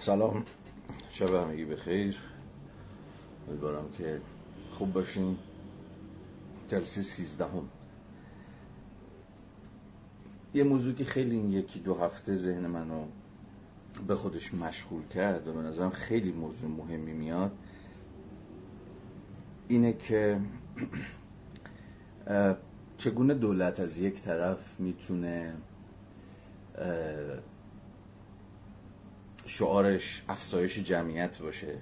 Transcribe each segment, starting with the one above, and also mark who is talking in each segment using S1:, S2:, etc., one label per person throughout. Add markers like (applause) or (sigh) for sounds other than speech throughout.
S1: سلام. شب همگی بخیر. امیدوارم که خوب باشین. جلسه سیزدهم. یه موضوع که خیلی این یکی دو هفته ذهن منو به خودش مشغول کرد و به نظرم خیلی موضوع مهمی میاد اینه که (clears throat) چگونه دولت از یک طرف می‌تونه شعارش افزایش جمعیت باشه.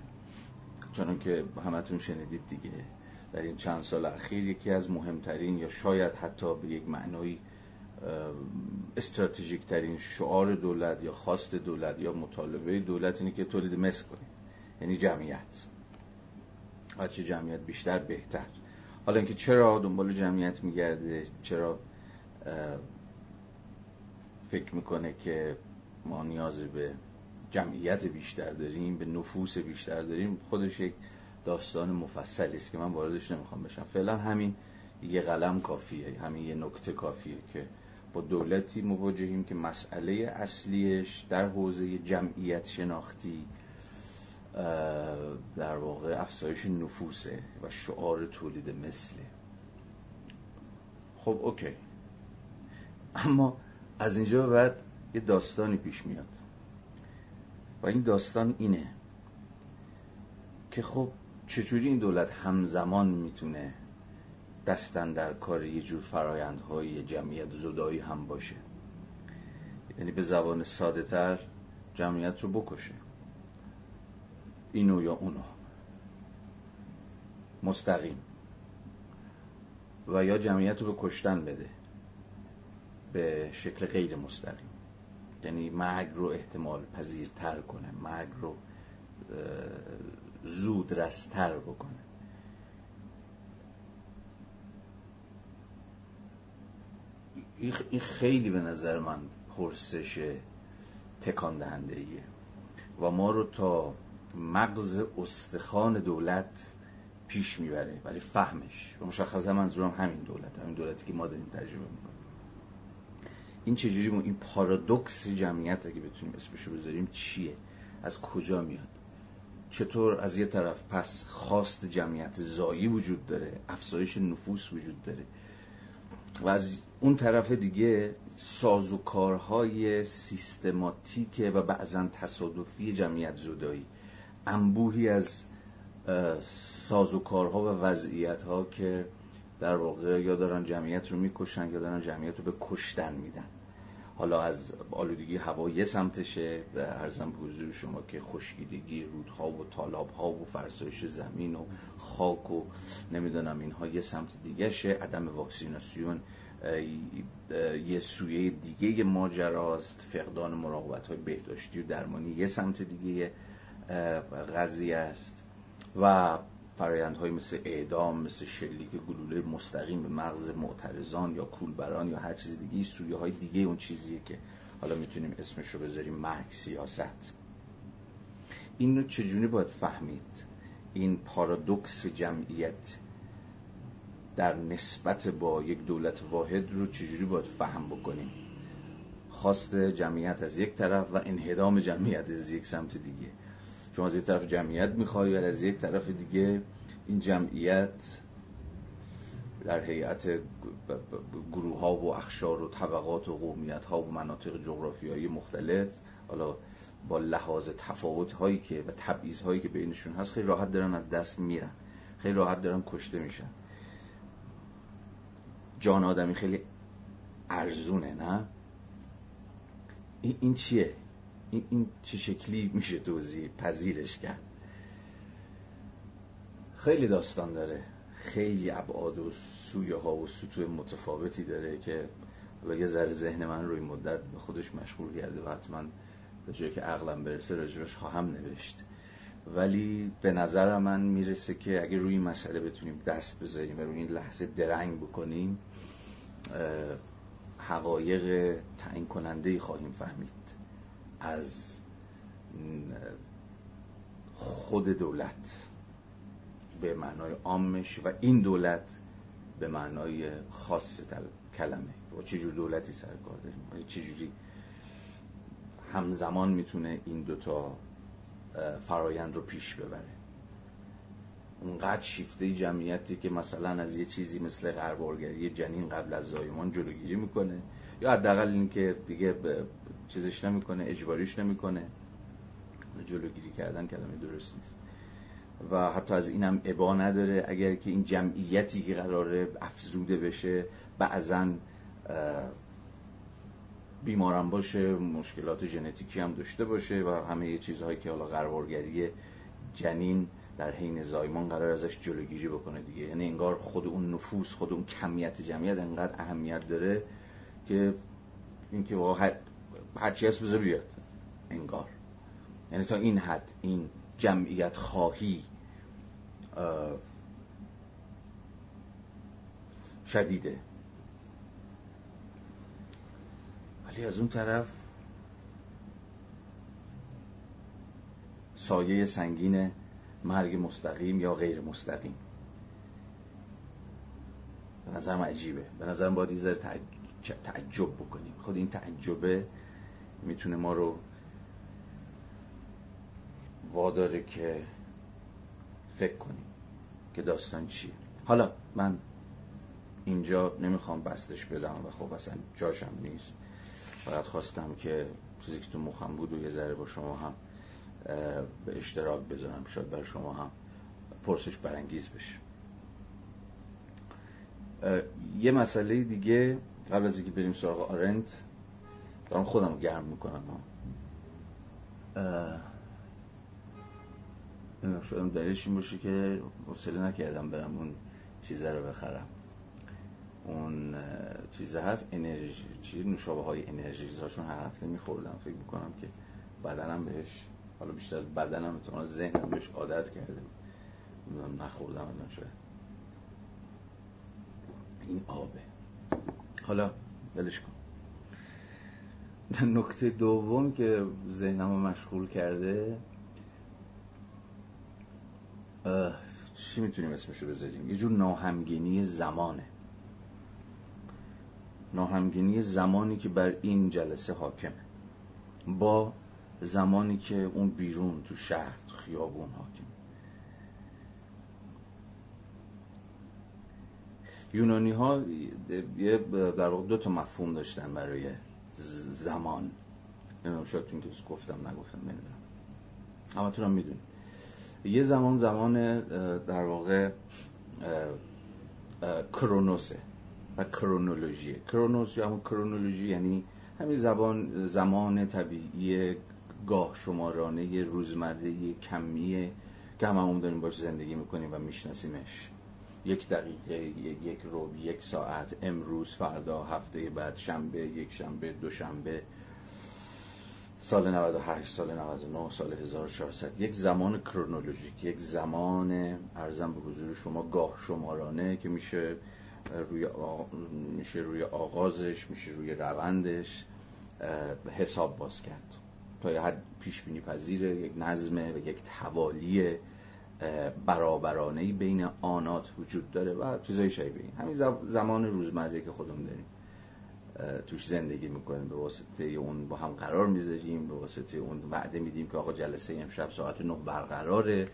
S1: چون که همتون شنیدید دیگه. در این چند سال اخیر یکی از مهمترین یا شاید حتی به یک معنایی استراتژیک ترین شعار دولت یا خواست دولت یا مطالبه دولت اینه که تولید مثل کنید. یعنی جمعیت. هرچی جمعیت بیشتر بهتر. حالا اینکه چرا دنبال جمعیت میگرده چرا فکر می‌کنه که ما نیازی به جمعیت بیشتر داریم به نفوس بیشتر داریم. خودش یک داستان مفصلی است که من واردش نمی‌خوام بشم. فعلا همین یه قلم کافیه همین یه نکته کافیه که با دولتی مواجهیم که مسئله اصلیش در حوزه جمعیت شناختی در واقع افزایش نفوسه و شعار تولید مثله. خب اوکی. اما از اینجا بعد یه داستانی پیش میاد. و این داستان اینه که خب چجوری این دولت همزمان می‌تونه دستن در کار یه جور فرایندهای جمعیت زدایی هم باشه؟ یعنی به زبان ساده تر جمعیت رو بکشه. اینو یا اونو. مستقیم. و یا جمعیت رو به کشتن بده. به شکل غیر مستقیم. یعنی مرگ رو احتمال پذیرتر کنه مرگ رو زود رستر بکنه. این خیلی به نظر من پرسش تکان دهنده ایه و ما رو تا مغز استخوان دولت پیش می‌بره ولی فهمش. و مشخصا منظورم همین دولت همین دولتی که ما داریم تجربه می‌کنیم. این چجوری این پارادوکس جمعیت اگه بتونیم اسمشو بذاریم چیه؟ از کجا میاد؟ چطور از یه طرف پس خواست جمعیت زایی وجود داره افزایش نفوس وجود داره و از اون طرف دیگه سازوکارهای سیستماتیک و بعضا تصادفی جمعیت زدایی. انبوهی از سازوکارها و وضعیت ها که در واقع یا دارن جمعیت رو می‌کشن یا دارن جمعیت رو به کشتن میدن. حالا از آلودگی هوا یه سمتشه به ارزم به حضور شما که خشکیدگی رودها و تالابها و فرسایش زمین و خاک و نمی‌دونم اینها یه سمت دیگه شه عدم واکسیناسیون یه سویه دیگه ماجراست. فقدان مراقبت های بهداشتی و درمانی یه سمت دیگه قضیه است. و فرایندهای مثل اعدام مثل شلیک گلوله مستقیم به مغز معترضان یا کولبران یا هر چیز دیگه سویه های دیگه اون چیزیه که حالا می‌تونیم اسمش رو بذاریم مرگ سیاست. اینو چجوری باید فهمید؟ این پارادوکس جمعیت در نسبت با یک دولت واحد رو چجوری باید فهم بکنیم؟ خواست جمعیت از یک طرف و انهدام جمعیت از یک سمت دیگه. شما از یک طرف جمعیت می‌خوای و از یک طرف دیگه این جمعیت در هیئت گروه ها و اخشار و طبقات و قومیت ها و مناطق جغرافیایی مختلف حالا با لحاظ تفاوت هایی که و تبعیض هایی که بینشون هست خیلی راحت دارن از دست میرن. خیلی راحت دارن کشته میشن. جان آدمی خیلی ارزونه نه؟ این چیه؟ این, این چه شکلی میشه توضیح پذیرش کرد؟ خیلی داستان داره. خیلی ابعاد و سویه ها و سطوح متفاوتی داره که یه ذره ذهن من روی مدت به خودش مشغول کرده و حتما تا جایی که عقلم برسه راجبش خواهم نوشت. ولی به نظر من می‌رسه که اگه روی مسئله بتونیم دست بذاریم و روی این لحظه درنگ بکنیم حقایق تعیین کننده خواهیم فهمید. از خود دولت به معنای عامش و این دولت به معنای خاص کلمه. و چجور دولتی سرکار داریم؟ چجوری همزمان می‌تونه این دوتا فرایند رو پیش ببره؟ اونقدر شیفته جمعیتی که مثلا از یه چیزی مثل غربارگری جنین قبل از زایمان جلوگیری می‌کنه یا حداقل اینکه دیگه چیزش نمی‌کنه اجباریش نمی‌کنه. جلوگیری کردن کلمه درست نیست. و حتی از اینم ابا نداره. اگر که این جمعیتی که قراره افزوده بشه بعضا بیمارم باشه مشکلات ژنتیکی هم داشته باشه و همه چیزهایی که حالا قرارگری جنین در حین زایمان قرار ازش جلوگیری بکنه دیگه. یعنی انگار خود اون نفوس خود اون کمیت جمعیت انقدر اهمیت داره که اینکه واقعا هرچی هست بذار بیاد. انگار. یعنی تا این حد این جمعیت خواهی شدیده. ولی از اون طرف سایه سنگین مرگ مستقیم یا غیر مستقیم. به نظرم عجیبه. به نظرم باید یه تعجب بکنیم. خود این تعجبه می‌تونه ما رو واداره که فکر کنیم که داستان چیه. حالا من اینجا نمی‌خوام بستش بدم و خب اصلا جاشم نیست. فقط خواستم که چیزی که تو مخم بود و یه ذره با شما هم به اشتراک بذارم شاید برای شما هم پرسش برانگیز بشه. یه مسئله دیگه قبل از اینکه بریم سراغ آرنت دارم خودم گرم می‌کنم. نمی‌دونم شاید دلیلش این باشه که حوصله نکردم برم اون چیزه رو بخرم. اون چیزه هست انرژی چی؟ نوشابه های انرژی هاشون هر هفته میخوردم. فکر می‌کنم که بدنم بهش حالا بیشتر از بدنم اتمالا ذهنم بهش عادت کرده. نخوردم الان شاید. این آبه. حالا دلش کن. (laughs) نکته دوم که ذهنم مشغول کرده چی می‌تونیم اسمشو بذاریم؟ یه جور ناهمگینی زمانه. ناهمگینی زمانی که بر این جلسه حاکمه. با زمانی که اون بیرون تو شهر تو خیابون حاکم یونانی ها در واقع دو تا مفهوم داشتن برای زمان. نمی‌دونم شاید تو که گفتم نگفتم نمی‌دونم. اما تو می‌دونی یه زمان زمان در واقع کرونوسه و کرونولوژی. کرونوس یا همون کرونولوژی یعنی همین زبان زمان طبیعی گاه شمارانه روزمره کمیه که هممون داریم باش زندگی می‌کنیم و میشناسیمش. یک دقیقه یک روب یک ساعت امروز فردا هفته بعد شنبه یک شنبه دو شنبه سال 98 سال 99 سال 1400 یک زمان کرونولوژیک یک زمان ارزم به حضور شما گاه شمارانه که میشه روی میشه روی آغازش میشه روی روندش حساب باز کرد. تا یه حد پیش بینی پذیره یک نظمه و یک توالی برابرانه بین آنات وجود داره و چیزای شایبه همین زمان روزمره که خودمون داریم. توش زندگی می‌کنیم به واسطه اون با هم قرار می‌ذاریم به واسطه اون وعده میدیم که آقا جلسه امشب ساعت نه برقراره.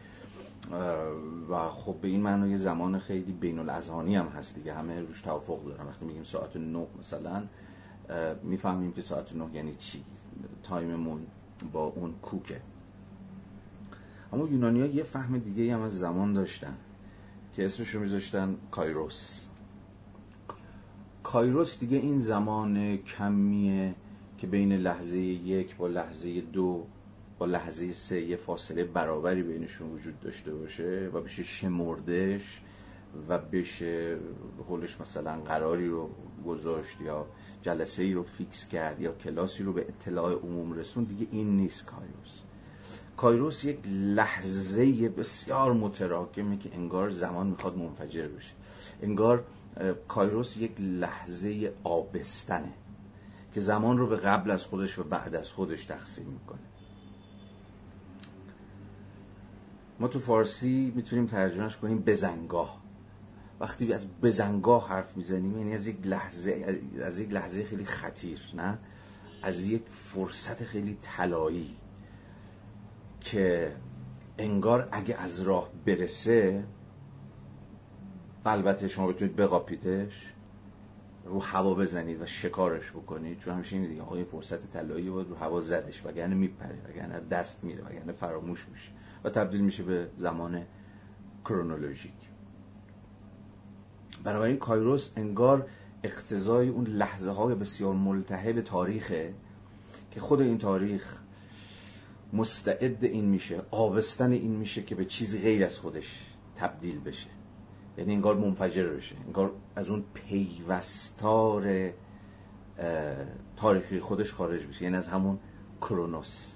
S1: و خب به این معنی زمان خیلی بین الازهانی هم هست دیگه. همه روش توافق دارن. وقتی میگیم ساعت نه مثلا می‌فهمیم که ساعت نه یعنی چی. تایممون با اون کوکه. اما یونانی یه فهم دیگه هم از زمان داشتن که اسمش رو میذاشتن کایروس. کایروس دیگه این زمان کمیه که بین لحظه یک با لحظه دو با لحظه سه یه فاصله برابری بینشون وجود داشته باشه و بشه شمردش و بشه قولش مثلا قراری رو گذاشت یا جلسه ای رو فیکس کرد یا کلاسی رو به اطلاع عموم رسون دیگه این نیست کایروس. کایروس یک لحظه بسیار متراکمه که انگار زمان می‌خواد منفجر بشه. انگار کایروس یک لحظه آبستنه که زمان رو به قبل از خودش و بعد از خودش تقسیم می‌کنه. ما تو فارسی می‌تونیم ترجمهش کنیم بزنگاه. وقتی از بزنگاه حرف می‌زنیم یعنی از یک لحظه از یک لحظه خیلی خطیر نه؟ از یک فرصت خیلی طلایی. که انگار اگه از راه برسه البته شما بتونید بقاپیدش رو هوا بزنید و شکارش بکنید چون همیشه این دیگه فرصت طلایی بود رو هوا زدش وگرنه میپره وگرنه دست میره وگرنه فراموش میشه و تبدیل میشه به زمان کرونولوژیک. این کایروس انگار اقتضای اون لحظه های بسیار ملتهب تاریخه که خود این تاریخ مستعد این میشه آبستن این میشه که به چیزی غیر از خودش تبدیل بشه. یعنی انگار منفجر بشه انگار از اون پیوستار تاریخی خودش خارج بشه. یعنی از همون کرونوس.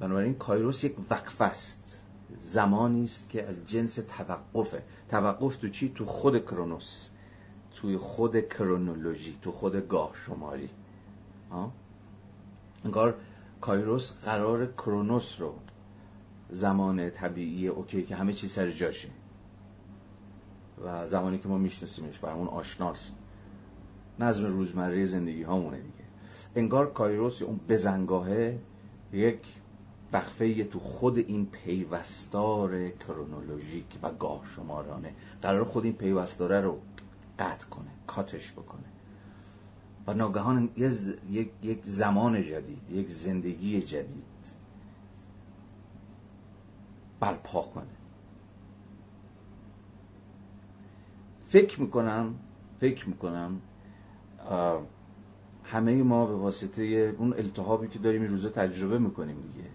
S1: بنابراین کایروس یک وقف است. زمانی است که از جنس توقفه. توقف تو چی؟ تو خود کرونوس. توی خود کرونولوژی تو خود گاه شماری. انگار کایروس قرار کرونوس رو زمان طبیعی اوکی که همه چیز سر جاشه. و زمانی که ما میشناسیمش برامون آشناست. نظم روزمره زندگی هامونه دیگه. انگار کایروس اون بزنگاهه یک وقفه تو خود این پیوستار کرونولوژیک و گاه شمارانه قرار خود این پیوستاره رو قطع کنه کاتش بکنه. و ناگهان یک،, یک زمان جدید یک زندگی جدید برپا کنه. فکر می‌کنم فکر می‌کنم همه ما به واسطه اون التهابی که داریم این روزا تجربه می‌کنیم دیگه.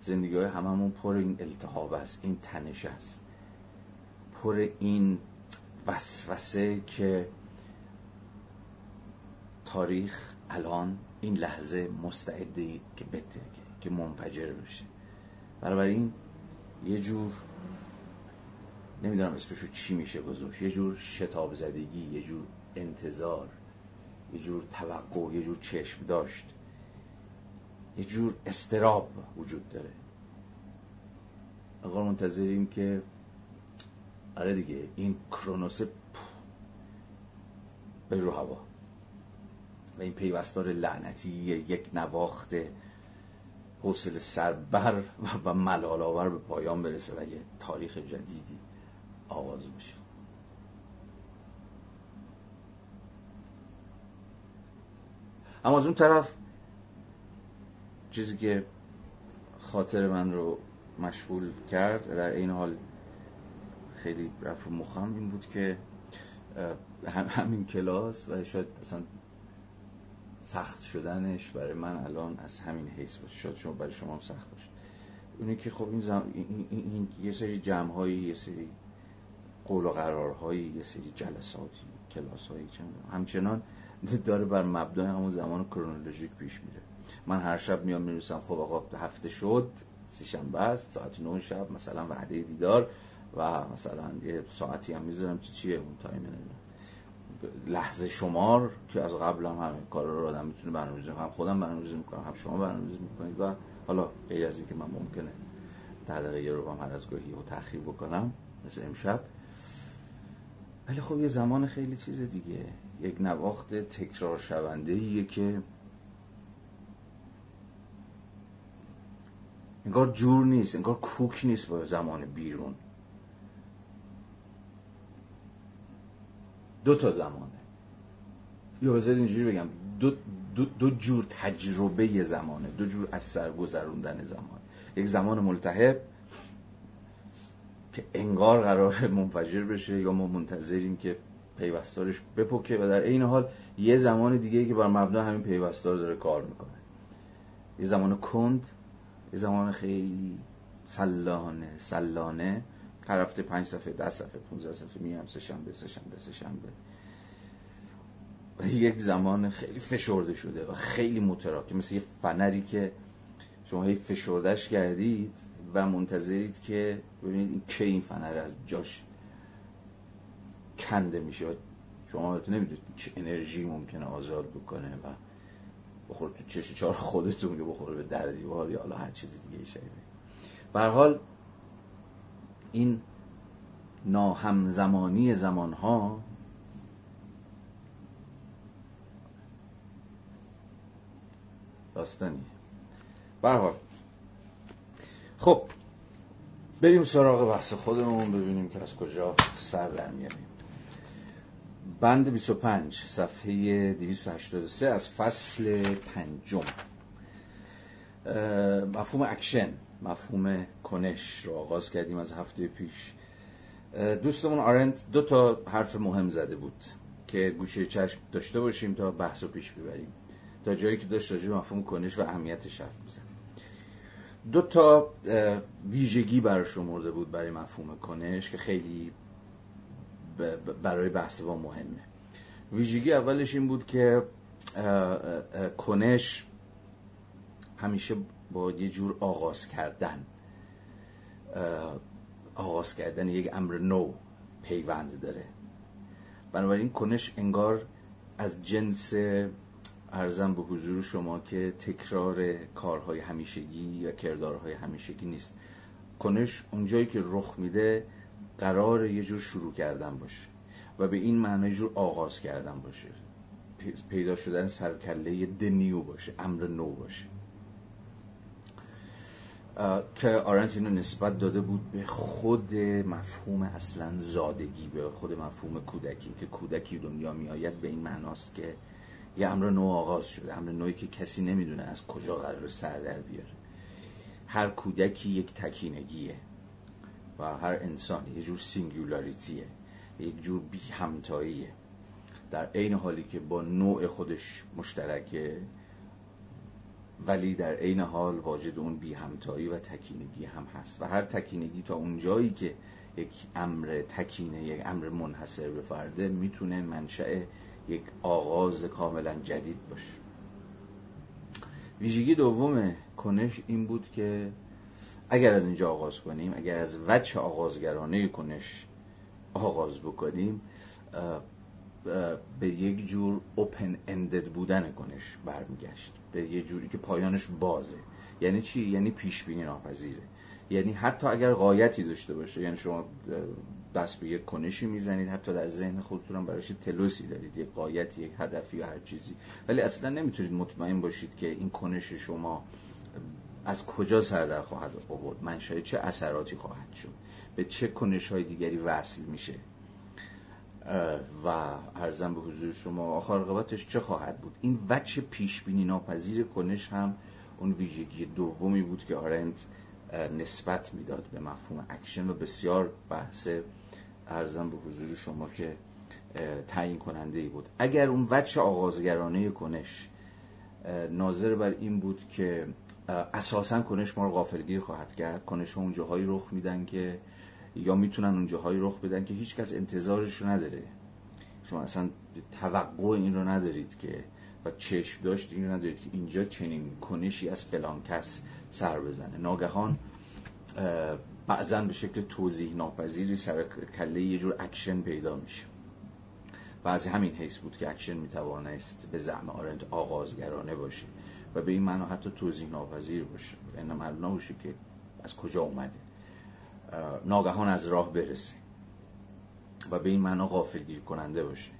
S1: زندگی های هممون پر این التهاب است این تنش است. پر این وسوسه که تاریخ الان این لحظه مستعده که بترکه که منفجر بشه. این یه جور نمی‌دونم اسمشو چی میشه گذاشت. یه جور شتاب زدگی یه جور انتظار یه جور توقع یه جور چشم داشت. یه جور استراب وجود داره. آقا منتظریم که آره دیگه این کرونوس به رو هوا. و این پیوستار لعنتی یک نواخت حوصله سربر و ملال آور به پایان برسه و یه تاریخ جدیدی آغاز بشه. اما از اون طرف چیزی که خاطر من رو مشغول کرد در این حال خیلی رفت مخم این بود که همین کلاس و شاید اصلا سخت شدنش برای من الان از همین حیث باشه. شاید شما برای شما هم سخت باشه. اونی که خب این, زم... این, این, یه سری جمع هایی یه سری قول و قرارهایی یه سری جلساتی کلاس هایی همچنان داره بر مبنای همون زمان کرونولوژیک پیش میره. من هر شب میام می‌رسم خب آقا هفته شد سی شنبه است ساعت 9 شب مثلا وعده دیدار و مثلا یه ساعتی هم می‌ذارم چی چیه اون تایم لحظه شمار که از قبل هم همه کار رو آدم می‌تونه برنامه‌ریزی هم خودم برنامه‌ریزی می‌کنم هم شما برنامه‌ریزی می‌کنید و حالا غیر از اینکه من ممکنه در دقیقه رو هم هر از گاهی و تأخیر بکنم مثل امشب. ولی خب یه زمان خیلی چیز دیگه. یک نواخت تکرار شونده ایه که انگار جور نیست انگار کوک نیست با زمان بیرون. دو تا زمانه. یا بذارید اینجوری بگم دو, دو, دو جور تجربه زمانه دو جور از سر گذروندن زمان. یک زمان ملتهب که انگار قرار منفجر بشه یا ما منتظریم که پیوستارش بپکه و در این حال یه زمان دیگه که بر مبنا همین پیوستار داره کار می‌کنه. یه زمان کند یه زمان خیلی سلانه سلانه هر هفته پنج صفحه ده صفحه 15 صفحه میام سه شنبه سه شنبه سه شنبه. یک زمان خیلی فشرده شده و خیلی متراکم. مثل یه فنری که شما هی فشردش کردید و منتظرید که ببینید این که این فنر از جاش کنده میشه و شما نمی‌دونید چه انرژی ممکنه آزاد بکنه و بخور تو چش چهار خودتون یا بخوره به در دیوار یا حالا هر چیز دیگه شده به حال این ناهمزمانی زمانها داستانی برحال خب بریم سراغ بحث خودمون ببینیم که از کجا سر در میاریم. بند 25 صفحه 283 از فصل پنجم. مفهوم اکشن. مفهوم کنش رو آغاز کردیم از هفته پیش. دوستمون آرنت دو تا حرف مهم زده بود که گوشه چشم داشته باشیم تا بحث رو پیش ببریم. تا جایی که داشت راجع مفهوم کنش و اهمیتش حرف بزن دو تا ویژگی براش شمرده بود برای مفهوم کنش که خیلی برای بحث با مهمه. ویژگی اولش این بود که کنش همیشه با یه جور آغاز کردن. آغاز کردن یک امر نو پیوند داره. بنابراین کنش انگار از جنس ارزم به حضور شما که تکرار کارهای همیشگی یا کردارهای همیشگی نیست. کنش اونجایی که رخ میده قرار یه جور شروع کردن باشه و به این معنی جور آغاز کردن باشه. پیدا شدن سرکله دنیو باشه امر نو باشه. که آرنت اینو نسبت داده بود به خود مفهوم اصلا زادگی به خود مفهوم کودکی که کودکی دنیا میآید به این معناست که یه امر نو آغاز شده امر نویی که کسی نمی‌دونه از کجا قراره سر در بیاره. هر کودکی یک تکینگیه و هر انسان یه جور singularity ه یک جور بی همتاییه در عین حالی که با نوع خودش مشترکه ولی در عین حال واجد اون بی همتایی و تکینگی هم هست و هر تکینگی تا اون جایی که یک امر تکینه یک امر منحصر به فرده می‌تونه منشأ یک آغاز کاملا جدید باشه. ویژگی دوم کنش این بود که اگر از اینجا آغاز کنیم اگر از وجه آغازگرانه کنش آغاز بکنیم به یک جور اوپن اندد بودن کنش برمیگشت. به یه جوری که پایانش بازه. یعنی چی؟ یعنی پیش بینی ناپذیره. یعنی حتی اگر قایتی داشته باشه یعنی شما دست به یک کنشی می‌زنید حتی در ذهن خودتون هم براش تلوسی دارید؟ یک قایتی یک هدفی یا هر چیزی. ولی اصلا نمی‌تونید مطمئن باشید که این کنش شما از کجا سر در خواهد آورد. منشأ چه اثراتی خواهد شد؟ به چه کنش های دیگری وصل میشه؟ و عرضم به حضور شما آخر چه خواهد بود؟ این وجه پیش بینی ناپذیر کنش هم اون ویژگی دومی بود که آرنت نسبت می‌داد به مفهوم اکشن و بسیار بحث عرضم به حضور شما که تعیین کننده ای بود. اگر اون وجه آغازگرانه کنش ناظر بر این بود که اساسا کنش ما رو غافلگیر خواهد کرد. کنش ها اون جاهایی رخ میدن که یا می‌تونن اون جاهایی رخ بدن که هیچ کس انتظارش نداره. شما اصلا توقع این رو ندارید که و چشم داشت این رو ندارید که اینجا چنین کنشی از فلان کس سر بزنه. ناگهان بعضا به شکل توضیح ناپذیری سر کله یه جور اکشن پیدا میشه. از همین حیث بود که اکشن می‌توانست به زعم آرنت آغازگرانه باشه و به این معنا حتی توضیح ناپذیر باشه. این معلوم باشه که از کجا اومده. ناگهان از راه برسه و به این معنا غافلگیر کننده باشه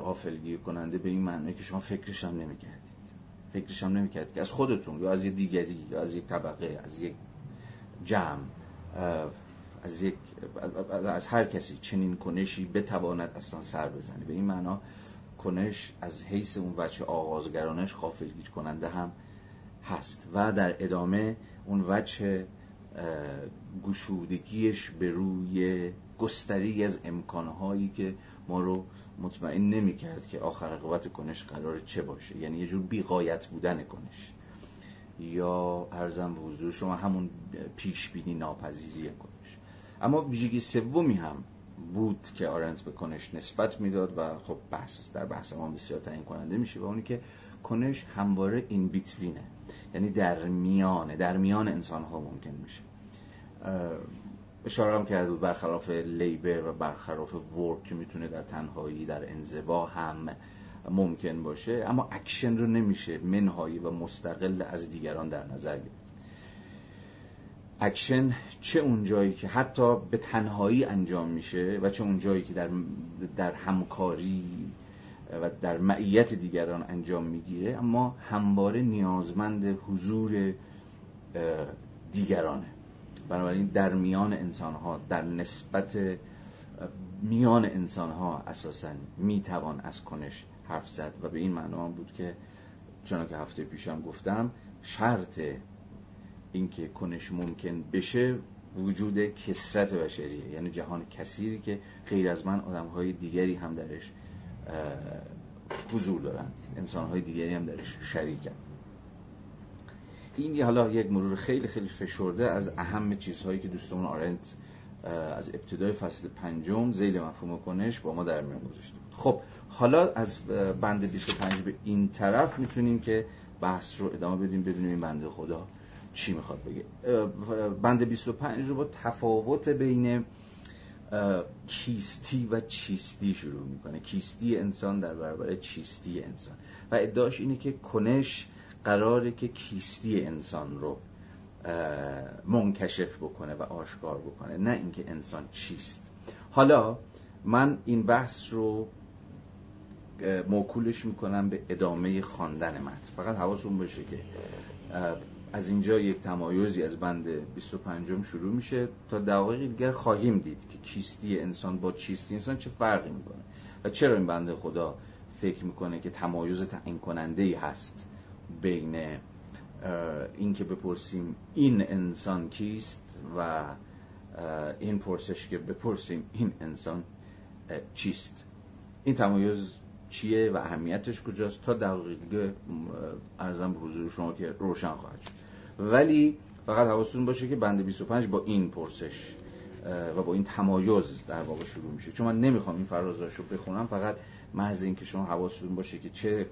S1: غافلگیر کننده به این معنی که شما فکرش هم نمی‌کردید. فکرش هم نمی‌کردید که از خودتون یا از یه دیگری یا از یک طبقه از یک جمع از یک از هر کسی چنین کنشی بتواند اصلا سر بزنه. به این معنا کنش از حیث اون وجه آغازگرانش غافلگیر کننده هم هست و در ادامه اون وجه گشودگیش به روی گستری از امکانهایی که ما رو مطمئن نمی کرد که آخر قوت کنش قرار چه باشه. یعنی یه جور بیقایت بودن کنش. یا ارزم به حضور شما همون پیش بینی ناپذیری کنش. اما ویژگی سومی هم بود که آرنت به کنش نسبت می‌داد و خب بحث در بحث ما بسیار تعیین کننده میشه و اونی که کنش همواره این between ه یعنی در میانه در میان انسان ها ممکن میشه. اشاره هم بود برخلاف labor و برخلاف work که می‌تونه در تنهایی در انزوا هم ممکن باشه اما اکشن رو نمیشه منهای و مستقل از دیگران در نظر گرفت. اکشن چه اون جایی که حتی به تنهایی انجام میشه و چه اون جایی که در, در همکاری و در معیت دیگران انجام می‌گیره اما همواره نیازمند حضور دیگرانه. بنابراین در میان انسان ها در نسبت میان انسان ها اساسا می‌توان از کنش حرف زد و به این معنا بود که چون که هفته پیشم گفتم شرط اینکه کنش ممکن بشه وجود کسرت بشریه یعنی جهان کثیری که غیر از من آدم های دیگری هم درش حضور انسان های دیگری هم درش شریکن. این حالا یک مرور خیلی خیلی فشرده از اهم چیزهایی که دوستمون آرنت از ابتدای فصل پنجم زیل مفهوم کنش با ما در میان گذاشته خب حالا از بند 25 به این طرف می‌تونیم که بحث رو ادامه بدیم بدونیم این بنده خدا چی می‌خواد بگه. بند 25 رو با تفاوت بین کیستی و چیستی شروع می‌کنه. کیستی انسان در برابر چیستی انسان. و ادعاش اینه که کنش قراره که کیستی انسان رو منکشف بکنه و آشکار بکنه نه اینکه انسان چیست. حالا من این بحث رو موکولش می‌کنم به ادامه خواندن متن. فقط حواستون باشه که از اینجا یک تمایزی از بند 25 شروع میشه تا دقایق دیگر خواهیم دید که کیستی انسان با چیستی انسان چه فرقی می‌کنه و چرا این بنده خدا فکر می‌کنه که تمایز تعیین کننده ای هست بین این که بپرسیم این انسان کیست و این پرسش که بپرسیم این انسان چیست. این تمایز چیه و اهمیتش کجاست؟ تا دقیقه ارزم به حضور شما که روشن خواهد شد. ولی فقط حواستون باشه که بند 25 با این پرسش و با این تمایز در واقع شروع میشه. چون من نمی‌خوام این فرازاشو بخونم فقط محض این که شما حواستون باشه که چه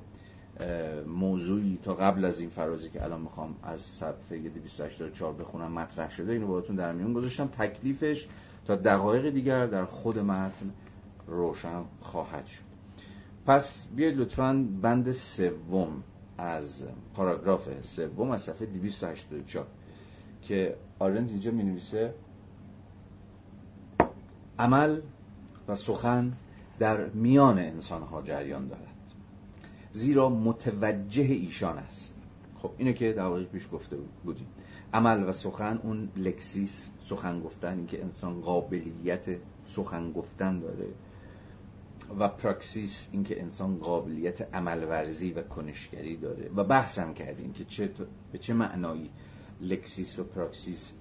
S1: موضوعی تا قبل از این فرازی که الان می‌خوام از صفحه 284 بخونم مطرح شده اینو باهاتون در میون گذاشتم. تکلیفش تا دقایق دیگر در خود متن روشن خواهد شد. پس بیاید لطفا بند سوم از پاراگراف سوم از صفحه 284 که آرنت اینجا می نویسه عمل و سخن در میان انسان ها جریان دارد. زیرا متوجه ایشان است. خب اینو که دقایق پیش گفته بودیم. عمل و سخن اون لکسیس سخن گفتن اینکه انسان قابلیت سخن گفتن داره. و پراکسیس اینکه انسان قابلیت عمل ورزی و کنشگری داره. و بحثم کردیم که چه به چه معنایی لکسیس و پراکسیس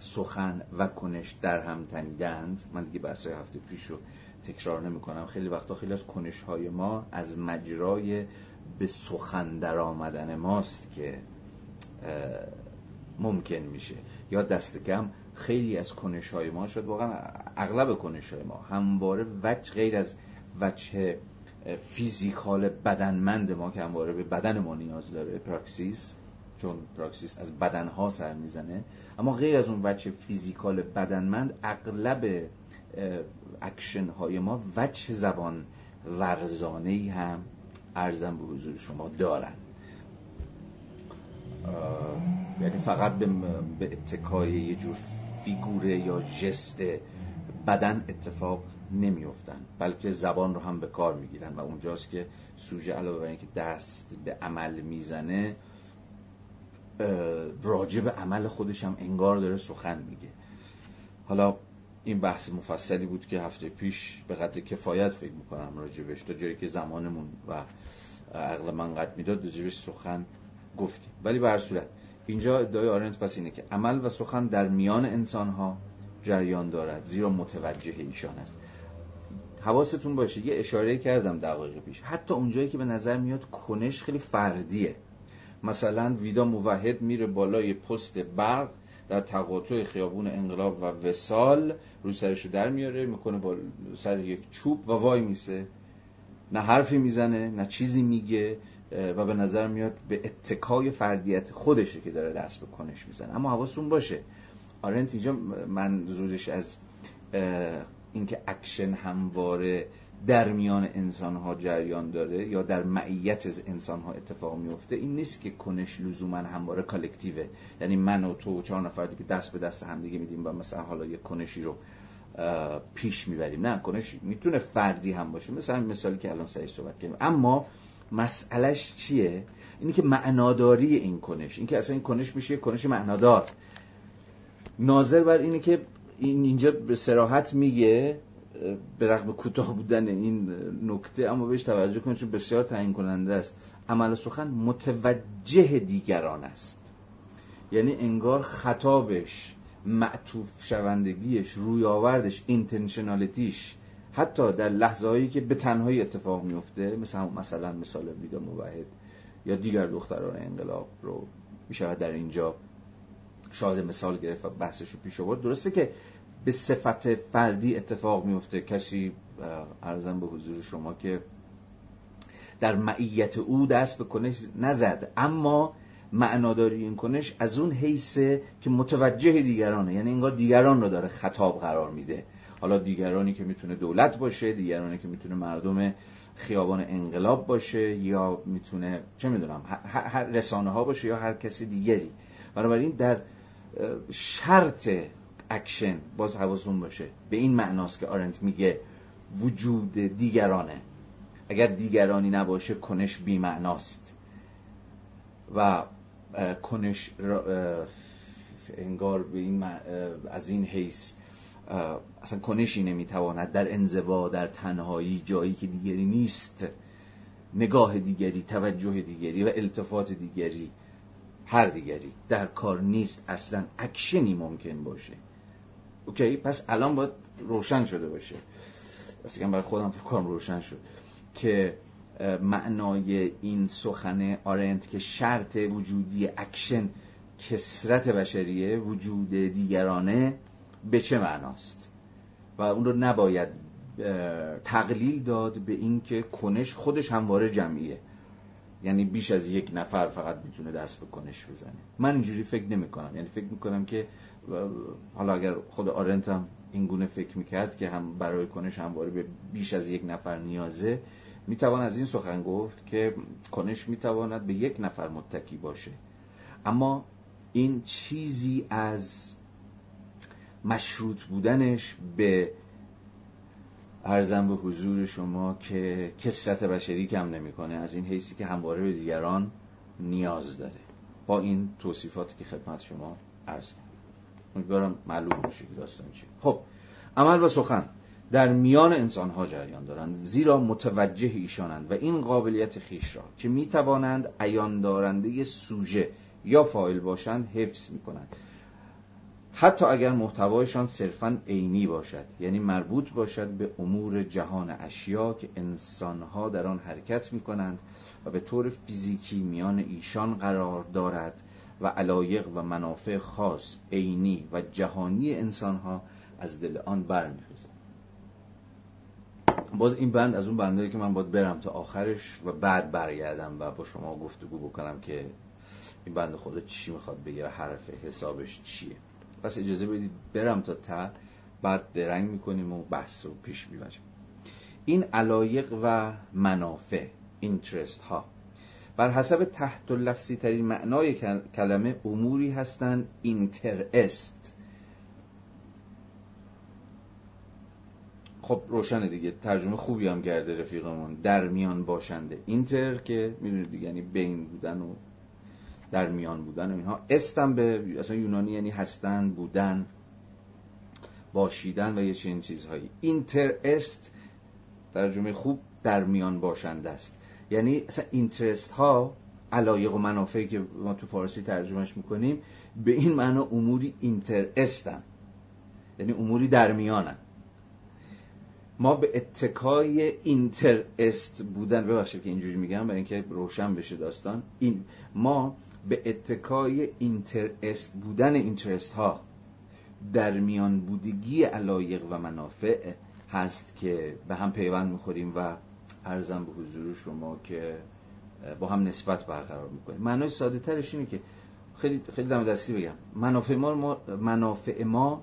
S1: سخن و کنش در هم تنیدند. من دیگه بحث هفته پیش رو تکرار نمی کنم خیلی وقتا خیلی از کنش های ما از مجرای به سخن در آمدن ماست که ممکن میشه. یا دست کم خیلی از کنش های ما شد. واقعا اغلب کنش های ما همواره وجه غیر از وجه physical بدنمند ما که همواره به بدن ما نیاز داره پراکسیس چون پراکسیس از بدن ها سر می‌زنه. اما غیر از اون وجه physical بدنمند اغلب اکشن های ما وجه زبان ورزانه هم عرضم به حضور شما دارن. یعنی فقط به, به اتکای یه جور فیگوره یا جست بدن اتفاق نمیفتن بلکه زبان رو هم به کار می‌گیرن. و اونجاست که سوژه علاوه بر اینکه دست به عمل می‌زنه راجع به عمل خودش هم انگار داره سخن میگه. حالا این بحث مفصلی بود که هفته پیش به قدر کفایت فکر می‌کنم راجبش تا جایی که زمانمون و عقل من قد می‌داد راجبش سخن گفتیم. ولی به هر صورت اینجا ادعای آرنت پس اینه که عمل و سخن در میان انسان ها جریان دارد زیرا متوجه ایشان است. حواستون باشه یه اشاره کردم دقایق پیش. حتی اونجایی که به نظر میاد کنش خیلی فردیه. مثلا ویدا موحد میره بالای پست برق در تقاطع خیابون انقلاب و وسال روی سرشو در میاره می‌کنه با سر یک چوب و وایمیسه. نه حرفی می‌زنه نه چیزی میگه. و به نظر میاد به اتکای فردیت خودشه که داره دست به کنش می‌زنه. اما حواستون باشه. آرنت اینجا منظورش از اینکه اکشن همواره در میان انسان ها جریان داره یا در معیت از انسان ها اتفاق میفته این نیست که کنش لزوما همواره collective ه. یعنی من و تو و چهار نفر دیگه دست به دست هم دیگه میدیم و مثلا حالا یه کنشی رو پیش می‌بریم. نه کنش می‌تونه فردی هم باشه. مثلا مثالی که الان سعی صحبت کردیم. اما مسئلهش چیه؟ اینی که معناداری این کنش. این که اصلا این کنش میشه کنش معنادار. ناظر بر اینه که این اینجا به سراحت میگه به رغم کوتاه بودن این نکته اما بهش توجه کنید چون بسیار تعیین کننده است. عمل سخن متوجه دیگران است. یعنی انگار خطابش معطوف شوندگیش روی آوردش اینتنشنالیتیش حتی در لحظه هایی که به تنهایی اتفاق میفته مثل مثلا مثال ویدا موحد یا دیگر دختران انقلاب رو می‌شود در اینجا شاهد مثال گرفت و بحثش رو پیش آورد. درسته که به صفت فردی اتفاق میفته کسی ارزم به حضور شما که در معیت او دست به کنش نزد. اما معناداری این کنش از اون حیثه که متوجه دیگرانه یعنی انگار دیگران رو داره خطاب قرار میده. حالا دیگرانی که می‌تونه دولت باشه دیگرانی که می‌تونه مردم خیابان انقلاب باشه یا می‌تونه چه می‌دونم هر رسانه ها باشه یا هر کسی دیگری. بنابراین در شرط اکشن باز حواستون باشه. به این معناست که آرنت میگه وجود دیگرانه. اگر دیگرانی نباشه کنش بی معناست و کنش انگار به این از این حیث اصلا کنشی نمی‌تواند در انزوا در تنهایی جایی که دیگری نیست نگاه دیگری توجه دیگری و التفات دیگری هر دیگری در کار نیست اصلا اکشنی ممکن باشه. okay پس الان باید روشن شده باشه. اصلا برای خودم فکر کنم روشن شد که معنای این سخن آرنت که شرط وجودی اکشن کسرت بشریه وجود دیگرانه به چه معناست؟ و اون رو نباید تقلیل داد به اینکه کنش خودش همواره جمعیه. یعنی بیش از یک نفر فقط می‌تونه دست به کنش بزنه. من اینجوری فکر نمی کنم یعنی فکر می‌کنم که حالا اگر خود آرنت هم این گونه فکر می‌کرد که هم برای کنش همواره به بیش از یک نفر نیازه می‌توان از این سخن گفت که کنش می‌تواند به یک نفر متکی باشه. اما این چیزی از مشروط بودنش به ارزم به حضور شما که کسرت بشری کم نمی‌کنه. از این حیثی که همواره به دیگران نیاز داره. با این توصیفاتی که خدمت شما عرض کردم. امیدوارم معلوم باشه که داستان چیه. خب عمل و سخن. در میان انسان ها جریان دارند زیرا متوجه ایشانند و این قابلیت خیش را که می توانند ایان دارنده سوژه یا فایل باشند حفظ می کنند حتی اگر محتوایشان صرفا عینی باشد یعنی مربوط باشد به امور جهان اشیا که انسانها در آن حرکت می کنند و به طور فیزیکی میان ایشان قرار دارد و علایق و منافع خاص عینی و جهانی انسانها از دل آن برمیخیزد باز این بند از اون بندهایی که من باید برم تا آخرش و بعد برگردم و با شما گفتگو بکنم که این بند خدا چی می‌خواد بگه حرف حسابش چیه. پس اجازه بدید برم تا تا بعد درنگ می‌کنیم و بحث رو پیش می‌بریم. این علایق و منافع اینترست ها بر حسب تحت و لفظی ترین معنای کلمه اموری هستند اینترست خب روشنه دیگه ترجمه خوبی هم کرده رفیقمون در میان باشنده. اینتر که می‌دونید یعنی بین بودن و در میان بودن و اینها. استم به اصلا یونانی یعنی هستن بودن باشیدن و یه چنین چیزهایی. inter est ترجمه خوب در میان باشنده است. یعنی اصلا interest ها علایق و منافعی که ما تو فارسی ترجمهش می‌کنیم به این معنا اموری interest ن یعنی اموری در میانن ما به اتکای interest بودن ببخشید که اینجوری میگم برای اینکه روشن بشه داستان. این ما به اتکای interest بودن interest ها در میان بودگی علایق و منافع هست که به هم پیوند می‌خوریم و ارزم به حضور شما که با هم نسبت برقرار می‌کنیم. معنای ساده ترش اینه که خیلی خیلی دم دستی بگم. منافع ما, منافع ما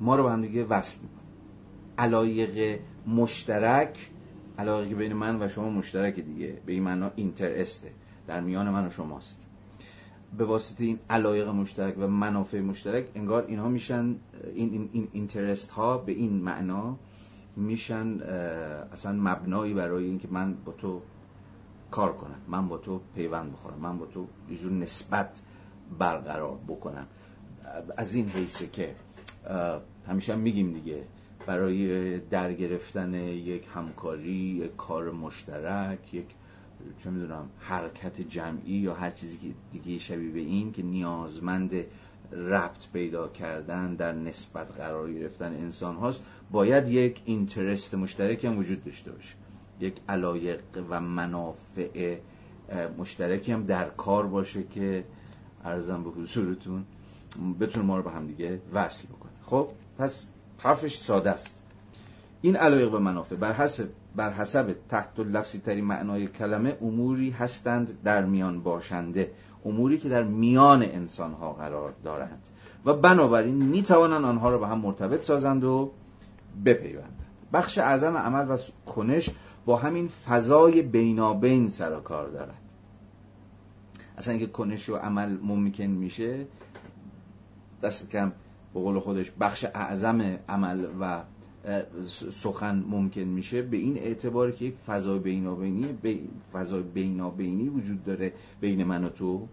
S1: ما رو به هم دیگه وصل می‌کنه. علایق مشترک علایقی بین من و شما مشترک دیگه. به این معنا اینترسته. در میان من و شماست. به واسطه این علایق مشترک و منافع مشترک انگار اینها میشن این, این, این اینترست ها به این معنا میشن اصلا مبنایی برای اینکه من با تو کار کنم من با تو پیوند بخورم من با تو یه جور نسبت برقرار بکنم. از این حیثه که همیشه هم میگیم دیگه برای در گرفتن یک همکاری یک کار مشترک یک چه می‌دونم حرکت جمعی یا هر چیزی که دیگه شبیه به این که نیازمند ربط پیدا کردن در نسبت قرار گرفتن انسان هاست باید یک اینترست مشترک هم وجود داشته باشه. یک علایق و منافع مشترکی هم در کار باشه که ارزم به حضورتون بتونه ما رو به هم دیگه وصل بکنه. خب پس حرفش ساده است. این علایق و منافع بر حسب بر حسب تحت لفظی ترین معنای کلمه اموری هستند در میان باشنده اموری که در میان انسان ها قرار دارند. و بنابراین می توانند آنها را به هم مرتبط سازند و بپیوندند. بخش اعظم عمل و کنش با همین فضای بینابین سر و کار دارد. اصلا اینکه کنش و عمل ممکن میشه دست کم به قول خودش بخش اعظم عمل و سخن ممکن میشه به این اعتبار که فضای بینابینی فضای بینابینی وجود داره بین من و تو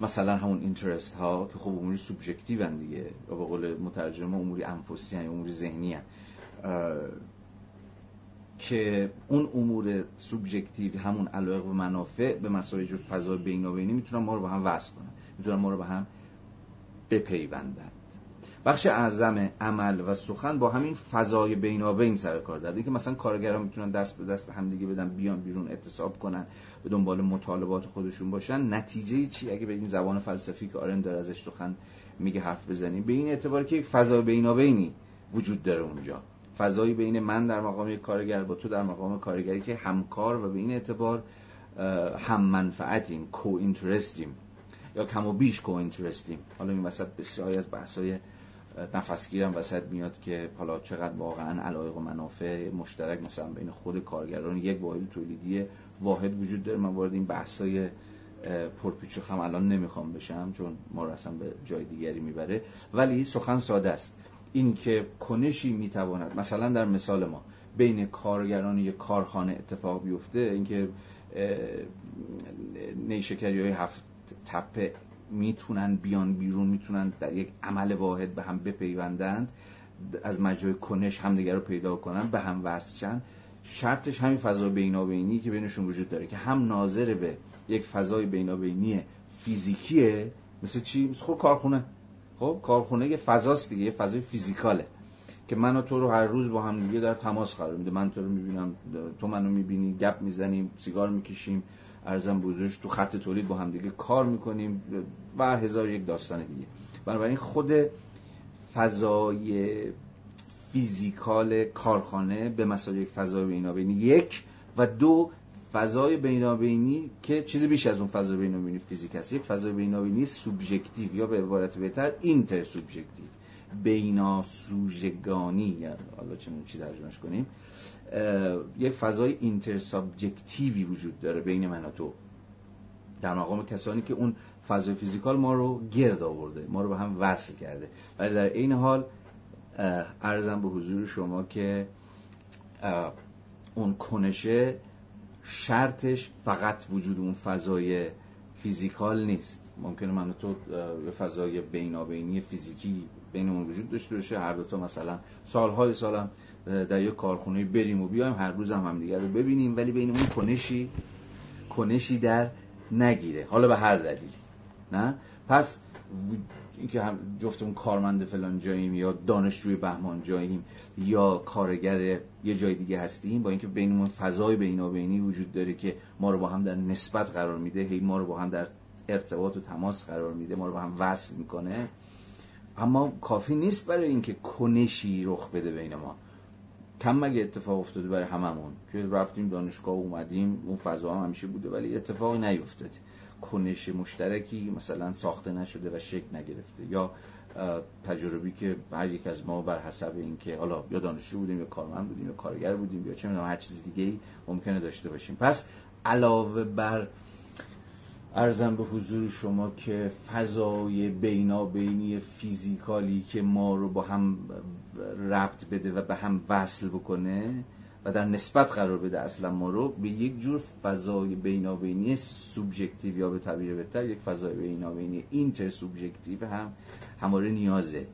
S1: مثلا همون اینترست ها که خب اموری سوبژکتیو دیگه و به قول مترجم اموری انفسی هن اموری ذهنی هن. که اون امور سوبژکتیو همون علایق و منافع به مسائل جو فضای بینابینی می‌تونن ما رو با هم وصل کنن می‌تونن ما رو با هم بپیوندن بخش اعظم عمل و سخن با همین فضای بینابین سر کار داره که مثلا کارگران می‌تونن دست به دست همدیگه بدن بیان بیرون اعتصاب کنن به دنبال مطالبات خودشون باشن نتیجه چی؟ اگه به این زبان فلسفی که آرن داره ازش سخن میگه حرف بزنیم به این اعتبار که یک فضای بینابینی وجود داره اونجا. فضایی بین من در مقام یک کارگر با تو در مقام کارگری که همکار و به این اعتبار هم منفعتیم کو اینترستیم یا کم و بیش کو اینترستیم حالا این وسط بسیاری از بحث‌های نفسگیرم وسط میاد که حالا چقدر واقعا علایق و منافع مشترک مثلا بین خود کارگران یک واحد تولیدی واحد وجود داره. من وارد این بحثای پرپیچ خم الان نمی‌خوام بشم چون ما رو اصلا به جای دیگری می‌بره. ولی سخن ساده است. این که کنشی می‌تواند مثلا در مثال ما بین کارگران یک کارخانه اتفاق بیفته اینکه نیشکری های هفت تپه می‌تونن بیان بیرون می‌تونن در یک عمل واحد به هم بپیوندند. از مجرای کنش همدیگر رو پیدا کنن به هم وصل شرطش همین فضای بینابینی که بینشون وجود داره که هم ناظر به یک فضای بینابینی فیزیکیه مثل چی؟ مثل خود کارخونه. خب کارخونه یه فضاست دیگه یه فضای فیزیکاله. که من و تو رو هر روز با هم دیگه در تماس قرار میده. من تو رو می‌بینم تو منو می‌بینی گپ می‌زنیم سیگار می‌کشیم. عرضم به حضورش تو خط تولید با هم دیگه کار می‌کنیم و هزار یک داستان دیگه. بنابراین خود فضای physical کارخانه به مثابه یک فضای بینابینی یک و دو فضای بینابینی که چیزی بیش از اون فضای بینابینی physical هست یک فضای بینابینی subjective یا به عبارت بهتر intersubjective بیناسوژگانی یا حالا چه چی ترجمهش کنیم. یک فضای intersubjective ی وجود داره بین من و تو. در مقام کسانی که اون فضای physical ما رو گرد آورده ما رو به هم وصل کرده. ولی در عین حال عرضم به حضور شما که اون کنشه شرطش فقط وجود اون فضای physical نیست. ممکنه من تو یه فضای بینابینی فیزیکی بینمون وجود داشته باشه. هر دو تا مثلا سالهای سالم در یک کارخونه بریم و بیایم هر روز هم همدیگه رو ببینیم ولی بینمون کنشی کنشی در نگیره. حالا به هر دلیلی. نه؟ پس اینکه هم جفتمون کارمند فلان جاییم یا دانشجوی بهمان جاییم یا کارگر یه جای دیگه هستیم با اینکه بینمون فضای بینابینی وجود داره که ما رو با هم در نسبت قرار میده هی ما رو با هم در ارتباط و تماس قرار میده ما رو با هم وصل می‌کنه. اما کافی نیست برای اینکه کنشی رخ بده بین ما. کم مگه اتفاق افتاده برای هممون؟ که رفتیم دانشگاه اومدیم اون فضا هم همیشه بوده ولی اتفاقی نیفتاده. کنش مشترکی مثلا ساخته نشده و شکل نگرفته. یا تجربی که هر یک از ما بر حسب اینکه حالا یا دانشجو بودیم یا کارمند بودیم یا کارگر بودیم یا چه می‌دونم هر چیز دیگه ای ممکنه داشته باشیم. پس علاوه بر ارزم به حضور شما که فضای بینابینی فیزیکالی که ما رو با هم ربط بده و به هم وصل بکنه و در نسبت قرار بده اصلا ما رو به یک جور فضای بینابینی سوبژکتیو یا به تعبیر بهتر یک فضای بینابینی اینتر سوبژکتیو هم هماره نیازه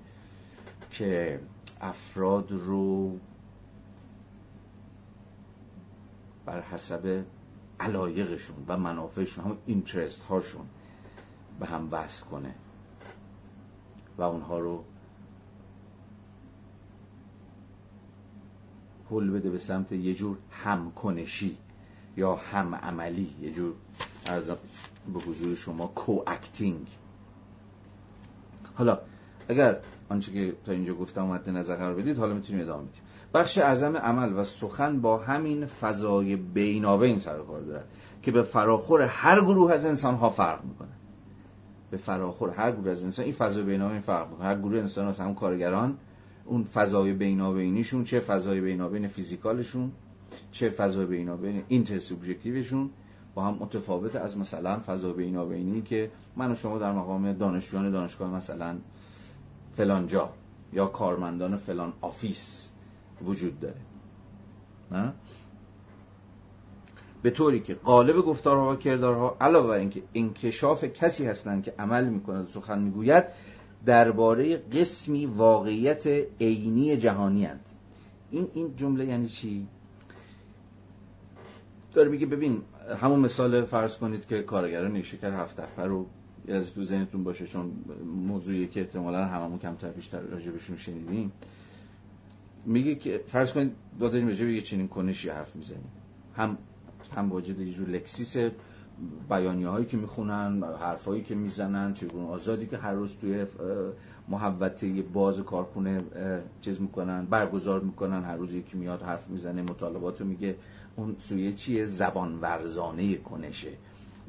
S1: که افراد رو بر حسب علایقشون و منافعشون هم interest هاشون به هم وصل کنه. و اونها رو حل بده به سمت یه جور همکنشی یا هم عملی یه جور عرضم به حضور شما co-acting حالا اگر آنچه که تا اینجا گفتم مد نظر قرار بدید حالا می‌تونیم ادامه بدیم. بخش اعظم عمل و سخن با همین فضای بینابین سر کار دارد که به فراخور هر گروه از انسان ها فرق می‌کنه. به فراخور هر گروه از انسان این فضای بینابین فرق می‌کنه. هر گروه انسان از هم کارگران اون فضای بینابینیشون چه فضای بینابین فیزیکالشون چه فضای بینابین اینتر سوبژکتیوشون با هم متفاوت از مثلا فضای بینابینی که من و شما در مقام دانشجویان دانشگاه مثلا فلان جا یا کارمندان فلان office وجود داره نه؟ به طوری که غالب گفتارها و کردارها علاوه اینکه انکشاف کسی هستند که عمل می‌کند سخن می‌گوید درباره قسمی واقعیت عینی جهانی اند. این این جمله یعنی چی داره میگه ببین همون مثال فرض کنید که کارگران نیشکر هفت رو از تو ذهنتون باشه چون موضوعی که احتمالا هممون کمتر بیشتر راجع بهشون شنیدیم میگه که فرض کنید راجع به یه چنین کنشی حرف می‌زنیم. هم هم واجد یه جور لکسیس بیانیه هایی که می‌خونن حرف هایی که می‌زنن چگونه آزادی که هر روز توی محوطه باز کارخونه چیز می‌کنن برگزار می‌کنن هر روز یکی میاد حرف می‌زنه مطالبات رو میگه. اون سویه چیه زبان ورزانه کنشه.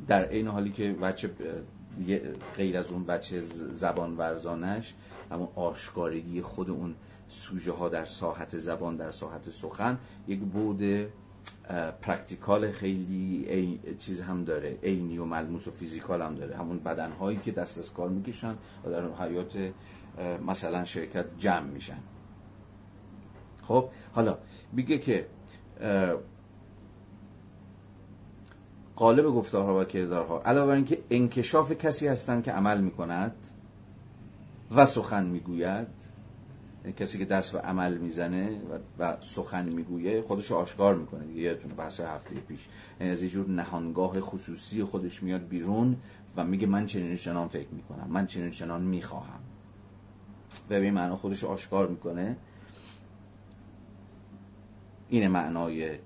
S1: در این حالی که بچه غیر از اون بچه زبان ورزانش اما آشکارگی خود اون سوژه ها در ساحت زبان در ساحت سخن یک بود پرکتیکال خیلی ای چیز هم داره عینی و ملموس و فیزیکال هم داره. همون بدن هایی که دست از کار می‌کشن و در حیات مثلا شرکت جمع میشن. خب حالا میگه که قالب گفتارها و کردارها علاوه بر اینکه انکشاف کسی هستند که عمل می‌کند و سخن می‌گوید کسی که دست و عمل می‌زنه و, سخن می‌گویه خودش آشکار می‌کنه دیگه یادتونه بحث هفته پیش. یعنی از یه جور نهانگاه خصوصی خودش میاد بیرون و میگه من چنین چنان فکر می‌کنم من چنین چنان می‌خواهم. و به معنا خودش آشکار می‌کنه. این معنای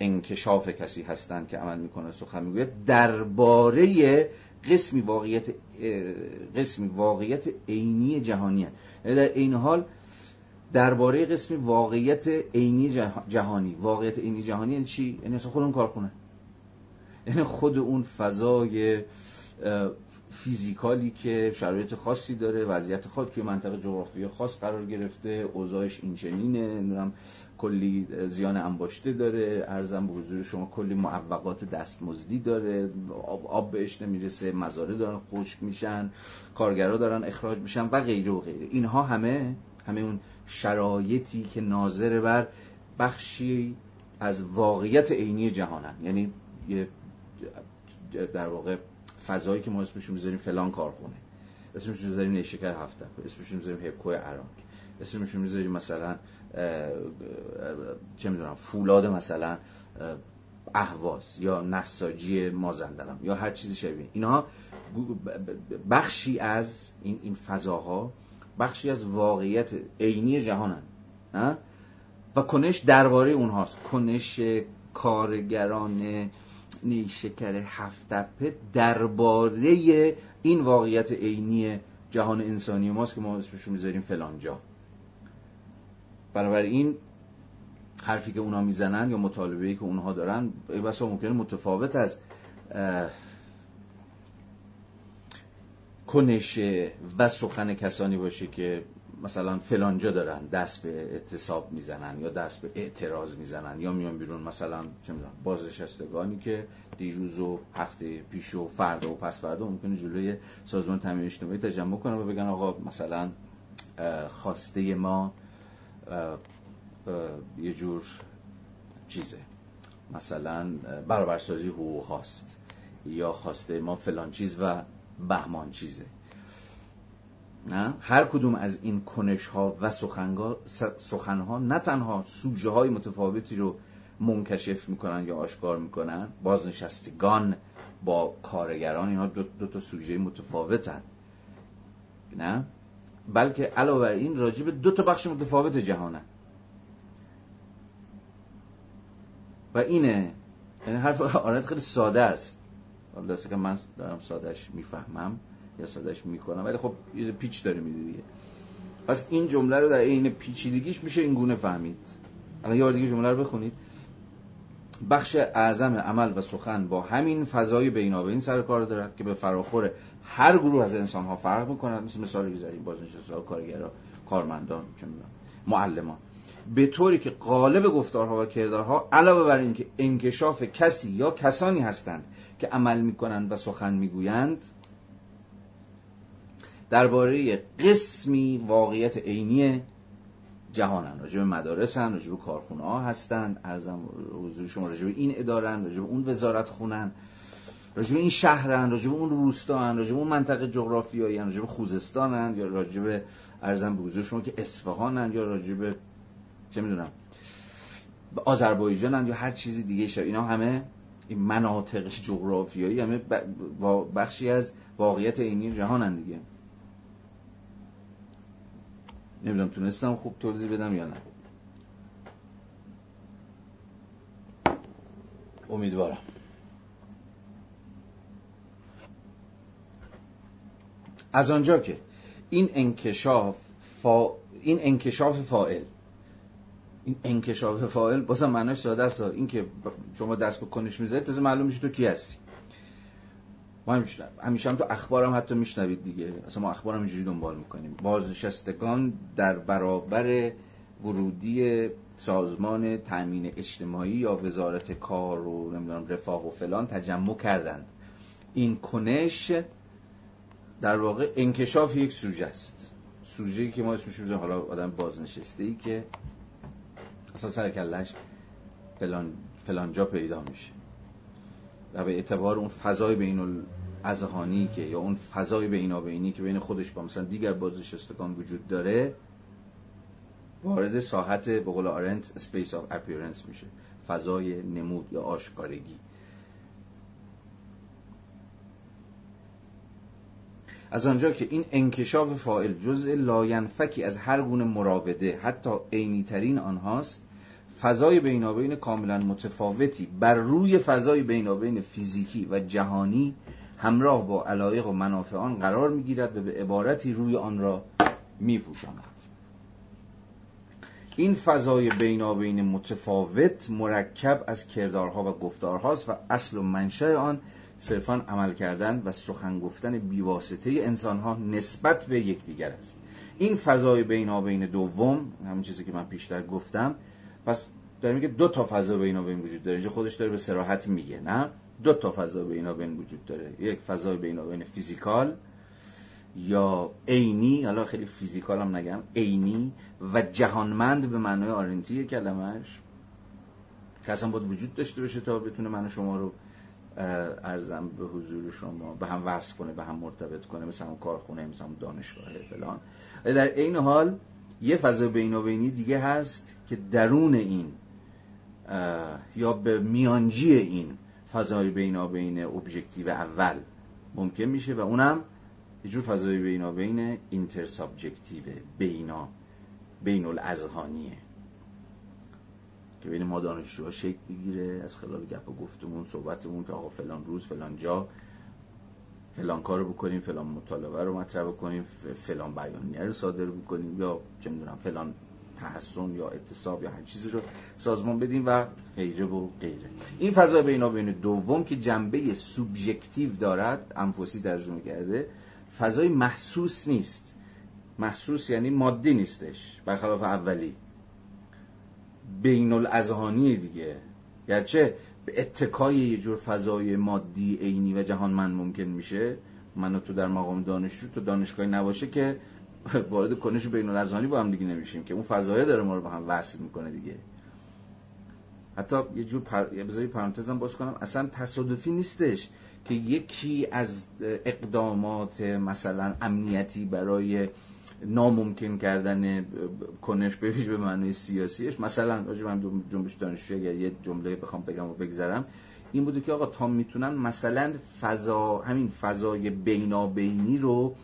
S1: انکشاف کسی هستند که عمل می‌کنه سخن می‌گوید درباره قسمی واقعیت قسمی واقعیت عینی جهانی. یعنی در این حال درباره قسمی واقعیت عینی جهانی. واقعیت عینی جهانی یعنی چی؟ یعنی خود اون کارخونه یعنی خود اون فضای فیزیکالی که شرایط خاصی داره وضعیت خاص توی منطقه جغرافی خاص قرار گرفته اوضاعش این چنینه کلی زیان انباشته داره ارزم به حضور شما کلی معوقات دستمزدی داره آب, بهش نمی‌رسه مزاره دارن خشک میشن کارگرا دارن اخراج میشن و غیره و غیره. اینها همه همه اون شرایطی که ناظر بر بخشی از واقعیت عینی جهانن. یعنی یه در واقع فضایی که ما اسمشون می‌ذاریم فلان کارخونه. اسمشون می‌ذاریم نیشکر هفته اسمشون می‌ذاریم هپکو عراق. اسمشون می‌ذاریم مثلا چه می‌دونم فولاد مثلا اهواز یا نساجی مازندرم یا هر چیزی شبیه. اینها بخشی از این این فضاها بخشی از واقعیت عینی جهانن و کنش درباره اونهاست. کنش کارگران نیشکر هفتپه درباره این واقعیت عینی جهان انسانی ماست که ما اسمشو می‌ذاریم فلانجا این حرفی که اونا می‌زنن یا مطالبه که اونها دارن بسا ممکنه متفاوت از کنش و سخن کسانی باشه که مثلا فلانجا دارن دست به اعتصاب می‌زنن یا دست به اعتراض می‌زنن یا میان بیرون مثلا چه می‌دونم بازنشستگانی که دیروز و هفته پیش و فردا و پس فردا ممکنه جلوی سازمان تامین اجتماعی تجمع کنن و بگن آقا مثلا خواسته ما یه جور چیزه. مثلا برابرسازی حقوق هاست یا خواسته ما فلان چیز و بهمان چیزه. نه؟ هر کدوم از این کنش ها و سخن ها نه تنها سوژه های متفاوتی رو منکشف می‌کنن یا آشکار می‌کنن بازنشستگان با کارگران اینا دو, دو تا سوژه متفاوتن. نه؟ بلکه علاوه بر این راجع به دو تا بخش متفاوت جهانن و اینه یعنی حرف آرنت خیلی ساده است. حالا که من دارم سادهش می‌فهمم یا سادهش می‌کنم ولی خب یه پیچ داره میده دیگه. پس این جمله رو در عین پیچیدگیش میشه این گونه فهمید. الان یه بار دیگه جمله رو بخونید. بخش اعظم عمل و سخن با همین فضای بینابین سر کار دارد که به فراخور هر گروه از انسان ها فرق می‌کند. مثل مثال زدیم بازنشسته ها کارگرها کارمندان معلمان. به طوری که قالب گفتارها و کردارها علاوه بر اینکه انکشاف کسی یا کسانی هستند که عمل می‌کنند و سخن می‌گویند درباره قسمی واقعیت عینی جهانن راجع به مدارسن راجع به کارخونه ها هستند ارزم حضور شما راجع به این ادارن راجع به اون وزارت خونن راجع به این شهرن راجع به اون روستان راجع به اون منطقه جغرافیایی راجع به خوزستانن یا راجع به ارزم به حضور شما که اصفهانن یا راجع به چه می‌دونم به آذربایجان یا هر چیزی دیگه شد اینا همه این مناطق جغرافیایی همه بخشی از واقعیت عینی جهانن دیگه. نمی‌دونم تونستم خوب توضیح بدم یا نه؟ امیدوارم. از آنجا که این انکشاف فا... این انکشاف فاعل این انکشاف فاعل بازم معنیش ساده است. این که شما دست به کنش می‌ذارید تازه معلوم میشه تو کی هستی. ما همیشه هم تو اخبارم حتی میشنوید دیگه. اصلا ما اخبارم اینجوری دنبال می‌کنیم. بازنشستگان در برابر ورودی سازمان تامین اجتماعی یا وزارت کار و نمی‌دونم رفاه و فلان تجمع کردند. این کنش در واقع انکشاف یک سوژه است. سوژه‌ای که ما اسمش حالا آدم بازنشسته ای که اصلا سر کلش فلان, فلان جا پیدا میشه. و به اعتبار اون فضای بین ازهانی که یا اون فضای بینابینی که بین خودش با مثلا دیگر بازنشستگان وجود داره وارد ساحت به قول آرنت space of appearance میشه. فضای نمود یا آشکارگی. از آنجا که این انکشاف فاعل جزء لاینفکی از هر گونه مراوده حتی عینی ترین آنهاست فضای بینابین کاملا متفاوتی بر روی فضای بینابین فیزیکی و جهانی همراه با علایق و منافع آن قرار می‌گیرد و به عبارتی روی آن را میپوشاند. این فضای بینابین متفاوت مرکب از کردارها و گفتارهاست و اصل و منشأ آن صرفا عمل کردن و سخن گفتن بیواسطه انسان ها نسبت به یکدیگر است. این فضای بینابین دوم همون چیزی که من پیشتر گفتم پس داره میگه دو تا فضا بینابین وجود داره. اینجا خودش داره به سراحت میگه نه؟ دو تا فضا بینابین وجود داره. یک فضای بینابین فیزیکال یا عینی حالا خیلی فیزیکال هم نگم عینی و جهانمند به معنای آرنتی کلمش که اصلا باید وجود داشته باشه تا بتونه من شما رو ارزم به حضور شما به هم وصل کنه به هم مرتبط کنه مثل همون کارخونه مثل همون دانشگاه فلان. در این حال یه فضا بینابینی دیگه هست که درون این یا به میانجی این فضای بینابین ابژکتیو اول ممکن میشه و اونم یه جور فضای بینابین intersubjective بینا بین الاذهانیه که بین ما دانشجوها شکل بگیره از خلال گپ و گفتمون صحبتمون که آقا فلان روز فلان جا فلان کارو بکنیم فلان مطالبه رو مطرح بکنیم فلان بیانیه رو صادر بکنیم یا چه می‌دونم فلان تحصن یا اعتصاب یا هر چیزی رو سازمان بدیم و غیره و غیره. این فضا بینابین دوم که جنبه سوبژکتیو دارد انفوسی ترجمه کرده فضای محسوس نیست. محسوس یعنی مادی نیستش. برخلاف اولی. بین الاذهانی دیگه. گرچه به اتکای یه جور فضای مادی عینی و جهان من ممکن میشه. منو تو در مقام دانشجو تو دانشگاهی نباشه که وارد کنش بین الاذهانی با هم دیگه نمیشیم که اون فضایه داره ما رو با هم وصل می‌کنه دیگه. حتی یه جور پر... بذاری پرانتزم باز کنم. اصلا تصادفی نیستش که یکی از اقدامات مثلا امنیتی برای ناممکن کردن کنش به به معنی سیاسیش. مثلا راجع من جنبش دانشجویی اگر یه جمله بخوام بگم و بگذرم این بوده که آقا تا می‌تونن مثلا فضا همین فضای بینابینی رو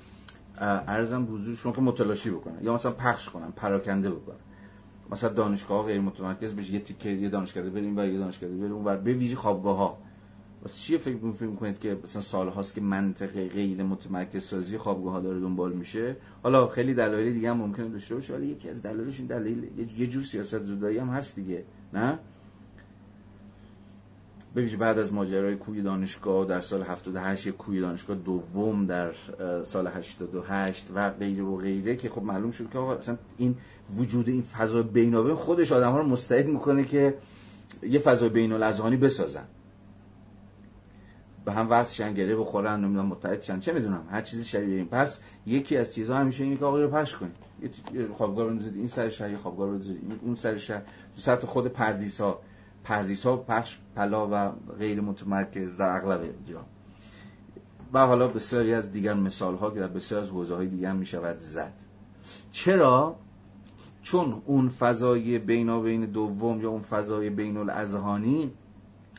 S1: ارزم حضور شما که متلاشی بکنن. یا مثلا پخش کنن پراکنده بکنن. مثلا دانشگاه غیر متمرکز بشه یه تیکه یه دانشکده بریم و یه دانشکده بریم و به ویژه خوابگاه ها واسه چیه فکر می‌کنید که مثلا سال هاست که منطقه غیر متمرکز سازی خوابگاه داره دنبال میشه؟ حالا خیلی دلایل دیگه هم ممکنه داشته باشه ولی یکی از دلایلش این دلیل یه جور سیاست زدایی هم هست دیگه نه؟ ببینید بعد از ماجرای کوی دانشگاه در سال 78 کوی دانشگاه دوم در سال 88 و غیره و غیره که خب معلوم شد که آقا اصلا این وجود این فضا بینابین خودش آدم ها رو مستعد می‌کنه که یه فضا بین بسازن. به هم وصل شن گره بخورن نمی‌دونم متحد شن چه می‌دونم هر چیزی شبیه این. پس یکی از چیزها همیشه اینه که آقا رو پخش کنید. خوابگاه رو این سر شهر خوابگاه رو اون سر شهر. تو سطح خود پردیس ها پردیس ها پخش پلا و غیر متمرکز در اغلب جا. و حالا بسیاری از دیگر مثال ها که در بسیار از حوزه های دیگر می شود زد. چرا؟ چون اون فضای بینابین دوم یا اون فضای بین الاذهانی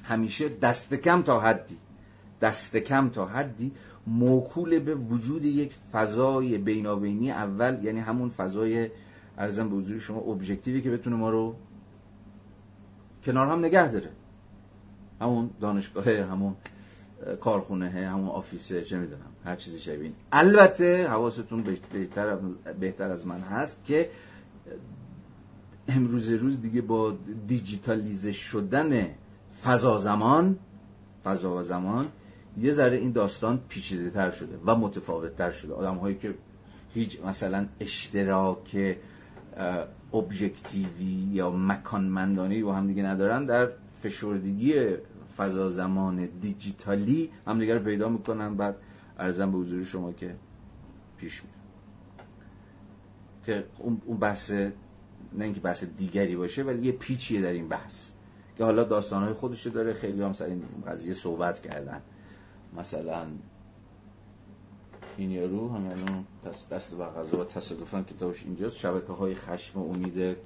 S1: همیشه دست کم تا حدی. دست کم تا حدی موکول به وجود یک فضای بینابینی اول یعنی همون فضای ارزم به حضور شما ابژکتیوی که بتونه ما رو کنار هم نگه داره. همون دانشگاه همون کارخونه همون آفیسه چه می‌دونم هر چیزی شبیه البته حواستون بهتر بهتر از من هست که امروز روز دیگه با دیجیتالیزه شدن فضا زمان فضا و زمان یه ذره این داستان پیچیده تر شده و متفاوت تر شده. آدم هایی که هیچ مثلا اشتراک ابژکتیوی یا مکانمندانی با هم دیگه ندارن در فشردگی فضا زمان دیجیتالی هم دیگه رو پیدا می‌کنن. بعد ارزم به حضور شما که پیش میره که اون بحث نه اینکه بحث دیگری باشه ولی یه پیچیه در این بحث که حالا داستانهای خودش داره. خیلی هم سر این قضیه صحبت کردن. مثلا این یارو همین دست, دست و غذا تصادفا کتابش اینجاست شبکه های خشم و امید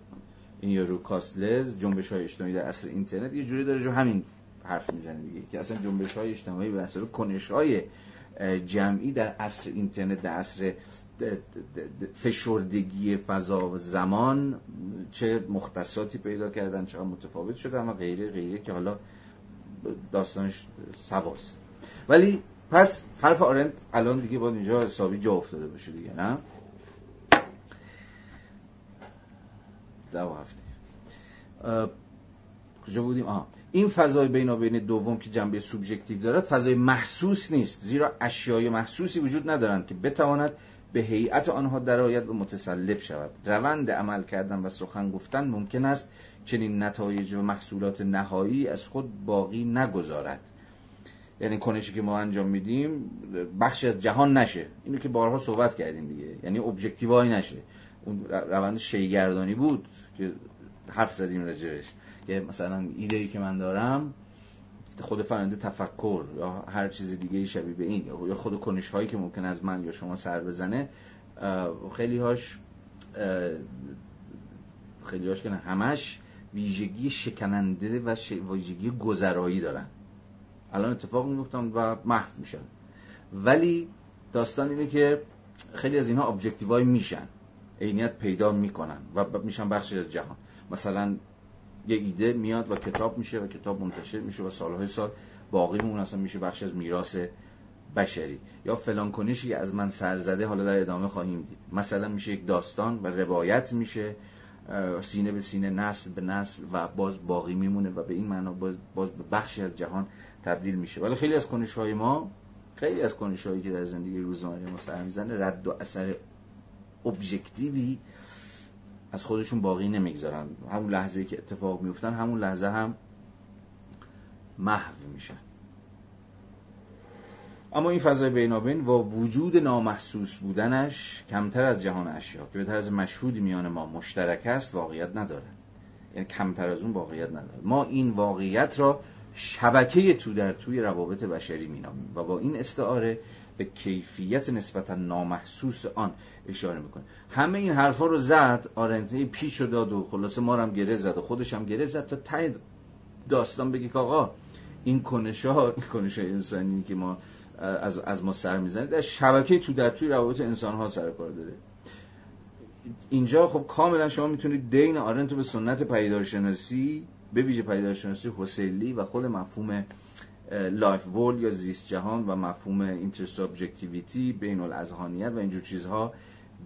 S1: این یارو کاسلز جنبش های اجتماعی در اصل اینترنت یه جوری داره جو همین حرف می‌زنه دیگه که اصلا جنبش های اجتماعی به اصل کنش های جمعی در عصر اینترنت در عصر فشردگی فضا و زمان چه مختصاتی پیدا کردن چقدر متفاوت شده اما غیره غیره که حالا داستانش سواست ولی پس حرف آرنت الان دیگه باید اینجا حسابی جا افتاده باشه دیگه نه؟ دو هفته کجا بودیم؟ آها. این فضای بینابین دوم که جنبه سوبژکتیو دارد فضای محسوس نیست زیرا اشیای محسوسی وجود ندارند که بتواند به هیئت آنها درآید و متسلب شود. روند عمل کردن و سخن گفتن ممکن است چنین نتایج و محصولات نهایی از خود باقی نگذارد. یعنی کنشی که ما انجام میدیم بخشی از جهان نشه. اینو که بارها صحبت کردیم دیگه. یعنی ابجکتیوای نشه. اون روند شیگردانی بود که حرف زدیم راجعش که مثلا ایده ای که من دارم خود فرنده تفکر یا هر چیز دیگه شبیه به این. یا خود کنش هایی که ممکن از من یا شما سر بزنه خیلی هاش خیلی هاش که همش ویژگی شکننده و ویژگی گذرایی دارن. الان اتفاق میفتن و محو میشن ولی داستان اینه که خیلی از اینها ابجکتیوای میشن. عینیت پیدا می‌کنن و میشن بخشی از جهان. مثلا یه ایده میاد و کتاب میشه و کتاب منتشر میشه و سالهای سال باقی مون اصلا میشه بخش از میراث بشری. یا فلان کنشی از من سر زده حالا در ادامه خواهیم دید. مثلا میشه یک داستان و روایت میشه سینه به سینه نسل به نسل و باز باقی میمونه و به این معنا باز, باز به بخشی از جهان تبدیل میشه. ولی خیلی از کنش های ما خیلی از کنش هایی که در زندگی روزمره ما سر می‌زنه رد و اثر ابژکتیوی از خودشون باقی نمی‌گذارن. همون لحظه که اتفاق میفتن همون لحظه هم محو میشن. اما این فضای بینابین و وجود نامحسوس بودنش کمتر از جهان اشیا که به طرز مشهودی میان ما مشترک است واقعیت نداره. یعنی کمتر از اون واقعیت نداره. ما این واقعیت را شبکه تو در توی روابط بشری مینامیم و با این استعاره به کیفیت نسبتا نامحسوس آن اشاره می‌کنه. همه این حرفا رو زد آرنتی پیش رو داد و خلاصه ما هم گره زد و خودش هم گره زد تا ته داستان بگی که آقا این کنش ها کنش انسانی که ما از, از ما سر می‌زنه در شبکه تو در توی روابط انسان ها سر کار داره. اینجا خب کاملا شما می‌تونید دِین آرنت به سنت پدیدارشناسی به ویژه پدیدارشناسی هوسرلی و خود مفهوم life-world یا زیست جهان و مفهوم intersubjectivity بین الاذهانیت و اینجور چیزها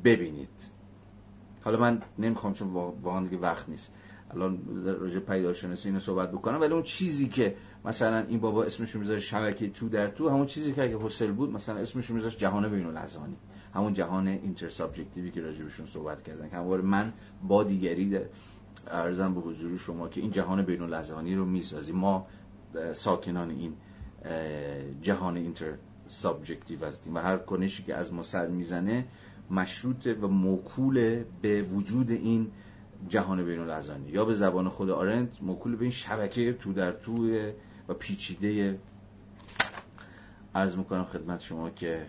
S1: ببینید. حالا من نمی‌خوام چون واقعا دیگه وقت نیست. الان راجع پدیدارشناسی اینو صحبت بکنم. ولی اون چیزی که مثلا این بابا اسمش می‌ذاره شبکه تو در تو همون چیزی که اگه هوسرل بود مثلا اسمش می‌ذاره جهان بین الاذهانی. همون جهان intersubjective ی که راجع صحبت کردن. که من با دیگری عرضم به حضور شما که این جهان بین الاذهانی رو می‌سازیم. ما ساکنان این جهان intersubjective هستیم و هر کنشی که از ما سر می‌زنه مشروط و موکول به وجود این جهان بین الاذهانی یا به زبان خود آرنت موکول به این شبکه تو در تو و پیچیده عرض می‌کنم خدمت شما که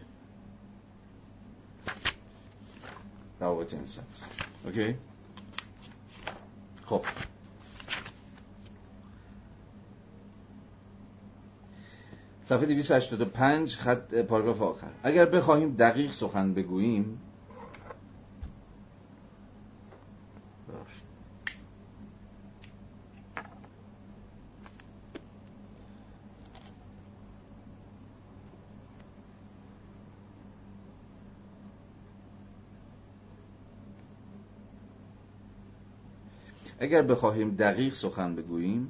S1: روابط انسان اوکی؟ خب. صفحه 285 خط پاراگراف آخر. اگر بخواهیم دقیق سخن بگوییم اگر بخواهیم دقیق سخن بگوییم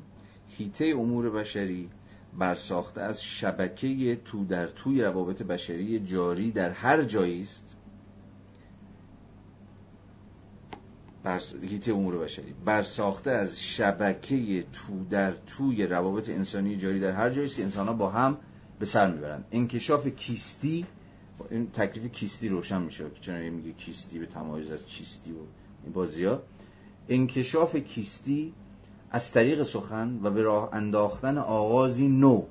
S1: هیته امور بشری برساخته از شبکه تو در توی روابط بشری جاری در هر جایی است. هیته امور بشری برساخته از شبکه تو در توی روابط انسانی جاری در هر جایی است که انسان ها با هم به سر می‌برند. انکشاف کیستی این تکلیف کیستی روشن میشه که چون میگه کیستی به تمایز از چیستی و این بازی ها انکشاف کیستی از طریق سخن و به راه انداختن آغازی نو.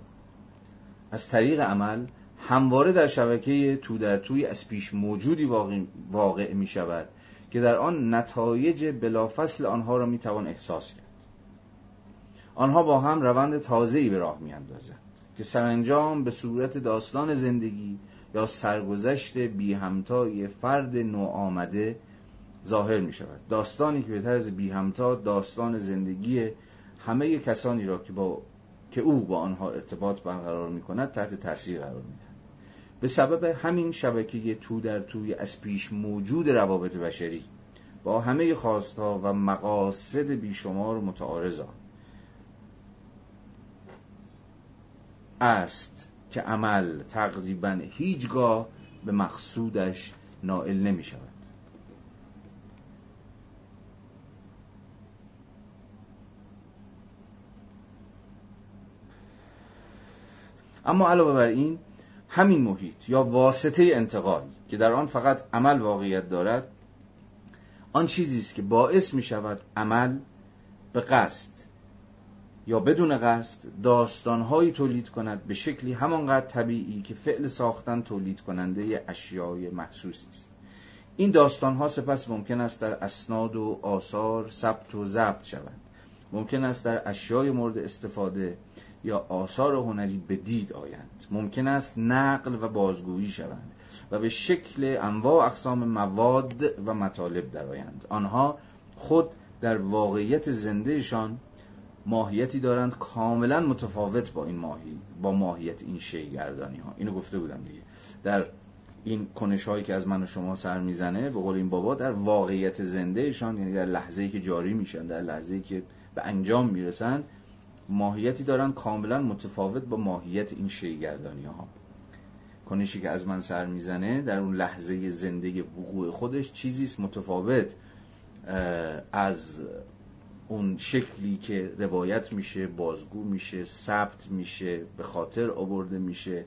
S1: از طریق عمل همواره در شبکه تو در توی از پیش موجودی واقع, می شود که در آن نتایج بلافصل آنها را می توان احساس کرد. آنها با هم روند تازه‌ای به راه می اندازند که سرانجام به صورت داستان زندگی یا سرگذشت بی همتای فرد نو آمده ظاهر می شود داستانی که به طرز بی همتا داستان زندگی همه کسانی را که, با... که او با آنها ارتباط برقرار می کند تحت تاثیر قرار می به سبب همین شبکه تو در توی از پیش موجود روابط بشری با همه خواستها و مقاصد بیشمار متعارضان است که عمل تقریبا هیچگاه به مقصودش نائل نمی شود اما علاوه بر این همین محیط یا واسطه انتقال که در آن فقط عمل واقعیت دارد آن چیزی است که باعث می شود عمل به قصد یا بدون قصد داستانهایی تولید کند به شکلی همانقدر طبیعی که فعل ساختن تولید کننده اشیای محسوسی است. این داستانها سپس ممکن است در اسناد و آثار ثبت و ضبط شوند. ممکن است در اشیای مورد استفاده یا آثار هنری به دید آیند. ممکن است نقل و بازگویی شوند و به شکل انواع اقسام مواد و مطالب درآیند آنها خود در واقعیت زندهشان ماهیتی دارند کاملا متفاوت با این ماهی با ماهیت این شیگردانی ها اینو گفته بودم دیگه. در این کنش هایی که از من و شما سر می‌زنه به قول این بابا در واقعیت زندهشان یعنی در لحظه ای که جاری میشن در لحظه ای که به انجام می‌رسند ماهیتی دارن کاملا متفاوت با ماهیت این شیگردانی ها کنشی که از من سر می‌زنه در اون لحظه زنده وقوع خودش چیزیست متفاوت از اون شکلی که روایت میشه بازگو میشه ثبت میشه به خاطر آورده میشه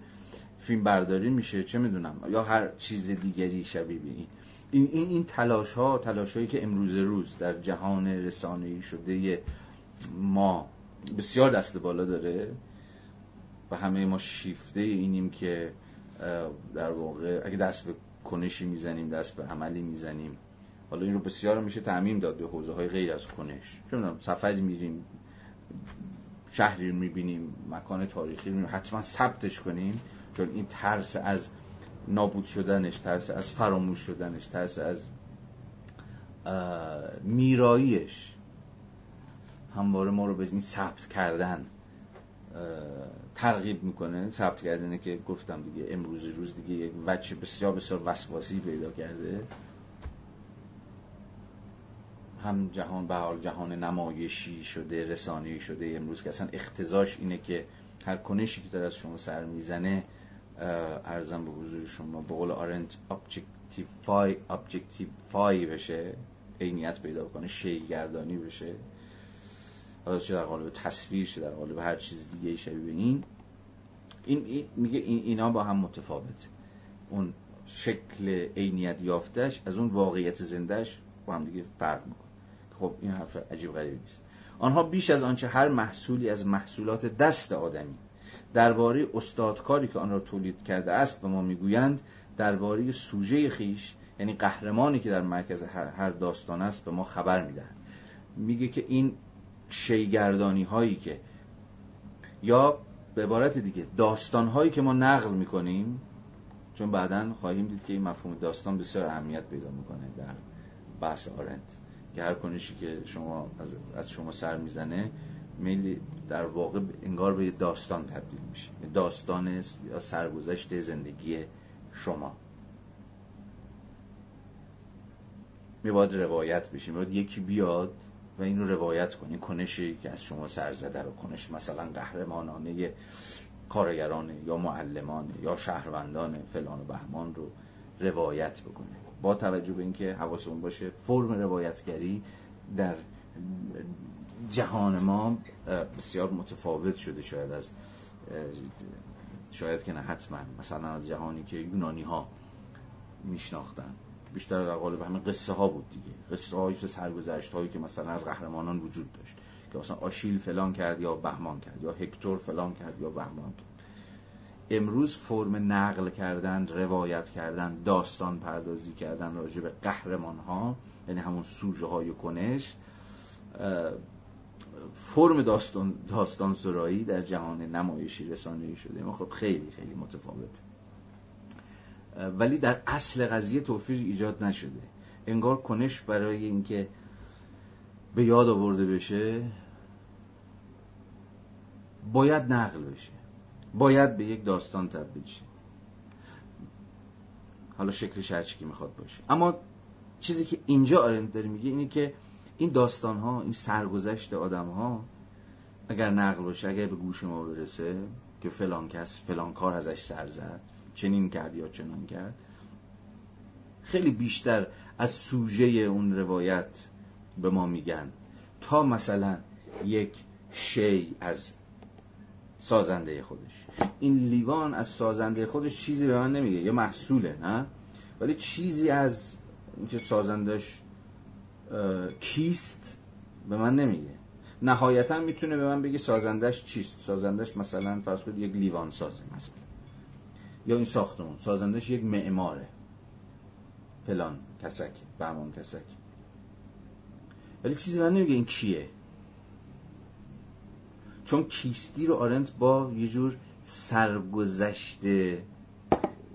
S1: فیلم برداری میشه چه می‌دونم یا هر چیز دیگری شبیه این. این این, این تلاش ها تلاش هایی که امروز روز در جهان رسانه‌ای شده ما بسیار دست بالا داره و همه ما شیفته اینیم که در واقع اگه دست به کنشی می‌زنیم دست به عملی می‌زنیم. حالا این رو بسیار میشه تعمیم داد به حوزه های غیر از کنش. چون سفری میریم شهری می‌بینیم مکان تاریخی رو حتما ثبتش کنیم. چون این ترس از نابود شدنش ترس از فراموش شدنش ترس از میراییش همواره ما رو به این ثبت کردن ترغیب می‌کنه. ثبت کردنه که گفتم دیگه امروز روز دیگه یک وجه بسیار بسیار وسواسی پیدا کرده. هم جهان به حال جهان نمایشی شده رسانه‌ای شده. امروز که اصلا اقتضاش اینه که هر کنشی که داره از شما سر می‌زنه عرضم به حضور شما به قول آرنت objectify objectify بشه عینیت پیدا کنه شی‌گردانی بشه. حالا چه در قالب تصویر چه در قالب هر چیز دیگه شبیه به این این میگه این اینا با هم متفاوت اون شکل عینیت یافتش از اون واقعیت زندهش با هم دیگه فرق می‌کنه. خب این حرف عجیب غریبی نیست. آنها بیش از آنچه هر محصولی از محصولات دست آدمی درباره استادکاری که آن را تولید کرده است به ما می‌گویند درباره سوژه خیش یعنی قهرمانی که در مرکز هر داستان است به ما خبر می‌دهند میگه که این شیگردانی هایی که یا به عبارت دیگه داستان هایی که ما نقل می‌کنیم چون بعدا خواهیم دید که این مفهوم داستان بسیار اهمیت پیدا می‌کنه در بحث آرنت. که هر کنشی که شما از, شما سر می‌زنه میلی در واقع انگار به داستان تبدیل میشه. داستان است یا سرگذشت زندگی شما. میباید روایت بشه. میباید یکی بیاد و اینو روایت کنی کنشی که از شما سر زده رو کنش مثلا قهرمانانه کارگران یا معلمان یا شهروندان فلان و بهمان رو روایت بکنه. با توجه به اینکه حواسمون باشه فرم روایتگری در جهان ما بسیار متفاوت شده شاید از شاید که نه حتما. مثلا از جهانی که یونانی ها میشناختن. بیشتر در قالب همه قصه ها بود دیگه. قصه هایی سرگذشت هایی که مثلا از قهرمانان وجود داشت که مثلا آشیل فلان کرد یا بهمان کرد یا هکتور فلان کرد یا بهمان کرد. امروز فرم نقل کردن روایت کردن داستان پردازی کردن راجع به قهرمان ها یعنی همون سوژه های کنش فرم داستان, داستان سرایی در جهان نمایشی رسانه‌ای شده. ما خب خیلی خیلی متفاوت ولی در اصل قضیه توفیر ایجاد نشده. انگار کنش برای اینکه به یاد آورده بشه باید نقل بشه. باید به یک داستان تبدیل شه. حالا شکلش هرچی که می‌خواد باشه. اما چیزی که اینجا آرند داره میگه اینه که این داستان ها این سرگذشت آدم ها اگر نقل باشه اگر به گوش ما برسه که فلان کس فلان کار ازش سر زد چنین کرد یا چنان کرد. خیلی بیشتر از سوژه اون روایت به ما میگن. تا مثلا یک شی از سازنده خودش. این لیوان از سازنده خودش چیزی به من نمیگه. یا محصوله نه؟ ولی چیزی از اینکه سازندش کیست به من نمیگه. نهایتا می‌تونه به من بگه سازندش چیست؟ سازندش مثلا فرض کنید یک لیوان سازه مثلا. یا این ساختمون سازندش یک معماره. فلان کسک بهمان کسک. ولی چیزی من نمیگه این کیه. چون کیستی رو آرنت با یه جور سرگذشته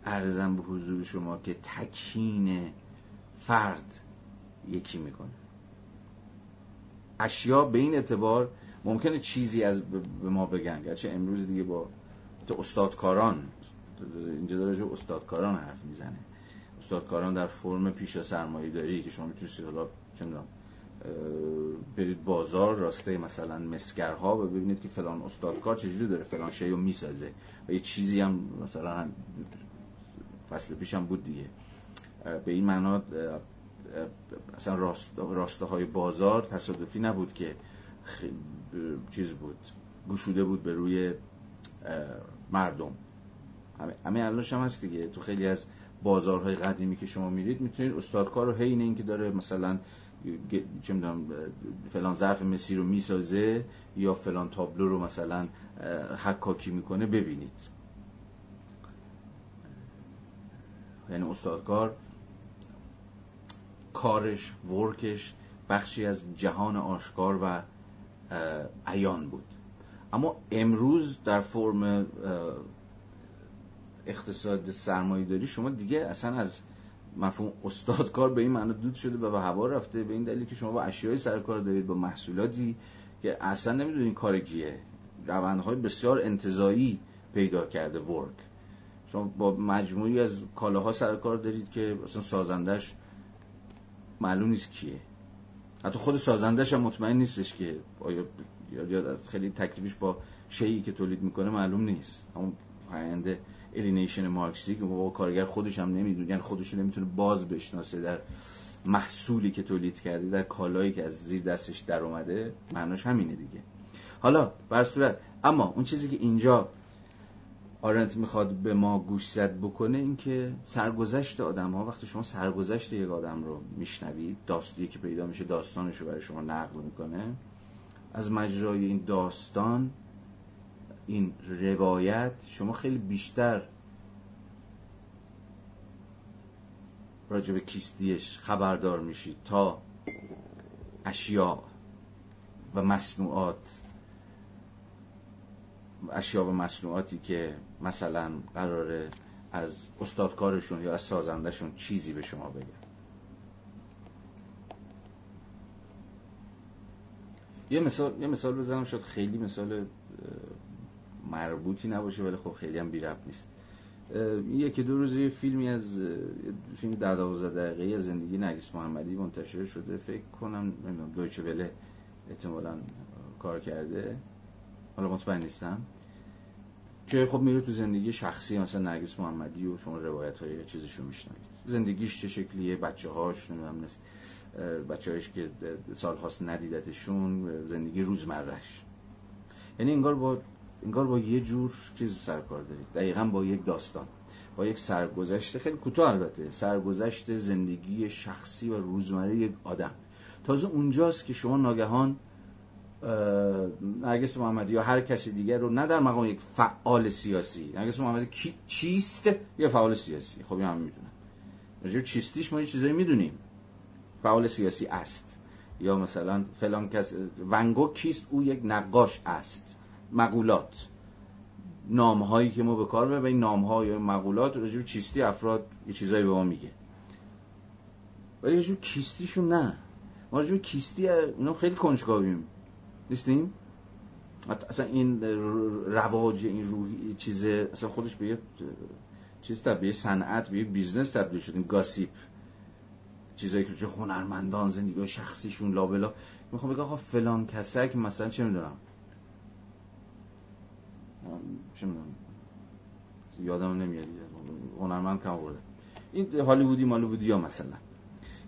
S1: ارزم به حضور شما که تکین فرد یکی می‌کنه. اشیا به این اعتبار ممکنه چیزی از به ما بگن. گرچه امروز دیگه با استادکاران اینجا داره استادکاران حرف می‌زنه. استادکاران در فرم پیش سرمایه داری که شما می‌تونید حالا چه برید بازار راسته مثلا مسگرها و ببینید که فلان استادکار چجوری داره فلان شی رو می‌سازه. و یه چیزی هم مثلا فصل پیشم بود دیگه. به این معنا اصلا راست، راسته های بازار تصادفی نبود که چیز بود گشوده بود به روی مردم. همه الانش هم هست دیگه. تو خیلی از بازارهای قدیمی که شما میرید می‌تونید استادکار رو حین اینکه داره مثلا چه می‌دونم فلان ظرف مسی رو می‌سازه یا فلان تابلو رو مثلا حکاکی می‌کنه ببینید. یعنی استادکار کارش ورکش بخشی از جهان آشکار و عیان بود. اما امروز در فرم اقتصاد سرمایه داری شما دیگه اصلا از مفهوم استادکار به این معنی دود شده و به هوا رفته به این دلیل که شما با اشیای سرکار دارید با محصولاتی که اصلا نمی‌دونید کار کیه. روندهای بسیار انتظایی پیدا کرده ورک. شما با مجموعی از کالاها سرکار دارید که اصلا سازندش معلوم نیست کیه. حتی خود سازندش هم مطمئن نیستش که آیا یا خیلی تکلیفش با شیعی که تولید می‌کنه معلوم نیست. همون پاینده الینیشن مارکسی که با کارگر خودش هم نمی‌دونه. یعنی خودش نمی‌تونه باز بشناسه در محصولی که تولید کرده در کالایی که از زیر دستش در اومده. معناش همینه دیگه. حالا بر صورت اما اون چیزی که اینجا آرنت می‌خواد به ما گوشزد بکنه این که سرگذشت آدم ها وقتی شما سرگذشت یک آدم رو میشنوید داستانی که پیدا میشه داستانش رو برای شما نقل می‌کنه از مجرای این داستان این روایت شما خیلی بیشتر راجع به کیستیش خبردار میشید تا اشیاء و مصنوعات. اشیاء و مصنوعاتی که مثلا قراره از استادکارشون یا از سازندشون چیزی به شما بگن. یه مثال یه مثال بزنم شد خیلی مثال مربوطی نباشه ولی خب خیلی هم بی نیست. یکی دو روز یه فیلمی از فیلم در دوازده دقیقه از زندگی نرگس محمدی منتشر شده. فکر کنم نمی‌دونم دویچه وله احتمالا کار کرده. حالا مطمئن نیستم. که خب میره تو زندگی شخصی مثلا نرگس محمدی و شما روایت های چیزشو میشنوید. زندگیش چه شکلیه بچه هاش نمی‌دونم بچه هایش که سال هاست ندیدتشون زندگی روزمرش یعنی انگار با انگار با یه جور چیز سرکار دارید. دقیقا با یک داستان با یک سرگذشت خیلی کوتاه البته. سرگذشت زندگی شخصی و روزمره یک آدم. تازه اونجاست که شما ناگهان نرگس محمدی یا هر کسی دیگر رو نه در مقام یک فعال سیاسی. نرگس محمدی کی چیست؟ یا فعال سیاسی. خب هم می‌دونن. راجع چیستیش ما یه چیزایی می‌دونیم. فعال سیاسی است. یا مثلا فلان کس ون‌گوگ کیست؟ او یک نقاش است. مقولات. نام هایی که ما به کار ببریم نام ها یا مقولات راجع چیستی افراد یه چیزایی به ما میگه. ولی راجع کیستیشون نه. ما راجع کیستی اینا خیلی کنجکاویم نیستیم؟ اصلا این رواج این روحی چیز اصلا خودش به چیز تبدیل صنعت به business تبدیل شد این gossip. چیزایی که چه هنرمندان زندگی شخصیشون لابلا می‌خوام بگم آقا فلان کسک مثلا چه می‌دونم. چه یادم نمیاد. هنرمند کم برده این هالیوودی مالیوودی ها مثلا.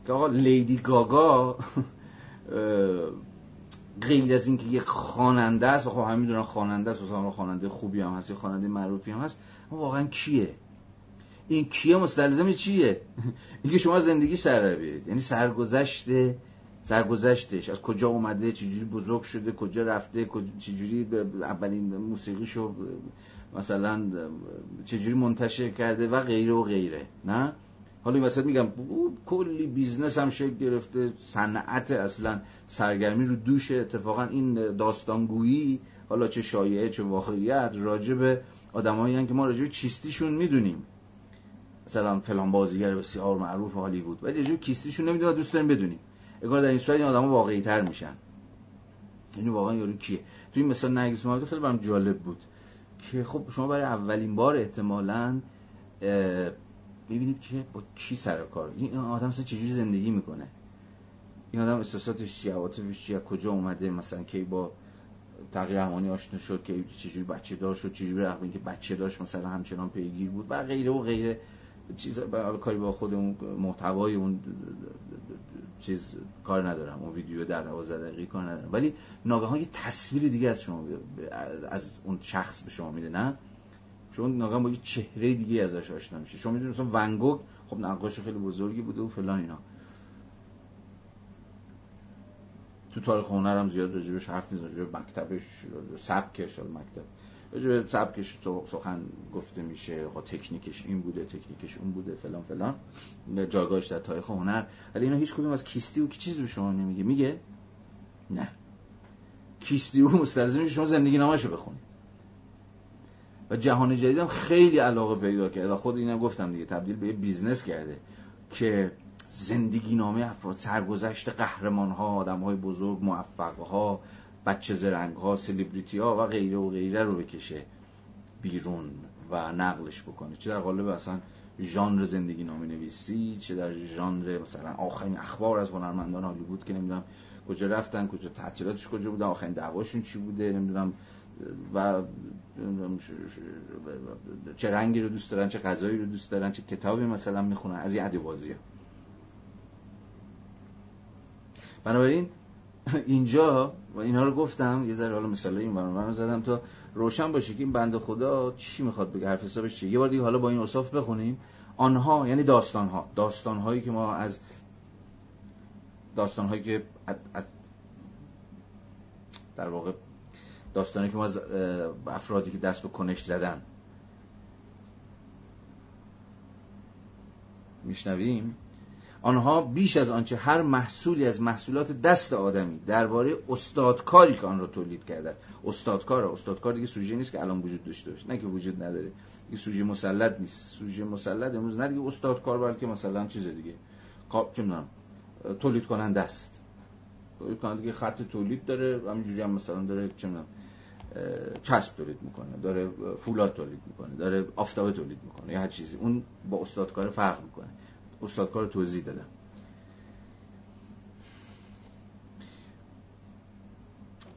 S1: که آقا لیدی گاگا غیر از اینکه یک خواننده است و خب همه خواننده است مثلا خواننده خوبی هم هست خواننده معروفی هم هست. اما واقعا کیه؟ این کیه مستلزم چیه؟ (laughs) اینکه شما زندگی سر بیارید. یعنی سرگذشت سرگذشتش. از کجا اومده؟ چجوری بزرگ شده؟ کجا رفته؟ چجوری اولین موسیقیشو مثلا چجوری منتشر کرده و غیره و غیره. نه؟ حالا این وسط میگم کلی business هم شکل گرفته. صنعت اصلا سرگرمی رو دوشه. اتفاقا این داستانگویی حالا چه شایعه چه واقعیت راجب آدمایی که ما راجب چیستیشون می‌دونیم. مثلا فلان بازیگر بسیار معروف هالیوود ولی راجب کیستیشون نمی‌دونیم و دوست داریم بدونیم. اگر در این صورت این آدما واقعی تر میشن. یعنی واقعا یارو کیه؟ تو این مثلا نرگس محمدی خیلی برام جالب بود که خب شما برای اولین بار احتمالاً می‌بینید که با کی سر کار؟ این آدم مثلا چجوری زندگی می‌کنه؟ این آدم احساساتش چیه؟ عواطفش چیه؟ کجا اومده؟ مثلا کی با تغییر همانی آشنا شد؟ که چجوری بچه دار شد؟ چجوری رغم اینکه بچه داشت مثلا همچنان پیگیر بود؟ و غیره و غیره. چیز کاری با خود اون محتوای اون چیز کار ندارم. اون ویدیو در 12 دقیقه کار ندارم. ولی ناگهان یه تصویر دیگه از شما از اون شخص به شما میده نه؟ چون ناگهان با یه چهره دیگه ازش آشنا میشه. شما می‌دونید مثلا ونگوک خب نقاش خیلی بزرگی بوده و فلان اینا. تو تاریخ هنر هم زیاد راجبش حرف می‌زنه راجب مکتبش سبکش مکتب. راجب سبکش سخن گفته میشه خب تکنیکش این بوده تکنیکش اون بوده فلان فلان. جایگاهش در تاریخ هنر. ولی اینا هیچ کدوم از کیستی و چیزی به شما نمیگه. میگه؟ نه. کیستی و مستلزم شما زندگی نامشو بخونید. و جهان جدیدم خیلی علاقه پیدا کرده. و خود اینم گفتم دیگه تبدیل به یه business کرده که زندگی نامه افراد سرگذشت قهرمان ها آدم های بزرگ موفق ها بچه زرنگ ها سلیبریتی ها و غیره و غیره رو بکشه بیرون و نقلش بکنه. چه در قالب اصلا ژانر زندگی نامه نویسی چه در ژانر مثلا آخرین اخبار از هنرمندان هالیوود که نمی‌دونم کجا رفتن کجا تعطیلاتش کجا بوده آخرین دعواشون چی بوده نمی‌دونم و چه رنگی رو دوست دارن چه غذایی رو دوست دارن چه کتابی مثلا می‌خونن. از این ادیبازی بنابراین (laughs) اینجا و اینها رو گفتم یه ذره حالا مثلا این برنامه رو زدم تا روشن باشه که این بنده خدا چی می‌خواد بگه حرف حسابش چیه؟ یه بار دیگه حالا با این اصاف بخونیم. آنها یعنی داستان ها داستان هایی که ما از داستان هایی که در واقع داستانی که ما از افرادی که دست به کنش زدن. میشنویم؟ آنها بیش از آنچه هر محصولی از محصولات دست آدمی درباره استادکاری که آن را تولید کرده استادکار استادکار دیگه سوژه نیست که الان وجود داشته باشه. نه که وجود نداره. این سوژه مسلط نیست. سوژه مسلط امروز نه دیگه استادکار بلکه مثلا چیز دیگه. چه تولید کننده است. تولید کننده دیگه خط تولید داره همینجوری هم مثلا داره چه چسب تولید می‌کنه داره فولاد تولید می‌کنه داره آفتابه تولید می‌کنه یا هر چیزی. اون با استادکار فرق می‌کنه. استادکار توضیح دادم.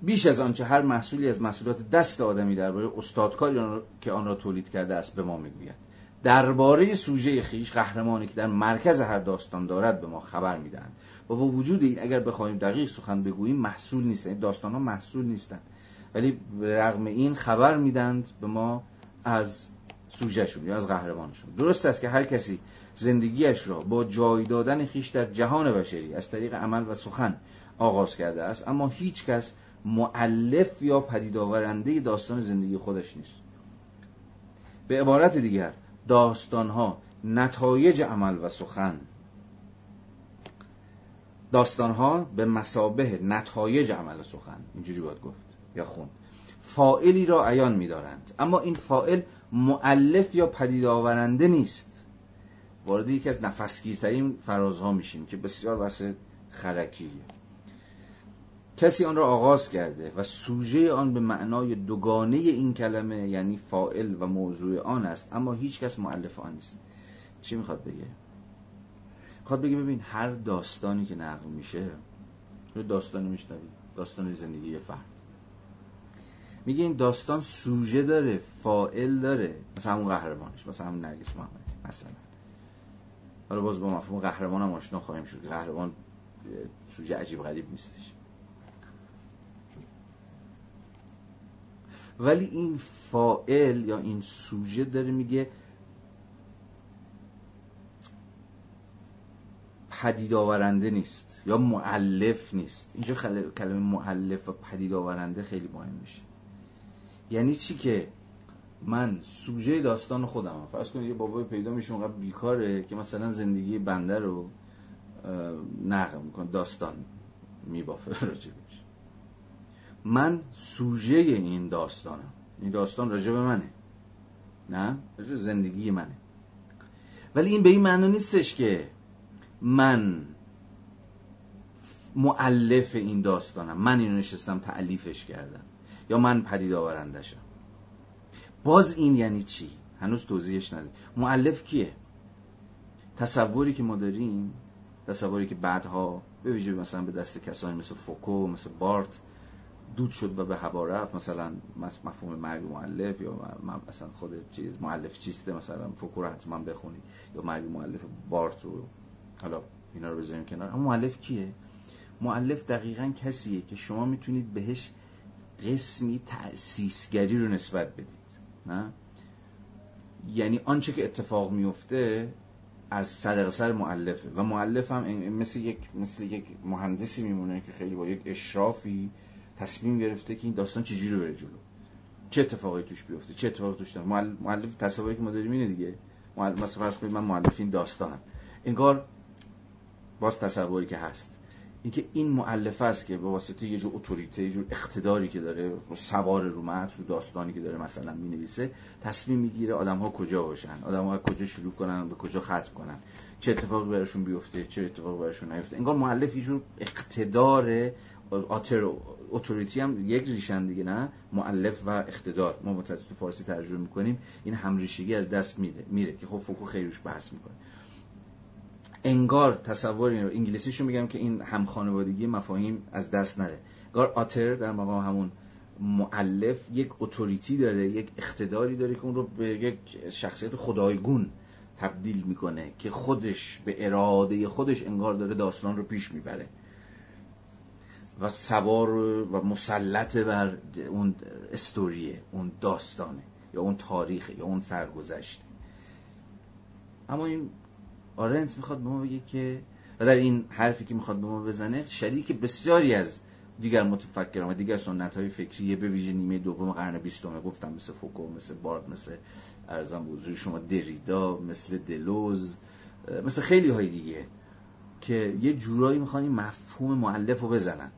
S1: بیش از آنچه هر محصولی از محصولات دست آدمی درباره استادکاری که آن را تولید کرده است به ما می‌گوید. درباره سوژه خیش قهرمانی که در مرکز هر داستان دارد به ما خبر می‌دهند. و با وجود این اگر بخوایم دقیق سخن بگوییم محصول نیستند داستان ها محصول نیستند. ولی رغم این خبر میدند به ما از سوژهشون یا از قهرمانشون. درست است که هر کسی زندگیش را با جای دادن خیش در جهان بشری از طریق عمل و سخن آغاز کرده است. اما هیچ کس معلف یا پدید آورنده داستان زندگی خودش نیست. به عبارت دیگر داستانها نتایج عمل و سخن. داستانها به مسابه نتایج عمل و سخن. اینجوری باید گفت یا خوند. فائلی را عیان می‌دارند. اما این فائل معلف یا پدید آورنده نیست. وارد یکی از نفسگیرترین فرازها میشیم که بسیار واسه خرکیه. کسی آن را آغاز کرده و سوژه آن به معنای دوگانه این کلمه یعنی فائل و موضوع آن است اما هیچ کس معلف آن نیست. چی می‌خواد بگه؟ می‌خواد بگه ببین هر داستانی که نقل میشه داستانی میشنوید داستان زندگی فرد. میگه این داستان سوژه داره فائل داره. مثلا همون قهرمانش مثلا همون نرگس محمدی مثلا. حالا باز با مفهوم قهرمان هم آشنا خواهیم شد. قهرمان سوژه عجیب غریب نیستش. ولی این فائل یا این سوژه داره میگه پدید آورنده نیست یا معلف نیست. اینجا کلمه معلف و پدید آورنده خیلی مهم میشه. یعنی چی که من سوژه داستان خودم فرض کنید یه بابای پیدا میشه اونقدر بیکاره که مثلا زندگی بنده رو نقل می‌کنه داستان میبافه راجبش من سوژه این داستانم. این داستان راجب منه. نه؟ راجب زندگی منه. ولی این به این معنی نیستش که من معلف این داستانم. من اینو نشستم تعلیفش کردم. یا من پدید آورندشم باز این یعنی چی؟ هنوز توضیحش ندیم معلف کیه؟ تصوری که ما داریم تصوری که بعدها به ویژه مثلا به دست کسانی مثل فوکو مثل بارت دود شد و به هوا رفت. مثلا مفهوم مرگ معلف یا مثلا خود چیز معلف چیسته مثلا فکر حتما بخونید یا مرگ معلف بارت رو. حالا اینا رو بذاریم کنار. اما معلف کیه؟ معلف دقیقا کسیه که شما می‌تونید بهش قسمی تأسیسگری رو نسبت بدید. نه؟ یعنی آنچه که اتفاق میفته از صدق سر معلفه و معلف هم مثل یک مثل یک مهندسی میمونه که خیلی با یک اشرافی تصمیم گرفته که این داستان چجوری بره جلو. چه اتفاقی توش بیفته؟ چه اتفاقی توش داره؟ معلف تصوری که ما داریم اینه دیگه. مثلا فرض کنید من معلف این داستانم. انگار باز تصوری که هست. اینکه این معلفه است که به واسطه یه جور اتوریته یه جور اقتداری که داره سوار رو متن رو داستانی که داره مثلا می‌نویسه تصمیم می‌گیره آدم ها کجا باشن آدم ها کجا شروع کنن به کجا ختم کنن چه اتفاقی براشون بیفته چه اتفاقی براشون نیفته. انگار معلف یه جور اقتدار اتوریتی هم یک ریشن دیگه نه؟ معلف و اقتدار. ما متاسف تو فارسی ترجمه می‌کنیم این همریشگی از دست میره میره که خب فوکو خیلی روش بحث می‌کنه. انگار تصور این رو انگلیسیشو میگم که این هم خانوادگی مفاهیم از دست نره. انگار آتر در مقام همون معلف یک اتوریتی داره یک اقتداری داره که اون رو به یک شخصیت خدایگون تبدیل می‌کنه که خودش به اراده خودش انگار داره داستان رو پیش می‌بره. و سوار و مسلط بر اون استوریه اون داستانه یا اون تاریخ یا اون سرگذشته. اما این آرنت می‌خواد به ما بگه که و در این حرفی که می‌خواد به ما بزنه شریک بسیاری از دیگر متفکران و دیگر سنت های فکریه به ویژه نیمه دوم قرن بیستمه گفتم مثل فوکو مثل بارد مثل ارزم بزرگ شما دریدا مثل دلوز مثل خیلی های دیگه که یه جورایی می‌خوان این مفهوم معلف رو بزنن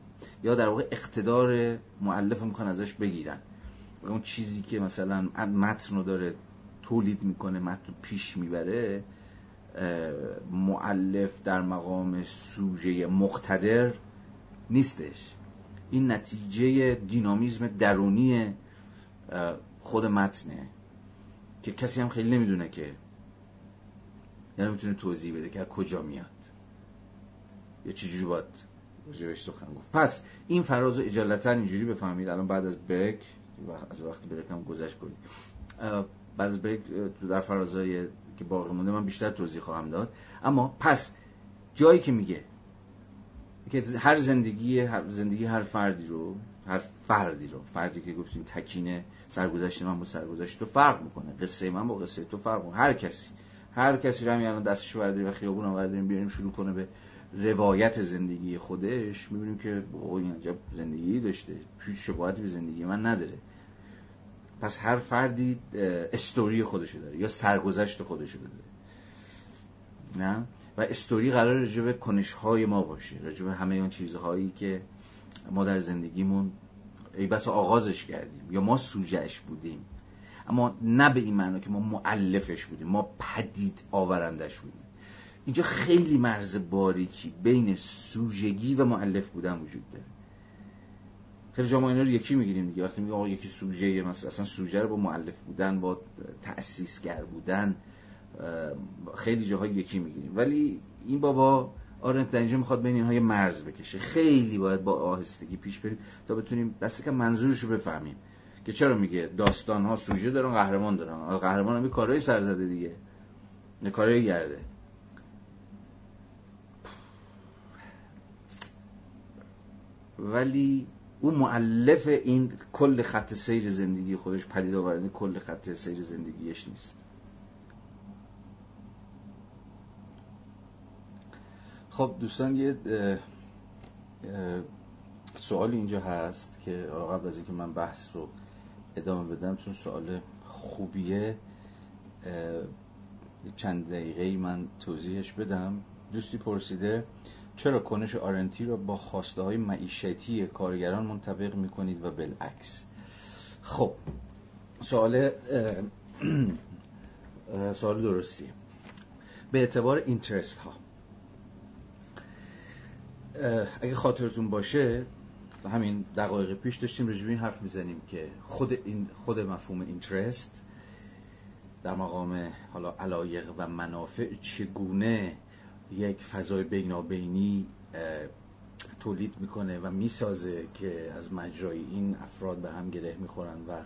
S1: یا در واقع اقتدار معلف رو می‌خوان ازش بگیرن. اون چیزی که مثلا متن رو داره تولید می‌کنه متن پیش می‌بره معلف در مقام سوژه مقتدر نیستش. این نتیجه دینامیزم درونی خود متنه که کسی هم خیلی نمی‌دونه که یعنی می‌تونه توضیح بده که از کجا میاد. یا چجوری باید راجبش سخن گفت. پس این فراز اجالتا اینجوری بفهمید. الان بعد از بریک از وقتی بریک هم گذشت کنید بعد از بریک در فرازهای که باقی مونده من بیشتر توضیح خواهم داد. اما پس جایی که میگه که هر زندگی هر زندگی هر فردی رو هر فردی رو فردی که گفتیم تکینه سرگذشت من با سرگذشت تو فرق می‌کنه. قصه من با قصه تو فرق می‌کنه. هر کسی هر کسی رو همین الان دستش برداریم و خیابون هم برداریم بیاریم شروع کنه به روایت زندگی خودش می‌بینیم که این عجب زندگی داشته. هیچ شباهتی به زندگی من نداره. پس هر فردی استوری خودشو داره یا سرگذشت خودشو داره. نه؟ و استوری قرار راجع کنش های ما باشه راجع همه اون چیزهایی که ما در زندگیمون ای بس آغازش کردیم یا ما سوجهش بودیم. اما نه به این معنا که ما معلفش بودیم ما پدید آورندش بودیم. اینجا خیلی مرز باریکی بین سوژگی و معلف بودن وجود داره. خیلی جا ما اینا رو یکی می‌گیریم دیگه. وقتی میگیم آقا یکی سوژه مثلا اصلا سوژه رو با معلف بودن با تأسیسگر بودن خیلی جاها یکی می‌گیریم. ولی این بابا آرنت در اینجا می‌خواد بین اینها یه مرز بکشه. خیلی باید با آهستگی پیش بریم تا بتونیم دست که منظورش رو بفهمیم. که چرا میگه داستان ها سوژه دارن قهرمان دارن. قهرمان هم کارهای سر زده دیگه کارهای گرده. ولی او معلف این کل خط سیر زندگی خودش پدید آورده کل خط سیر زندگیش نیست. خب دوستان یه سوال اینجا هست که قبل از اینکه من بحث رو ادامه بدم چون سوال خوبیه چند دقیقه من توضیحش بدم. دوستی پرسیده چرا کنش آرنتی را با خواسته های معیشتی کارگران منطبق می کنید و بالعکس؟ خب سوال (clears throat) سوال درستی. به اعتبار اینترست ها. اگه خاطرتون باشه همین دقایق پیش داشتیم رجوع این حرف می‌زنیم که خود این خود مفهوم اینترست در مقام حالا علایق و منافع چگونه یک فضای بینابینی تولید می‌کنه و می‌سازه که از مجرای این افراد به هم گره می‌خورن و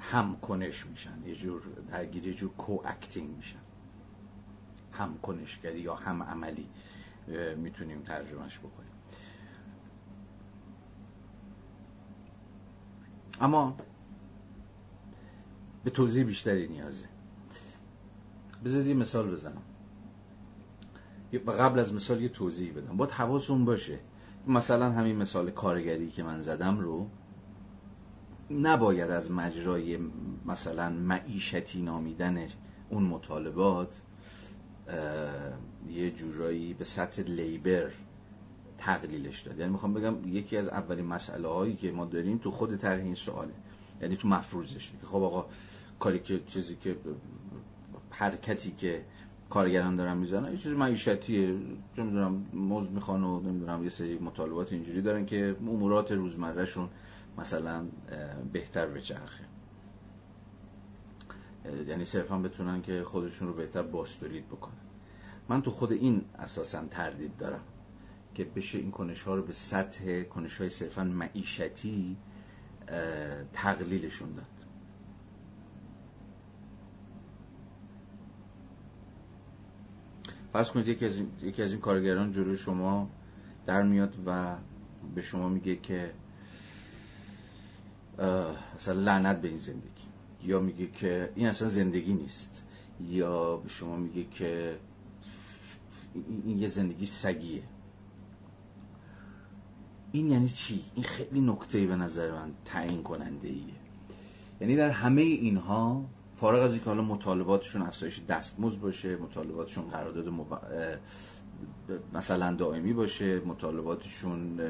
S1: هم کنش میشن. یه جور درگیری جور کو اکتینگ میشن. هم کنشگری یا هم عملی می‌تونیم ترجمهش بکنیم. اما به توضیح بیشتری نیازه. بذارید یه مثال بزنم. و قبل از مثال یه توضیح بدم. باید حواستون باشه. مثلا همین مثال کارگری که من زدم رو نباید از مجرای مثلا معیشتی نامیدن اون مطالبات یه جورایی به سطح لیبر تقلیلش داد. یعنی می‌خوام بگم یکی از اولین مسئله هایی که ما داریم تو خود طرح این سواله. یعنی تو مفروضش خب آقا کاری که چیزی که حرکتی که کارگران دارن می‌زنن. یه چیز معیشتیه. نمی‌دونم مزد می‌خوان و نمی‌دونم یه سری مطالبات اینجوری دارن که امورات روزمرهشون مثلا بهتر بچرخه یعنی صرفا بتونن که خودشون رو بهتر باستولید بکنن. من تو خود این اساسا تردید دارم که بشه این کنش ها رو به سطح کنش های صرفا معیشتی تقلیلشون داد. فرض کنید یکی از, یکی از این کارگران جلو شما در میاد و به شما میگه که اصلا لعنت به این زندگی. یا میگه که این اصلا زندگی نیست. یا به شما میگه که این یه زندگی سگیه. این یعنی چی؟ این خیلی نکته به نظر من تعیین کننده ایه یعنی در همه اینها فارغ از اینکه حالا مطالباتشون افزایش دستمزد باشه مطالباتشون قرارداد مب... مثلا دائمی باشه مطالباتشون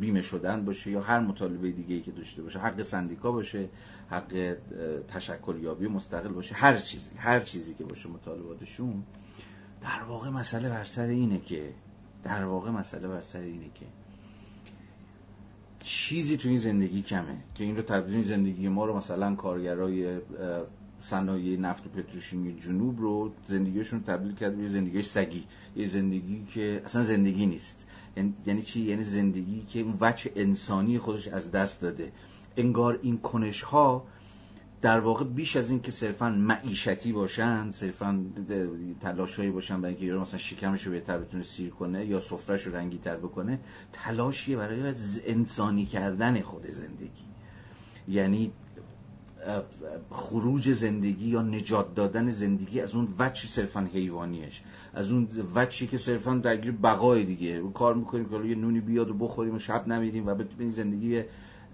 S1: بیمه شدن باشه یا هر مطالبه دیگه ای که داشته باشه حق سندیکا باشه حق تشکل یابی مستقل باشه هر چیزی هر چیزی که باشه مطالباتشون. در واقع مسئله بر سر اینه که در واقع مسئله بر سر اینه که چیزی تو این زندگی کمه که این رو تبدیل زندگی ما رو مثلا کارگرای صنایع نفت و پتروشیمی جنوب رو زندگیشون تبدیل کرد به زندگی سگی. یه زندگی که اصلا زندگی نیست. یعنی, یعنی چی؟ یعنی زندگی که اون وجه انسانی خودش از دست داده. انگار این کنش ها در واقع بیش از این که صرفا معیشتی باشن صرفا تلاشایی باشن برای اینکه مثلا شکمش رو بهتر بتونه سیر کنه یا سفرش رو رنگی تر بکنه تلاشیه برای انسانی کردن خود زندگی. یعنی خروج زندگی یا نجات دادن زندگی از اون وچی صرفا حیوانیش. از اون وچی که صرفا درگیر بقای دیگه. کار می‌کنیم که یه نونی بیاد و بخوریم و شب نمیریم و بتونیم زندگی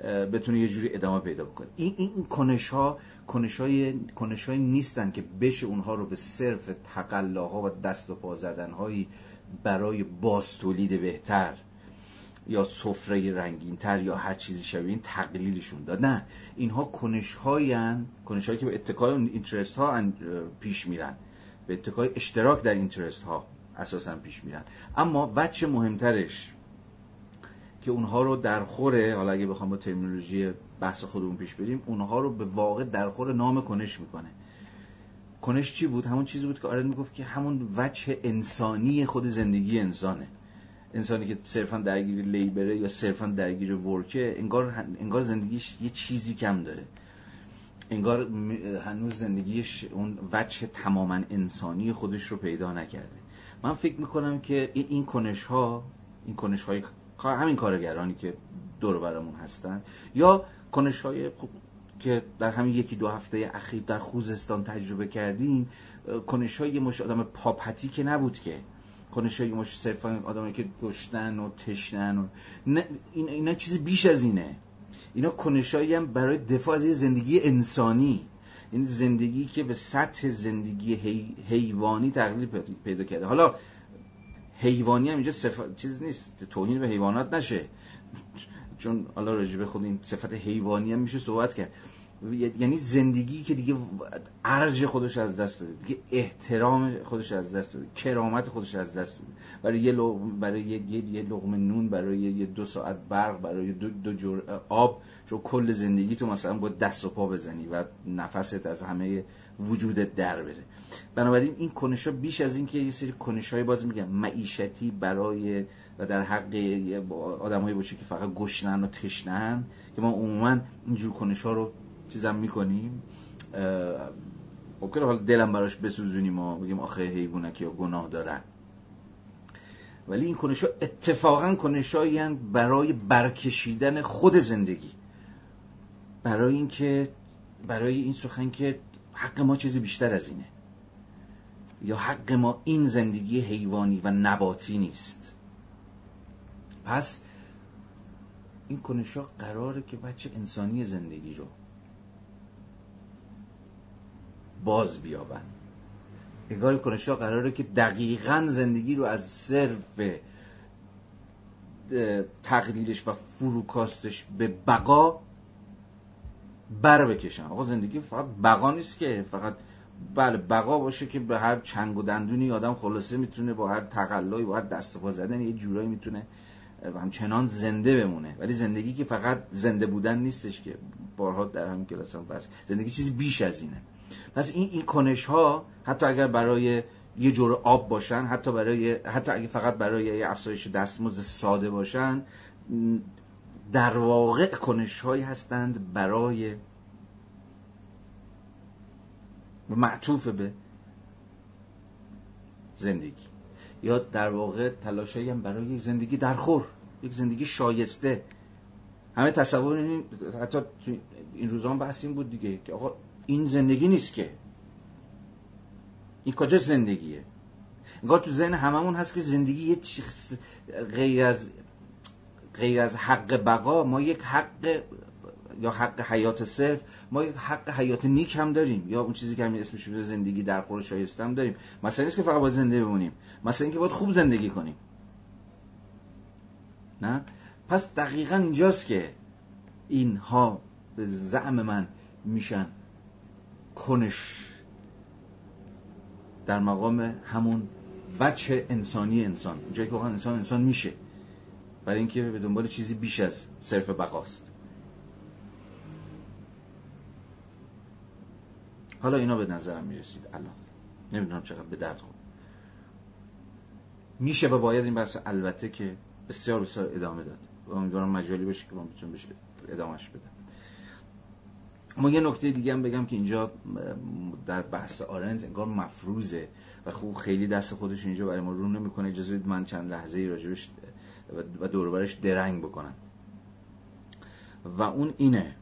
S1: بتونه یه جوری ادامه پیدا بکنه. این این کنش ها کنش های, کنش های نیستن که بشه اونها رو به صرف تقلاها و دست و پا زدن هایی برای باستولید بهتر یا سفره رنگین تر یا هر چیزی شبیه این تقلیلشون داد. نه اینها کنش هایی کنش هایی که به اتکای اینترست ها پیش میرن. به اتکای اشتراک در اینترست ها اساسا پیش میرن. اما وچه مهمترش که اونها رو در خوره حالا اگه بخوام با ترمینولوژی بحث خودمون پیش بریم اونها رو به واقع در خور نام کنش می‌کنه. کنش چی بود؟ همون چیزی بود که آرد می‌گفت که همون وجه انسانی خود زندگی انسانه. انسانی که صرفا درگیر لیبره یا صرفا درگیر ورکه انگار انگار زندگیش یه چیزی کم داره. انگار هنوز زندگیش اون وجه تماما انسانی خودش رو پیدا نکرده. من فکر می‌کنم که این کنش ها این کنش های همین کارگرانی که دور برامون هستن. یا کنش های که در همین یکی دو هفته اخیر در خوزستان تجربه کردیم کنش های مش آدم پاپتی که نبود که. کنش های مش صرفا آدمی که گشتن و تشنن و نه این اینا چیزی بیش از اینه. اینا کنشایی هم برای دفاع از زندگی انسانی. این زندگی که به سطح زندگی حیوانی تقلیل پیدا کرده. حالا حیوانی هم اینجا صفت چیز نیست توهین به حیوانات نشه. چون حالا راجبه خود این صفت حیوانی هم میشه صحبت کرد. یعنی زندگی که دیگه ارج خودش از دست داده دیگه احترام خودش از دست داده کرامت خودش از دست داده. برای یه برای یه, یه لقمه نون برای یه دو ساعت برق برای دو, دو جور آب چون کل زندگی تو مثلا با دست و پا بزنی و نفست از همه وجودت در بره. بنابراین این کنش ها بیش از این که یه سری کنش های باز میگم معیشتی برای و در حق آدمایی باشه که فقط گشنن و تشنن که ما عموما اینجور کنش ها رو چیزم می‌کنیم. ممکنه حالا دلم براش بسوزونیم و بگیم آخه حیوانک یا گناه دارن. ولی این کنش ها اتفاقا کنش برای برکشیدن خود زندگی. برای اینکه برای این سخن که حق ما چیزی بیشتر از اینه. یا حق ما این زندگی حیوانی و نباتی نیست. پس این کنش ها قراره که بچه انسانی زندگی رو باز بیابن. انگار کنش ها قراره که دقیقا زندگی رو از صرف تقلیلش و فروکاستش به بقا بر بکشن. آقا زندگی فقط بقا نیست که. فقط بله بقا باشه که به هر چنگ و دندونی آدم خلاصه می‌تونه با هر تقلایی با هر دست پا زدن یه جورایی می‌تونه همچنان زنده بمونه. ولی زندگی که فقط زنده بودن نیستش که. بارها در همین کلاس هم بس زندگی چیزی بیش از اینه. پس این این کنش ها حتی اگر برای یه جور آب باشن حتی برای حتی اگه فقط برای یه افزایش دستمزد ساده باشن در واقع کنش هایی هستند برای معطوف به زندگی. یا در واقع تلاشایی هم برای یک زندگی درخور یک زندگی شایسته. همه تصور این حتی این روزان بحث این بود دیگه که آقا این زندگی نیست که. این کجا زندگیه؟ انگار تو ذهن هممون هست که زندگی یه غیر از غیر از حق بقا ما یک حق یا حق حیات صرف ما یک حق حیات نیک هم داریم. یا اون چیزی که همین اسمش بوده زندگی در خور شایسته هم داریم. مثلا نیست که فقط باید زنده بمونیم. مثلا اینکه باید خوب زندگی کنیم. نه؟ پس دقیقا اینجاست که اینها به زعم من میشن کنش در مقام همون وجه انسانی انسان. جایی که انسان انسان میشه. برای اینکه به دنبال چیزی بیش از صرف بقاست. حالا اینا به نظرم می‌رسید. الان. نمی‌دونم چقدر به درد خود میشه و باید این بحث البته که بسیار بسیار ادامه داد. و امیدوارم مجالی باشه که ما بتونیم بشه ادامهش بدم. اما یه نکته دیگه هم بگم که اینجا در بحث آرنت انگار مفروضه و خوب خیلی دست خودش اینجا برای ما رو نمی‌کنه. اجازه من چند لحظه ای راجبش و دوربرش درنگ بکنم و اون اینه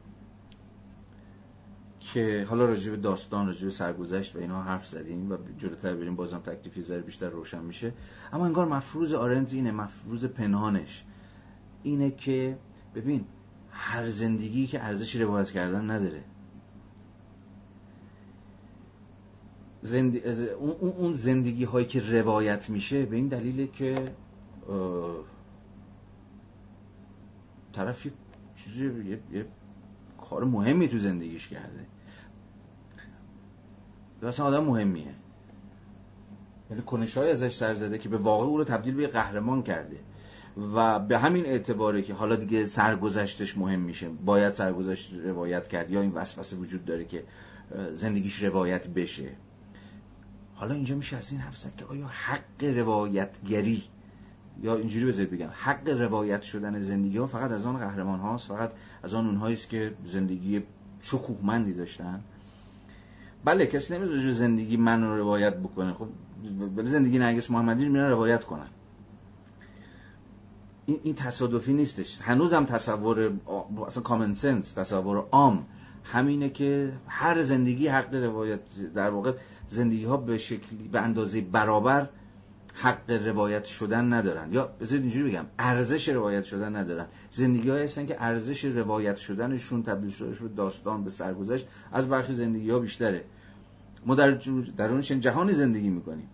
S1: که حالا راجع داستان راجع به سرگذشت و اینا حرف زدیم و جلوتر بریم بازم تکلیفی ذره بیشتر روشن میشه. اما انگار مفروض آرنت اینه مفروض پنهانش اینه که ببین هر زندگی که ارزش روایت کردن نداره. اون زندگی هایی که روایت میشه به این دلیله که طرف یه چیزی یه, یه کار مهمی تو زندگیش کرده. اصلا آدم مهمیه. یعنی کنش های ازش سر زده که به واقع او رو تبدیل به قهرمان کرده. و به همین اعتباره که حالا دیگه سرگذشتش مهم میشه. باید سرگذشت روایت کرد یا این وسوسه وجود داره که زندگیش روایت بشه. حالا اینجا میشه از این حرف که آیا حق روایتگری یا اینجوری بذارید بگم حق روایت شدن زندگی ها فقط از آن قهرمان هاست فقط از آن اونهایی است که زندگی شکوهمندی داشتن. بله کسی نمی‌دونه زندگی من رو روایت بکنه. خب ولی زندگی نرگس محمدی رو میرن روایت کنن. این, این تصادفی نیستش. هنوزم تصور اصلا کامن سنس تصور عام همینه که هر زندگی حق روایت در واقع زندگی ها به شکلی به اندازه برابر حق روایت شدن ندارن. یا بذارید اینجوری بگم ارزش روایت شدن ندارن. زندگی های هستن که ارزش روایت شدنشون تبدیل شده به داستان به سرگذشت. از برخی زندگی ها بیشتره. ما در درون چنین جهانی زندگی می‌کنیم.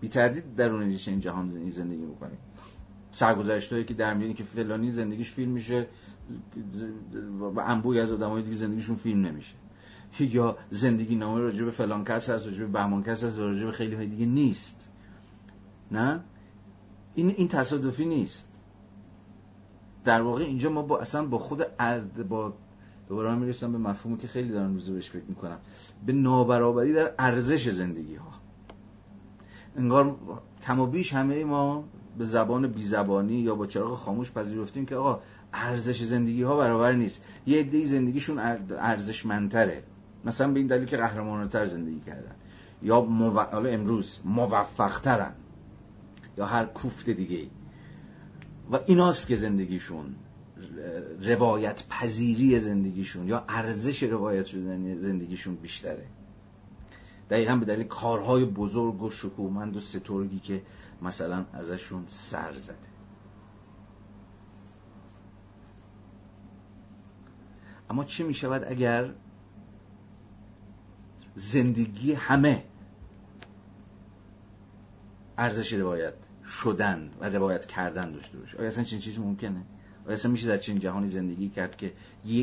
S1: بی تردید درون چنین جهان زندگی می‌کنیم. سرگذشت هایی که در میانی که فلانی زندگیش فیلم میشه و انبوی از آدمای دیگه زندگیشون فیلم نمیشه. یا زندگی نامه راجع به فلان کس هست راجع به بهمان کس هست راجع به خیلی های دیگه نیست. نه؟ این این تصادفی نیست. در واقع اینجا ما با اصلا با خود ارد با دوباره می‌رسم به مفهومی که خیلی دارم روزه بهش فکر می‌کنم. به نابرابری در ارزش زندگی ها انگار کم و بیش همه ما به زبان بیزبانی یا با چراغ خاموش پذیرفتیم که آقا ارزش زندگی ها برابر نیست. یه عده زندگیشون ارزشمندتره. مثلا به این دلیل که قهرمانانتر زندگی کردن. یا مو... امروز موفقترن. یا هر کوفت دیگه و ایناست که زندگیشون روایت پذیری زندگیشون یا ارزش روایت شدن زندگیشون بیشتره. دقیقا به دلیل کارهای بزرگ و شکومند و سترگی که مثلا ازشون سر زده. اما چه می شود اگر زندگی همه ارزش روایت شدن و روایت کردن داشته باشه. آیا اصلا چنین چیزی ممکنه؟ آیا اصلا میشه در چنین جهانی زندگی کرد که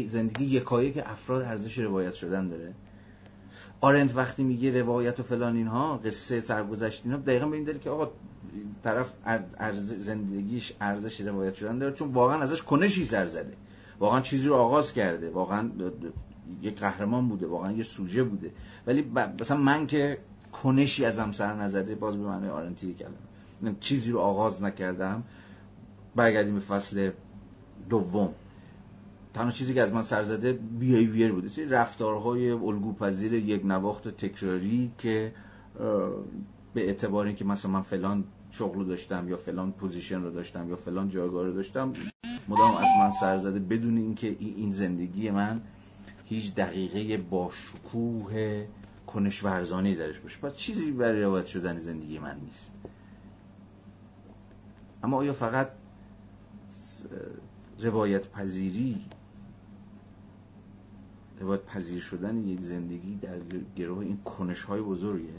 S1: زندگی یکایی که افراد ارزش روایت شدن داره؟ آرنت وقتی میگه روایت و فلان اینها قصه سرگذشت اینها دقیقا به این دلیل که آقا طرف ارز زندگیش ارزش روایت شدن داره چون واقعا ازش کنشی سر زده. واقعا چیزی رو آغاز کرده. واقعا یک قهرمان بوده واقعا یه سوژه بوده. ولی مثلا من که کنشی ازم سر نزده باز به معنی آرنتی کلمه. چیزی رو آغاز نکردم. برگردیم به فصل دوم. تنها چیزی که از من سر زده behavior بوده رفتارهای الگوپذیر یک نواخت تکراری که به اعتبار اینکه مثلا من فلان شغل رو داشتم یا فلان position رو داشتم یا فلان جایگاه رو داشتم مدام از من سر زده بدون اینکه این زندگی من هیچ دقیقه با شکوه کنش ورزانی درش باشه. پس چیزی برای روایت شدن زندگی من نیست. اما آیا فقط روایت پذیری روایت پذیر شدن یک زندگی در گروه این کنش های بزرگه؟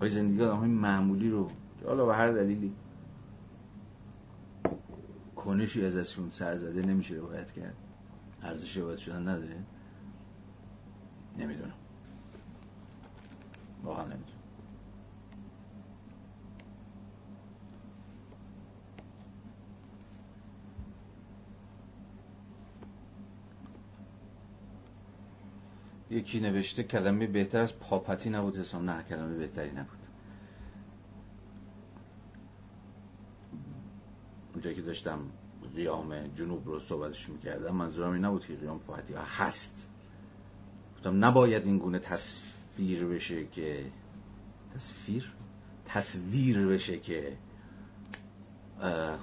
S1: آیا زندگی آدم های معمولی رو حالا به هر دلیلی کنشی ازشون سر زده نمیشه روایت کرد؟ ارزش روایت شدن نداره؟ نمی‌دونم. واقعا نمی‌دونم. یکی نوشته کلمه بهتر از پاپتی نبود حسام. نه کلمه بهتری نبود. اونجا که داشتم قیام جنوب رو صحبتش می‌کردم منظورم این نبود که قیام پاپتی هست. گفتم نباید این گونه تصویر بشه که تصویر؟ تصویر بشه که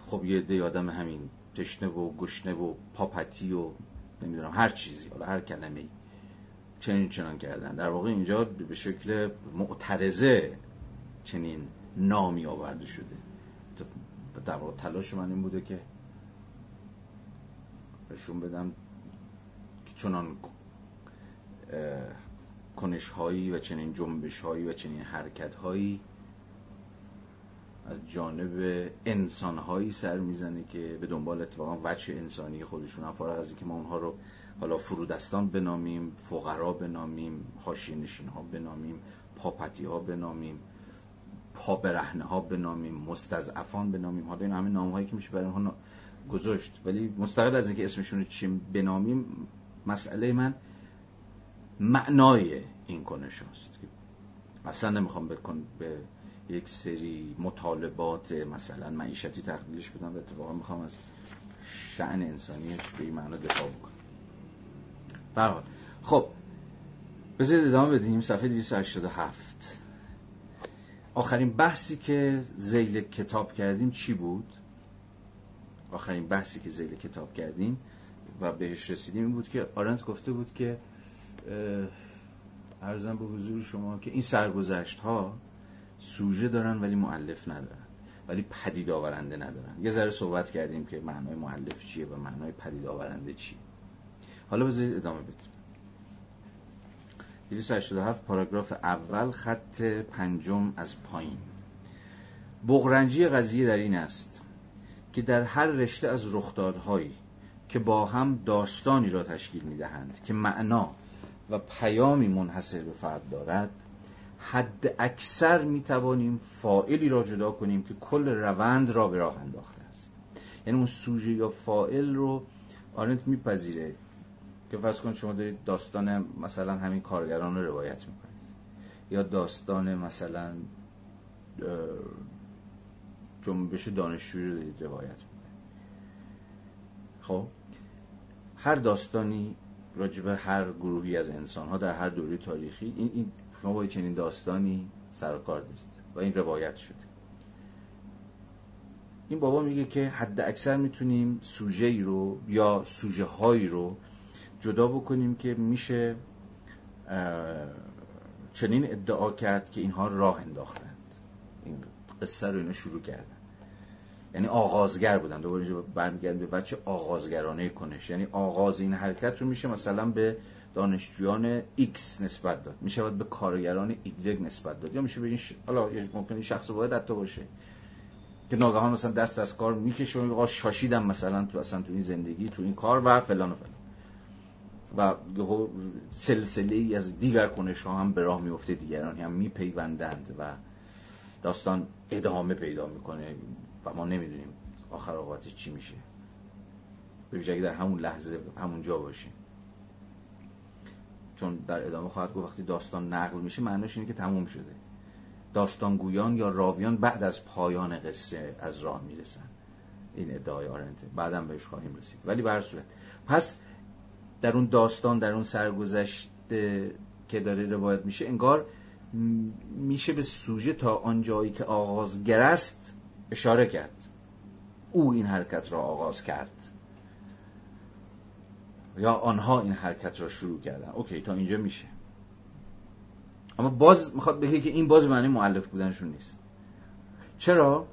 S1: خب یه دی آدم همین تشنه و گشنه و پاپتی و نمی‌دونم هر چیزی حالا هر کلمه ای چنین چنان کردن. در واقع اینجا به شکل معترضه چنین نامی آورده شده. در واقع تلاش من این بوده که نشون بدم که چنان کنش هایی و چنین جنبش هایی و چنین حرکت هایی از جانب انسان هایی سر می‌زنه که به دنبال اتفاقا وجه انسانی خودشون هم فارغ از اینکه ما اونها رو حالا فرودستان بنامیم فقرا بنامیم حاشیه نشین ها بنامیم پاپتی ها بنامیم پا برهنه ها بنامیم مستضعفان بنامیم. حالا این همه نام هایی که میشه برای اونها گذاشت. ولی مستقل از اینکه اسمشون رو چی بنامیم مسئله من معنای این کنش هست اصلا نمی‌خوام بکن به یک سری مطالبات مثلا معیشتی تقلیلش بدم و اتفاقا می‌خوام از شعن انسانیش به این معنا دفاع بکنم. برحال. خب بذارید ادامه بدیم. صفحه 287 آخرین بحثی که زیل کتاب کردیم چی بود؟ آخرین بحثی که زیل کتاب کردیم و بهش رسیدیم این بود که آرنت گفته بود که ارزم به حضور شما که این سرگذشت ها سوژه دارن ولی معلف ندارن ولی پدید آورنده ندارن. یه ذره صحبت کردیم که معنای معلف چیه و معنای پدید آورنده چیه. حالا بذارید ادامه بدیم. 287 پاراگراف اول خط پنجم از پایین. بغرنجی قضیه در این است که در هر رشته از رخدادهایی که با هم داستانی را تشکیل می دهند که معنا و پیامی منحصر به فرد دارد حد اکثر می توانیم فائلی را جدا کنیم که کل روند را به راه انداخته است. یعنی اون سوژه یا فائل رو آرنت میپذیره که فرض کنید شما دارید داستان مثلا همین کارگران رو روایت می‌کنید. یا داستان مثلا جنبش دانشجویی رو دارید روایت می‌کنه خب؟ هر داستانی راجب هر گروهی از انسان ها در هر دوره تاریخی این, این شما با چنین داستانی سر کار دارید و این روایت شده. این بابا میگه که حد اکثر می‌تونیم سوژه رو یا سوژه هایی رو جدا بکنیم که میشه چنین ادعا کرد که اینها راه انداختند. این قصه رو اینا شروع کردن. یعنی آغازگر بودن. دوباره برمیگردیم به بچه آغازگرانه کنش. یعنی آغاز این حرکت رو میشه مثلا به دانشجویان X نسبت داد. میشه به کارگران Y نسبت داد. یا میشه به این ش... حالا ممکنه شخص باید حتی باشه. که ناگهان مثلا دست از کار می‌کشه. و میگه شاشیدم مثلا تو اصلا تو این زندگی تو این کار و فلان و فلان. و سلسله ای از دیگر کنش ها هم به راه میفته دیگرانی هم میپیوندند و داستان ادامه پیدا می‌کنه و ما نمی‌دونیم آخر اوقاتش چی میشه. به در همون لحظه همون جا باشیم. چون در ادامه خواهد گفت وقتی داستان نقل میشه معنیش اینه که تموم شده. داستانگویان یا راویان بعد از پایان قصه از راه می‌رسن. این ادعای آرنته. بعدم بهش خواهیم رسید. ولی به صورت. پس در اون داستان در اون سرگذشت که داره روایت میشه انگار میشه به سوژه تا آنجایی که آغازگر است اشاره کرد. او این حرکت را آغاز کرد. یا آنها این حرکت را شروع کردن. اوکی تا اینجا میشه. اما باز می‌خواد بگه که این باز معنی معلف بودنشون نیست. چرا؟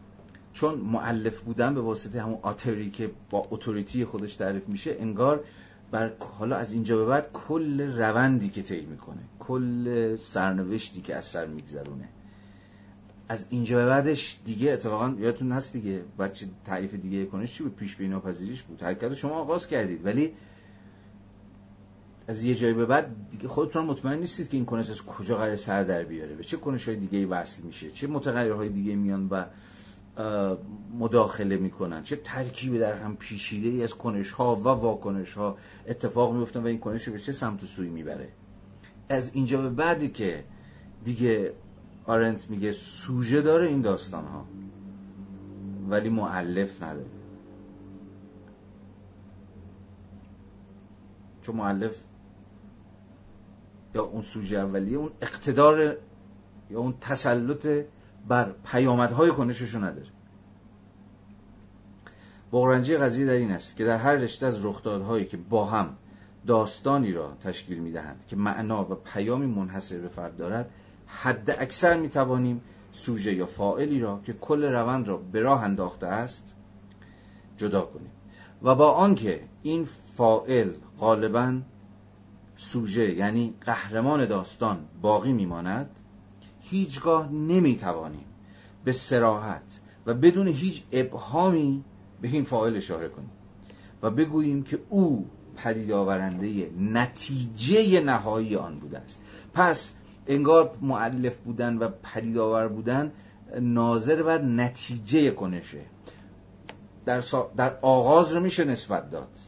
S1: چون معلف بودن به واسطه همون آتری که با اتوریتی خودش تعریف میشه انگار بر حالا از اینجا به بعد کل روندی که طی می‌کنه کل سرنوشتی که از سر میگذرونه. از اینجا به بعدش دیگه اتفاقا یادتون هست دیگه بچه تعریف دیگه کنش چی بود؟ پیش بینی پذیریش بود. حرکت شما آغاز کردید. ولی از یه جایی به بعد دیگه خودتون مطمئن نیستید که این کنش از کجا قرار سر در بیاره. به چه کنش های دیگه وصل میشه؟ چه متغیرهای دیگه میان و مداخله می‌کنن. چه ترکیبی در هم پیشیده ای از کنش ها و واکنش ها اتفاق میفتن و این کنش به چه سمت و سوی می‌بره. از اینجا به بعدی که دیگه آرنت میگه سوژه داره این داستان ها ولی معلف نداره. چون معلف یا اون سوژه اولیه اون اقتدار یا اون تسلط بر پیامدهای کنششو نداره. بغرنجی قضیه در این است که در هر رشته از رخدادهایی که با هم داستانی را تشکیل می‌دهند که معنا و پیامی منحصر به فرد دارد حد اکثر می توانیم سوژه یا فائلی را که کل روند را به راه انداخته است جدا کنیم. و با آنکه این فائل غالبا سوژه یعنی قهرمان داستان باقی میماند هیچگاه نمی‌توانیم به سراحت و بدون هیچ ابهامی به این فاعل اشاره کنیم و بگوییم که او پدید آورنده نتیجه نهایی آن بوده است. پس انگار معلف بودن و پدید آور بودن ناظر بر نتیجه کنشه. در, در آغاز رو میشه نسبت داد.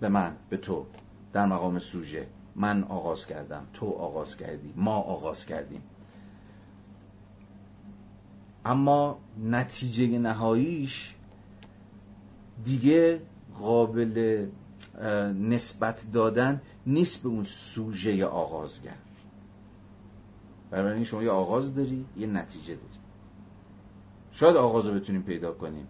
S1: به من به تو. در مقام سوژه. من آغاز کردم تو آغاز کردی ما آغاز کردیم. اما نتیجه نهاییش دیگه قابل نسبت دادن نیست به اون سوژه آغازگر. بنابراین شما یه آغاز داری یه نتیجه داری. شاید آغاز رو بتونیم پیدا کنیم.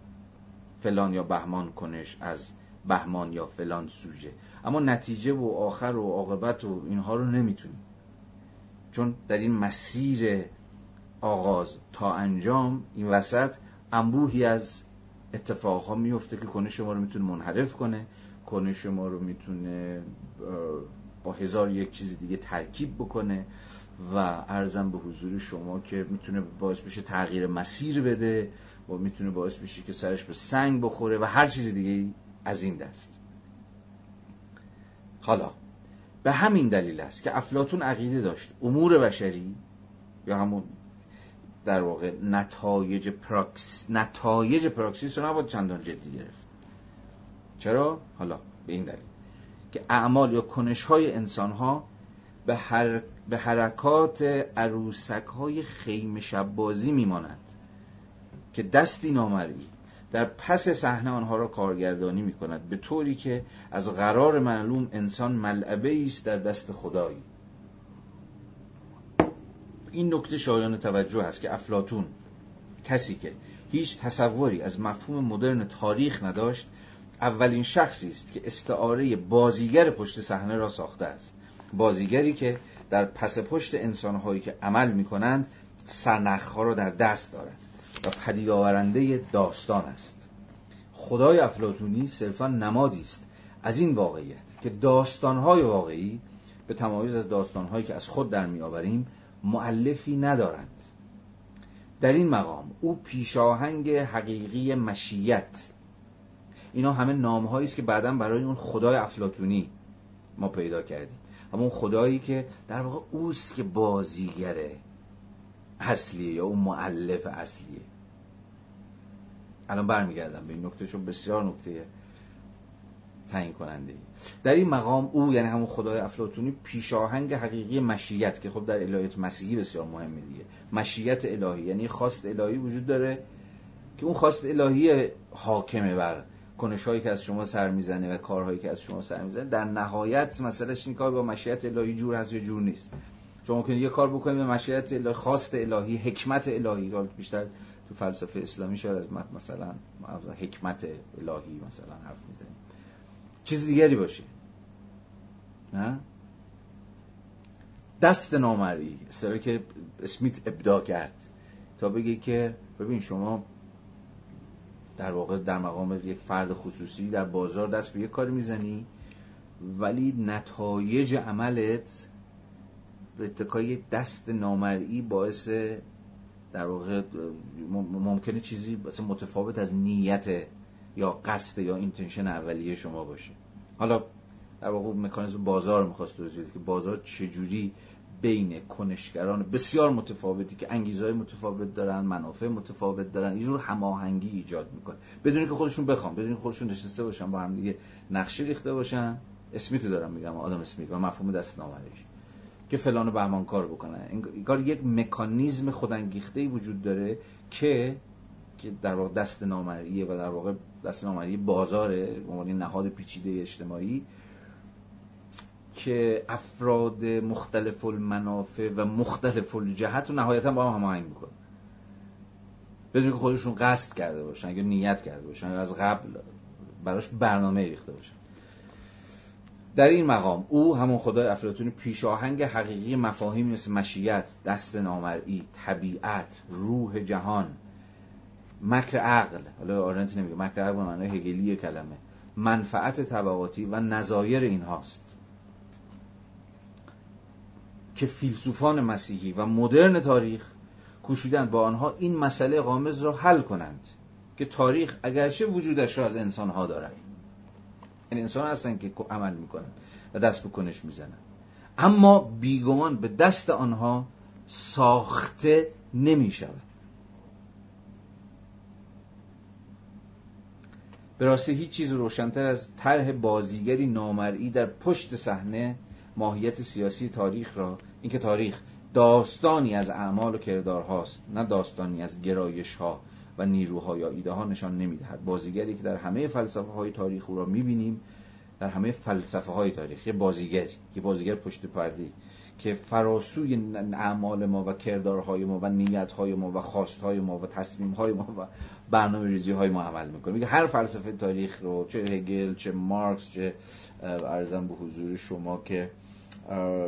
S1: فلان یا بهمان کنش از بهمان یا فلان سوژه. اما نتیجه و آخر و عاقبت و اینها رو نمی‌تونیم. چون در این مسیر آغاز تا انجام این وسط انبوهی از اتفاقها میفته که کنه شما رو می‌تونه منحرف کنه کنه شما رو می‌تونه با هزار و یک چیز دیگه ترکیب بکنه و عرضم به حضور شما که می‌تونه باعث بشه تغییر مسیر بده و می‌تونه باعث بشه که سرش به سنگ بخوره و هر چیز دیگه از این دست. حالا به همین دلیل است که افلاتون عقیده داشت. امور بشری یا همون در واقع نتایج پراکس نتایج پراکسیس رو نباید چندان جدی گرفت. چرا؟ حالا به این دلیل که اعمال یا کنش های انسان ها به, هر... به حرکات عروسک های خیمه شب بازی میماند که دستی نامرئی در پس صحنه آنها را کارگردانی می کند به طوری که از قرار معلوم انسان ملعبه است در دست خدایی. این نکته شایان توجه است که افلاتون کسی که هیچ تصوری از مفهوم مدرن تاریخ نداشت اولین شخصی است که استعاره بازیگر پشت صحنه را ساخته است. بازیگری که در پس پشت انسانهایی که عمل می کنند سرنخها را در دست دارد و پدید آورنده داستان است. خدای افلاتونی صرفا نمادی است از این واقعیت که داستانهای واقعی به تمایز از داستانهایی که از خود در میآوریم معلفی ندارند. در این مقام او پیشاهنگ حقیقی مشیت. اینا همه نامهایی است که بعدا برای اون خدای افلاتونی ما پیدا کردیم. همون خدایی که در واقع اوست که بازیگره اصلیه یا اون معلف اصلیه. الان برمیگردم به این نکته چون بسیار نکته تعیین کننده در این مقام او یعنی همون خدای افلاتونی پیشاهنگ حقیقی مشیت که خب در الهیات مسیحی بسیار مهمه دیگه. مشیت الهی یعنی خواست الهی وجود داره که اون خواست الهی حاکمه بر کنش هایی که از شما سر می‌زنه و کارهایی که از شما سر می‌زنه. در نهایت مسئلهش این کار با مشیت الهی جور هست یا جور نیست. شما ممکنه یه کار بکنید به مشیت الهی خواست الهی حکمت الهی. بیشتر تو فلسفه اسلامی شاید از مثلا حکمت الهی مثلا حرف می‌زنیم. چیز دیگری باشه نه؟ دست نامری. سری که اسمیت ابدا کرد. تا بگه که ببین شما در واقع در مقام یک فرد خصوصی در بازار دست به یک کاری می‌زنی ولی نتایج عملت به اتکای دست نامرئی باعث در واقع ممکنه چیزی متفاوت از نیت یا قصد یا اینتنشن اولیه شما باشه. حالا در واقع مکانیزم بازار می‌خواست توضیح که بازار چجوری بین کنشگران بسیار متفاوتی که انگیزهای متفاوت دارن منافع متفاوت دارن یه جور هماهنگی ایجاد می‌کنه. بدون که خودشون بخوام بدون که خودشون نشسته باشن با هم دیگه نقشه ریخته باشن. اسمیت دارم میگم آدم اسمیت و مفهوم دست نامریش که فلان بهمان کار بکنن این کار یک مکانیزم خودانگیخته وجود داره که که در واقع دست نامریه و در واقع دست نامری بازاره عنوان نهاد پیچیده اجتماعی که افراد مختلف المنافع و مختلف الجهت رو نهایتا با هم هماهنگ می‌کنه بدون که خودشون قصد کرده باشن یا نیت کرده باشن از قبل براش برنامه ریخته باشن. در این مقام او همون خدای افلاطونی پیشاهنگ حقیقی مفاهیم مثل مشیت، دست نامرئی، طبیعت، روح جهان، مکر عقل. حالا آرنت نمیگه. مکر عقل به معنای هگلی کلمه. منفعت طبقاتی و نظایر این هاست که فیلسوفان مسیحی و مدرن تاریخ کوشیدند با آنها این مسئله قامز را حل کنند که تاریخ اگرچه وجودش را از انسان ها دارد. این انسان هستن که عمل می‌کنن و دست به کنش می‌زنن. اما بیگمان به دست آنها ساخته نمی شود به هیچ چیز روشنتر از طرح بازیگری نامرئی در پشت صحنه ماهیت سیاسی تاریخ را اینکه تاریخ داستانی از اعمال و کردارهاست نه داستانی از گرایش ها و نیروها یا ایده ها نشان نمی‌دهد. بازیگری که در همه فلسفه های تاریخ او را می‌بینیم در همه فلسفه های تاریخ یه بازیگر یه بازیگر پشت پرده. که فراسوی اعمال ما و کردارهای ما و نیتهای ما و خواستهای ما و تصمیمهای ما و برنامه ریزی های ما عمل می‌کنه. میگه هر فلسفه تاریخ رو چه هگل چه مارکس چه ارزم به حضور شما که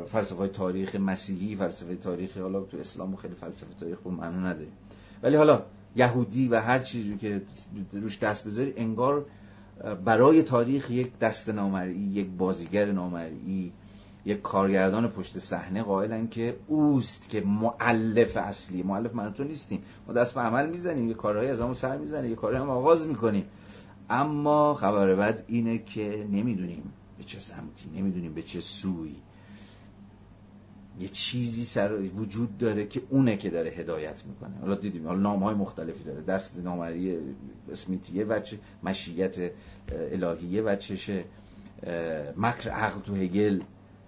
S1: فلسفه های تاریخ مسیحی فلسفه تاریخ حالا تو اسلام خیلی فلسفه تاریخ به معنا نداره ولی حالا یهودی و هر چیزی که روش دست بذاری انگار برای تاریخ یک دست نامرئی یک بازیگر نامرئی یک کارگردان پشت صحنه قائلن که اوست که معلف اصلی معلف من تو نیستیم. ما دست به عمل می‌زنیم یه کارهایی از همون سر می‌زنیم یه کارهایی هم آغاز می‌کنیم. اما خبر بعد اینه که نمی‌دونیم به چه سمتی نمی‌دونیم به چه سوی. یه چیزی سر وجود داره که اونه که داره هدایت می‌کنه. حالا دیدیم حالا نام های مختلفی داره. دست نامری اسمیتیه وچه مشیت الهیه وچشه مکر عقل تو هگل.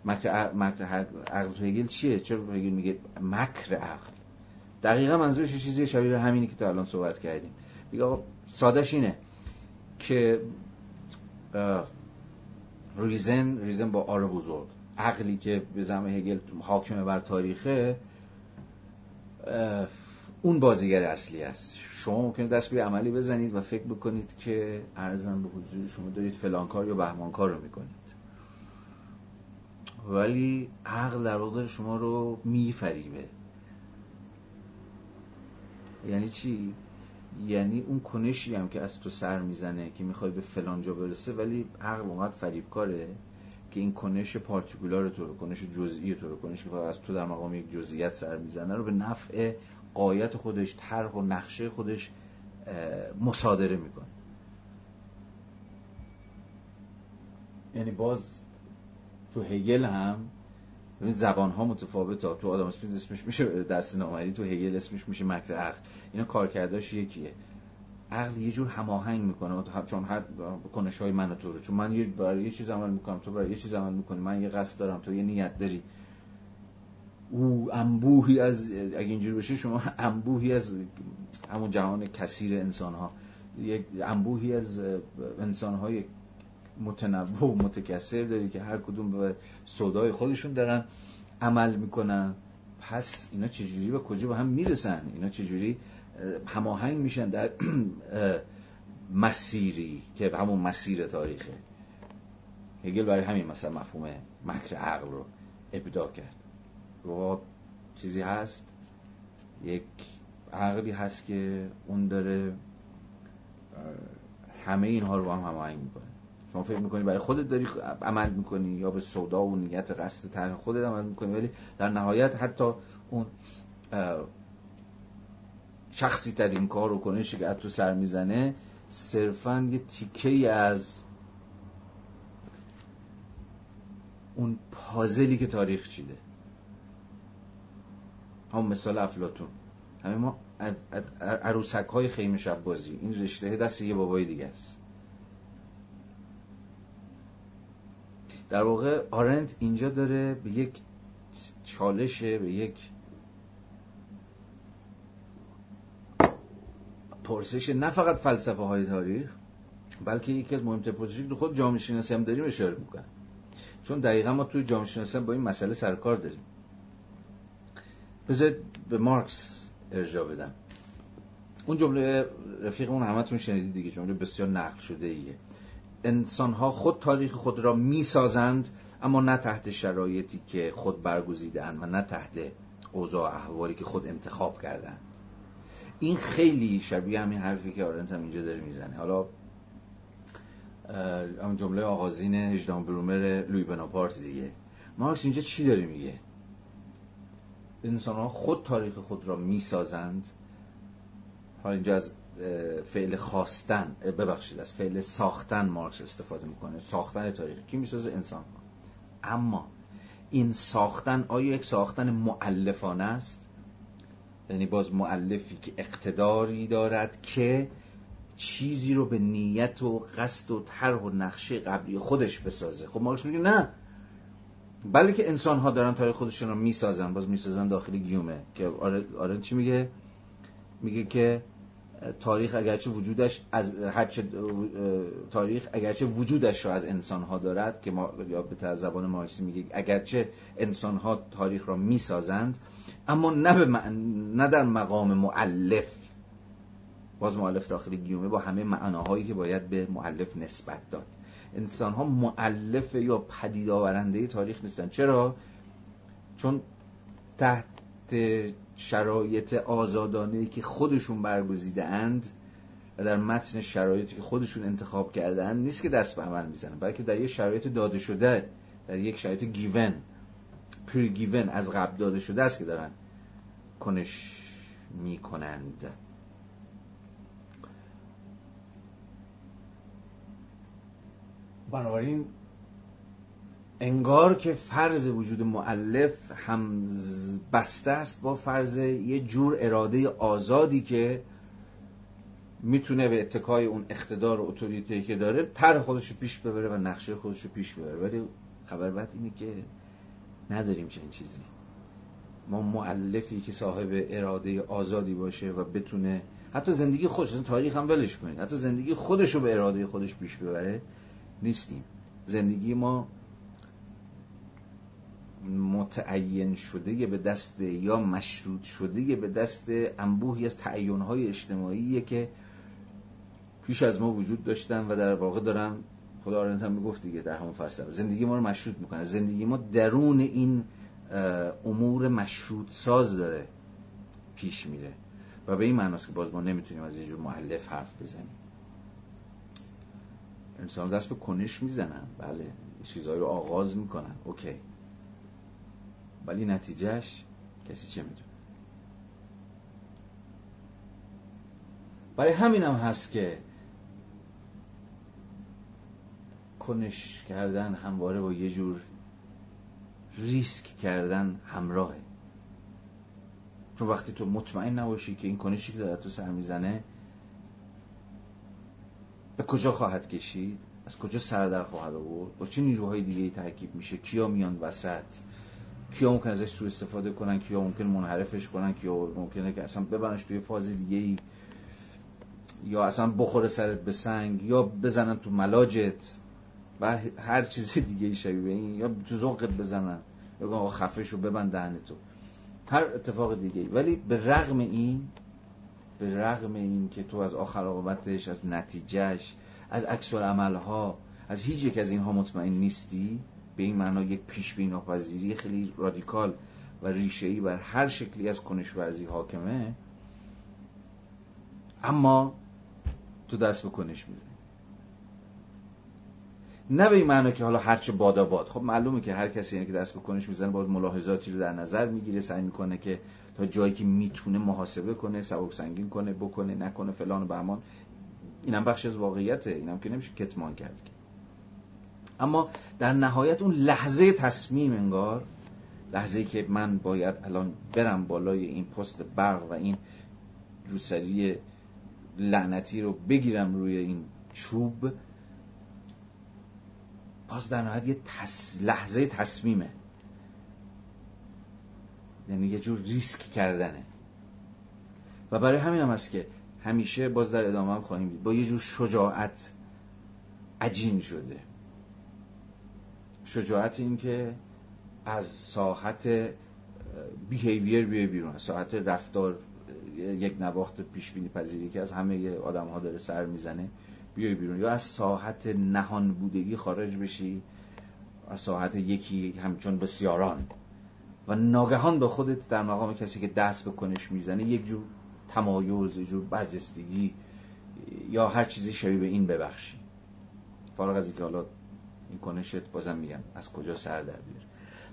S1: مکر مکر عقل تو هگل چیه؟ چرا هگل میگه مکر عقل؟ دقیقا منظورش چیزی شبیه همینی که تا الان صحبت کردیم. دیگه آقا سادش اینه که ریزن ریزن با آر بزرگ. عقلی که به زم هگل حاکم بر تاریخه اون بازیگر اصلی است. شما ممکنه دست به عملی بزنید و فکر بکنید که ارزم به حضور شما دارید فلان کار یا بهمان کار رو می‌کنید. ولی عقل در واقع شما رو میفریبه. یعنی چی؟ یعنی اون کنشی هم که از تو سر می‌زنه که می‌خوای به فلان جا برسه ولی عقل اونقدر فریبکاره که این کنش پارتیکولار تو رو کنش جزئی تو رو کنش که از تو در مقام یک جزئیت سر می‌زنه رو به نفع قایت خودش طرح و نقشه خودش مصادره می‌کنه. یعنی باز تو هگل هم ببین زبان ها متفاوته. تو آدم اسمیت اسمش میشه دست نامری تو هگل اسمش میشه مکر عقل. اینا کارکرداش یکیه. عقل یه جور هماهنگ می‌کنه. چون هر کنش های من تو رو چون من یه برای یه چیز عمل می‌کنم تو برای یه چیز عمل می‌کنی. من یه قصد دارم تو یه نیت داری. او انبوهی از اگه اینجوری بشه شما انبوهی از همون جهان کثیر انسان ها یک انبوهی از انسان های متنوع و متکثر داری که هر کدوم به صدای خودشون دارن عمل می‌کنن. پس اینا چجوری به کجا به هم می‌رسن؟ اینا چجوری هماهنگ میشن در مسیری که همون مسیر تاریخه. هگل برای همین مثلا مفهوم مکر عقل رو ابدا کرد. و چیزی هست؟ یک عقلی هست که اون داره همه اینها رو با هم هماهنگ می‌کنه. شما فکر می‌کنی برای خودت داری عمل می‌کنی یا به سودا و نیت قصد طرح خودت عمل می‌کنی؟ ولی در نهایت حتی اون شخصی ترین کار و کنشی که تو سر می‌زنه صرفا یه تیکه از اون پازلی که تاریخ چیده. هم مثال افلاتون همه ما عروسک های خیمه شب بازی. این رشته دست یه بابای دیگه است. در واقع آرنت اینجا داره به یک چالشه به یک پرسش نه فقط فلسفه های تاریخ بلکه یکی از مهمترین پرسشی که خود جامعه شناسی هم داریم اشاره می‌کنه. چون دقیقا ما توی جامعه شناسی با این مسئله سرکار داریم. بذارید به مارکس ارجاع بدم. اون جمله رفیقمون همتون شنیدید دیگه جمله بسیار نقل شده ایه انسان ها خود تاریخ خود را می‌سازند اما نه تحت شرایطی که خود برگزیدند و نه تحت اوضاع احوالی که خود انتخاب کردند این خیلی شبیه همین حرفی که آرنت هم اینجا داره می‌زنه. حالا اون جمله آغازین هجدان برومر لوی بناپارت دیگه. مارکس اینجا چی داره میگه؟ انسان ها خود تاریخ خود را می‌سازند. حالا اینجا از فعل خواستن ببخشید از فعل ساختن مارکس استفاده می‌کنه. ساختن تاریخ کی می‌سازه؟ انسان. اما این ساختن آیا یک ساختن معلفانه است؟ یعنی باز معلفی که اقتداری دارد که چیزی رو به نیت و قصد و طرح و نقشه قبلی خودش بسازه. خب مارکس میگه نه. بلکه که انسان ها دارن تاریخ خودشون رو می‌سازن. باز می‌سازن داخل گیومه. که آره, آره چی میگه؟ میگه که تاریخ اگرچه وجودش از هرچه تاریخ اگرچه وجودش را از انسان ها دارد که ما یا به زبان مارکسی میگه اگرچه انسان ها تاریخ را می‌سازند اما نه, به نه در مقام معلف باز معلف داخل گیومه با همه معناهایی که باید به معلف نسبت داد. انسان ها معلف یا پدید آورنده تاریخ نیستن. چرا؟ چون تحت شرایط آزادانه که خودشون برگزیده اند و در متن شرایطی که خودشون انتخاب کردن نیست که دست به عمل می‌زنن بلکه در یک شرایط داده شده در یک شرایط گیون پری گیون از قبل داده شده است که دارن کنش می‌کنند. بنابراین انگار که فرض وجود معلف هم بسته است با فرض یه جور اراده آزادی که می‌تونه به اتکای اون اقتدار و که داره تر خودش پیش ببره و نقشه خودش رو پیش ببره. ولی خبر بعد اینه که نداریم چنین چیزی. ما معلفی که صاحب اراده آزادی باشه و بتونه حتی زندگی خودش تاریخ هم ولش کنید. حتی زندگی خودش رو به اراده خودش پیش ببره نیستیم. زندگی ما متعین شده به دست یا مشروط شده به دست انبوهی از تعینهای اجتماعی که پیش از ما وجود داشتن و در واقع دارن خدا آرنت هم می‌گفت دیگه در همون فصل. زندگی ما رو مشروط می‌کنه. زندگی ما درون این امور مشروط ساز داره پیش میره و به این معناست که باز ما نمی‌تونیم از یه جور معلف حرف بزنیم. انسان دست به کنش می‌زنن. بله چیزهایی رو آغاز می‌کنن. اوکی. ولی نتیجهش کسی چه می‌دونه؟ برای همین هم هست که کنش کردن همواره با یه جور ریسک کردن همراهه. چون وقتی تو مطمئن نباشی که این کنشی که داره تو سر می‌زنه به کجا خواهد کشید؟ از کجا سر در خواهد آورد؟ با چه نیروهای دیگه ترکیب میشه؟ کیا میان وسط؟ کیا ممکن ازش سوء استفاده کنن کیا ممکن منحرفش کنن کیا ممکنه که اصلا ببرنش توی فاز دیگه ای یا اصلا بخوره سرت به سنگ یا بزنن تو ملاجت و هر چیز دیگه ای شبیه این یا تو ذوقت بزنن. یا آقا خفش رو ببند دهن تو. هر اتفاق دیگه ولی به رغم این به رغم این که تو از آخر عاقبتش از نتیجهش از عکس ها از هیچ یک از اینها مطمئن نیستی به این معنا یک پیش بیناپذیری خیلی رادیکال و ریشه‌ای بر هر شکلی از کنش ورزی حاکمه. اما تو دست به کنش می‌زنی. نه به این معنا که حالا هرچه بادا باد. خب معلومه که هر کسی یعنی که دست به کنش می‌زنه باز ملاحظاتی رو در نظر می‌گیره سعی می‌کنه که تا جایی که می‌تونه محاسبه کنه سبک سنگین کنه بکنه نکنه فلان و بهمان. اینم بخش از واقعیته. اینم که نمیشه کتمان کرد اما در نهایت اون لحظه تصمیم انگار لحظه که من باید الان برم بالای این پست برق و این روسری لعنتی رو بگیرم روی این چوب باز در نهایت یه لحظه تصمیمه. یعنی یه جور ریسک کردنه. و برای همین هم هست که همیشه باز در ادامه هم خواهیم دید. با یه جور شجاعت عجین شده. شجاعت این که از ساحت بیهیویر بیای بیرون از ساحت رفتار یک نواخت پیش بینی پذیری که از همه آدم ها داره سر می‌زنه بیای بیرون. یا از ساحت نهان بودگی خارج بشی از ساحت یکی همچون بسیاران. و ناگهان به خودت در مقام کسی که دست به کنش می‌زنه یک جور تمایز یک جور برجستگی یا هر چیزی شبیه به این ببخشی. فارغ از اینکه حالا این کنشت بازم میگم. از کجا سر در بیار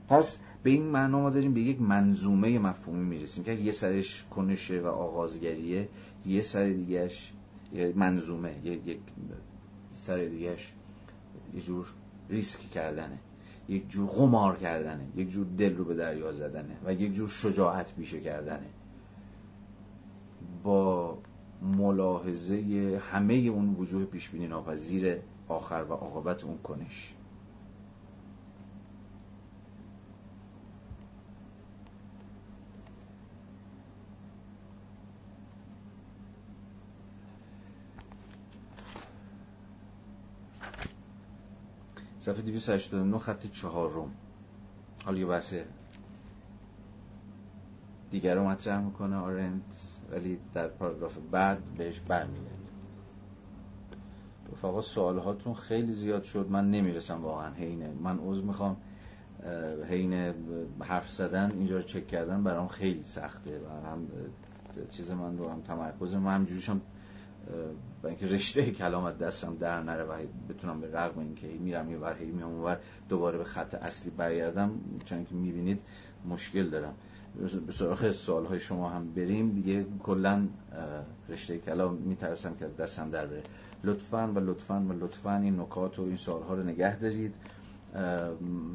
S1: پس به این معنا ما داریم به یک منظومه مفهومی می‌رسیم که یه سرش کنشه و آغازگریه یه سر دیگهش منظومه یک سر دیگهش یه جور ریسک کردنه یک جور غمار کردنه یک جور دل رو به دریا زدنه و یک جور شجاعت بیشه کردنه. با ملاحظه همه اون وجوه پیشبینی ناپذیر آخر و عاقبت اون کنش. صفحه 289 خط چهارم. حالا یه بحث دیگر رو مطرح می‌کنه آرنت ولی در پاراگراف بعد بهش برمیگرد رفقا سوال هاتون خیلی زیاد شد. من نمی‌رسم واقعا حینه من عوض می‌خوام. حین حرف زدن اینجا رو چک کردن برام خیلی سخته و هم چیز من رو هم تمرکز من هم با اینکه رشته کلامت دستم در نره و بتونم به رغم اینکه میرم یه ور میام ور دوباره به خط اصلی برگردم. چون که می‌بینید مشکل دارم. به سراغ سوال شما هم بریم. دیگه کلا رشته کلام میترسم که دستم در بره. لطفا و لطفا و لطفا این نکات و این سوال ها رو نگه دارید.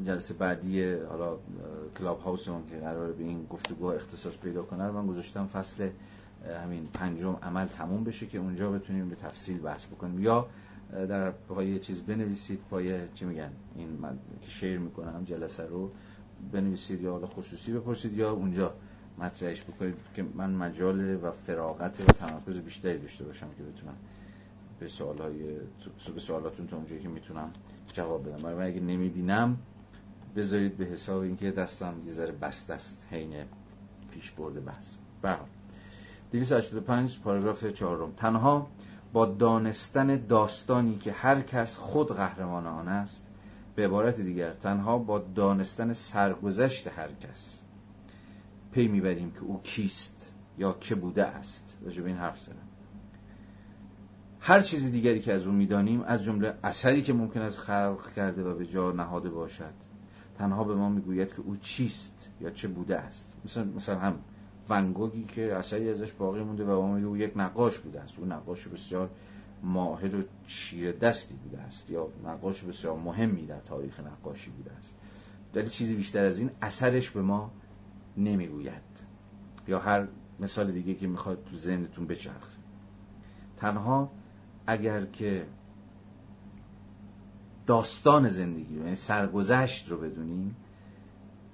S1: جلسه بعدی حالا کلاب هاوس که قرار به این گفتگو اختصاص پیدا کنه رو من گذاشتم فصل همین پنجم عمل تموم بشه که اونجا بتونیم به تفصیل بحث بکنیم. یا در پای چیز بنویسید. پای چی میگن؟ این من که شیر می‌کنم جلسه رو. بنویسید یا خصوصی بپرسید یا اونجا مطرحش بکنید که من مجال و فراغت و تمرکز بیشتری داشته باشم که بتونم به سوالای به سوالاتون تا اونجایی که می‌تونم جواب بدم. برای اگه نمی‌بینم بذارید به حساب اینکه دستم یه ذره بست است حین پیش برده بحث برحال 285 پاراگراف چهارم. تنها با دانستن داستانی که هر کس خود قهرمان آن است به عبارت دیگر تنها با دانستن سرگذشت هر کس پی می‌بریم که او کیست یا که بوده است. راجع به این حرف زدم. هر چیز دیگری که از او می‌دانیم از جمله اثری که ممکن است خلق کرده و به جا نهاده باشد تنها به ما می‌گوید که او چیست یا چه بوده است. مثلا مثلا هم ونگوگی که اثری ازش باقی مونده و ما او یک نقاش بوده است. او نقاش بسیار ماهر و چیر دستی بوده است یا نقاش بسیار مهمی در تاریخ نقاشی بوده است. ولی چیزی بیشتر از این اثرش به ما نمی‌گوید. یا هر مثال دیگه که می‌خواد تو ذهنتون بچرخ تنها اگر که داستان زندگی رو یعنی سرگذشت رو بدونیم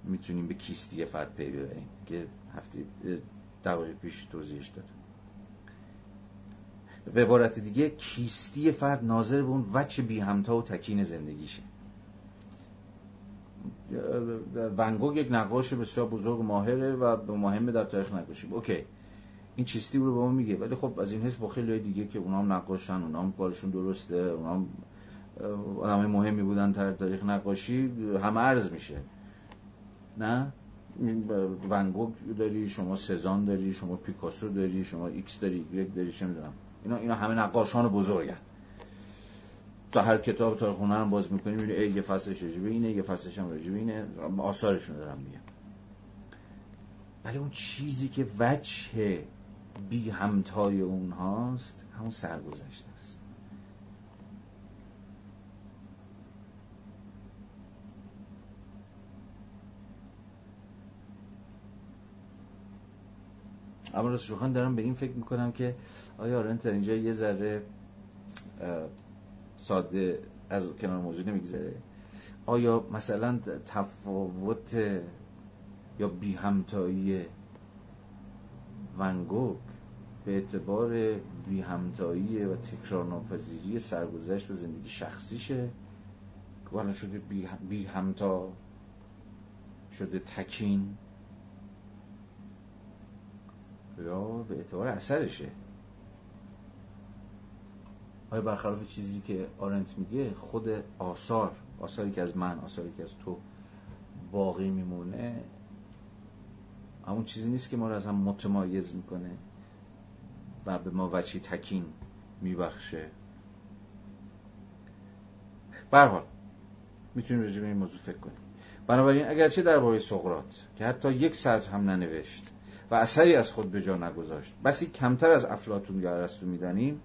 S1: می‌تونیم به کیستی فرد پی ببریم که هفته دقایق پیش توضیحش دادم به عبارت دیگه کیستی فرد ناظر به اون وچه بی همتا و تکین زندگیشه. ونگوگ یک نقاش بسیار بزرگ ماهره و مهمه در تاریخ نقاشی. اوکی. این چیستی رو به ما میگه ولی خب از این حس با خیلی دیگه که اونام نقاشن اونام کارشون درسته اونام آدم مهمی بودن در تاریخ نقاشی هم‌عرض میشه. نه؟ ونگوگ داری شما سزان داری شما پیکاسو داری شما ایکس داری ایگرگ داری چه می‌دونم. اینا اینا همه نقاشان بزرگن. تا هر کتاب تا خونه هم باز می‌کنیم می‌بینی یه فصلش راجبه اینه یه فصلش هم راجبه اینه. آثارشون دارم میگم. ولی اون چیزی که وجه بی همتای اونهاست همون سرگذشته. اما راست دارم به این فکر می‌کنم که آیا آرنت در اینجا یه ذره ساده از کنار موضوع نمیگذره؟ آیا مثلا تفاوت یا بی همتایی ونگوک به اعتبار بی همتایی و تکرار ناپذیری سرگذشت و زندگی شخصیشه؟ که شده بی همتا شده تکین؟ یا به اعتبار اثرشه. آیا برخلاف چیزی که آرنت میگه خود آثار آثاری که از من آثاری که از تو باقی میمونه همون چیزی نیست که ما رو از هم متمایز می‌کنه و به ما وچی تکین میبخشه. برحال می‌تونیم به این موضوع فکر کنیم. بنابراین اگرچه درباره سقرات که حتی یک سطر هم ننوشت و اثری از خود به جا نگذاشت. بسی کمتر از افلاتون یا ارسطو می‌دانیم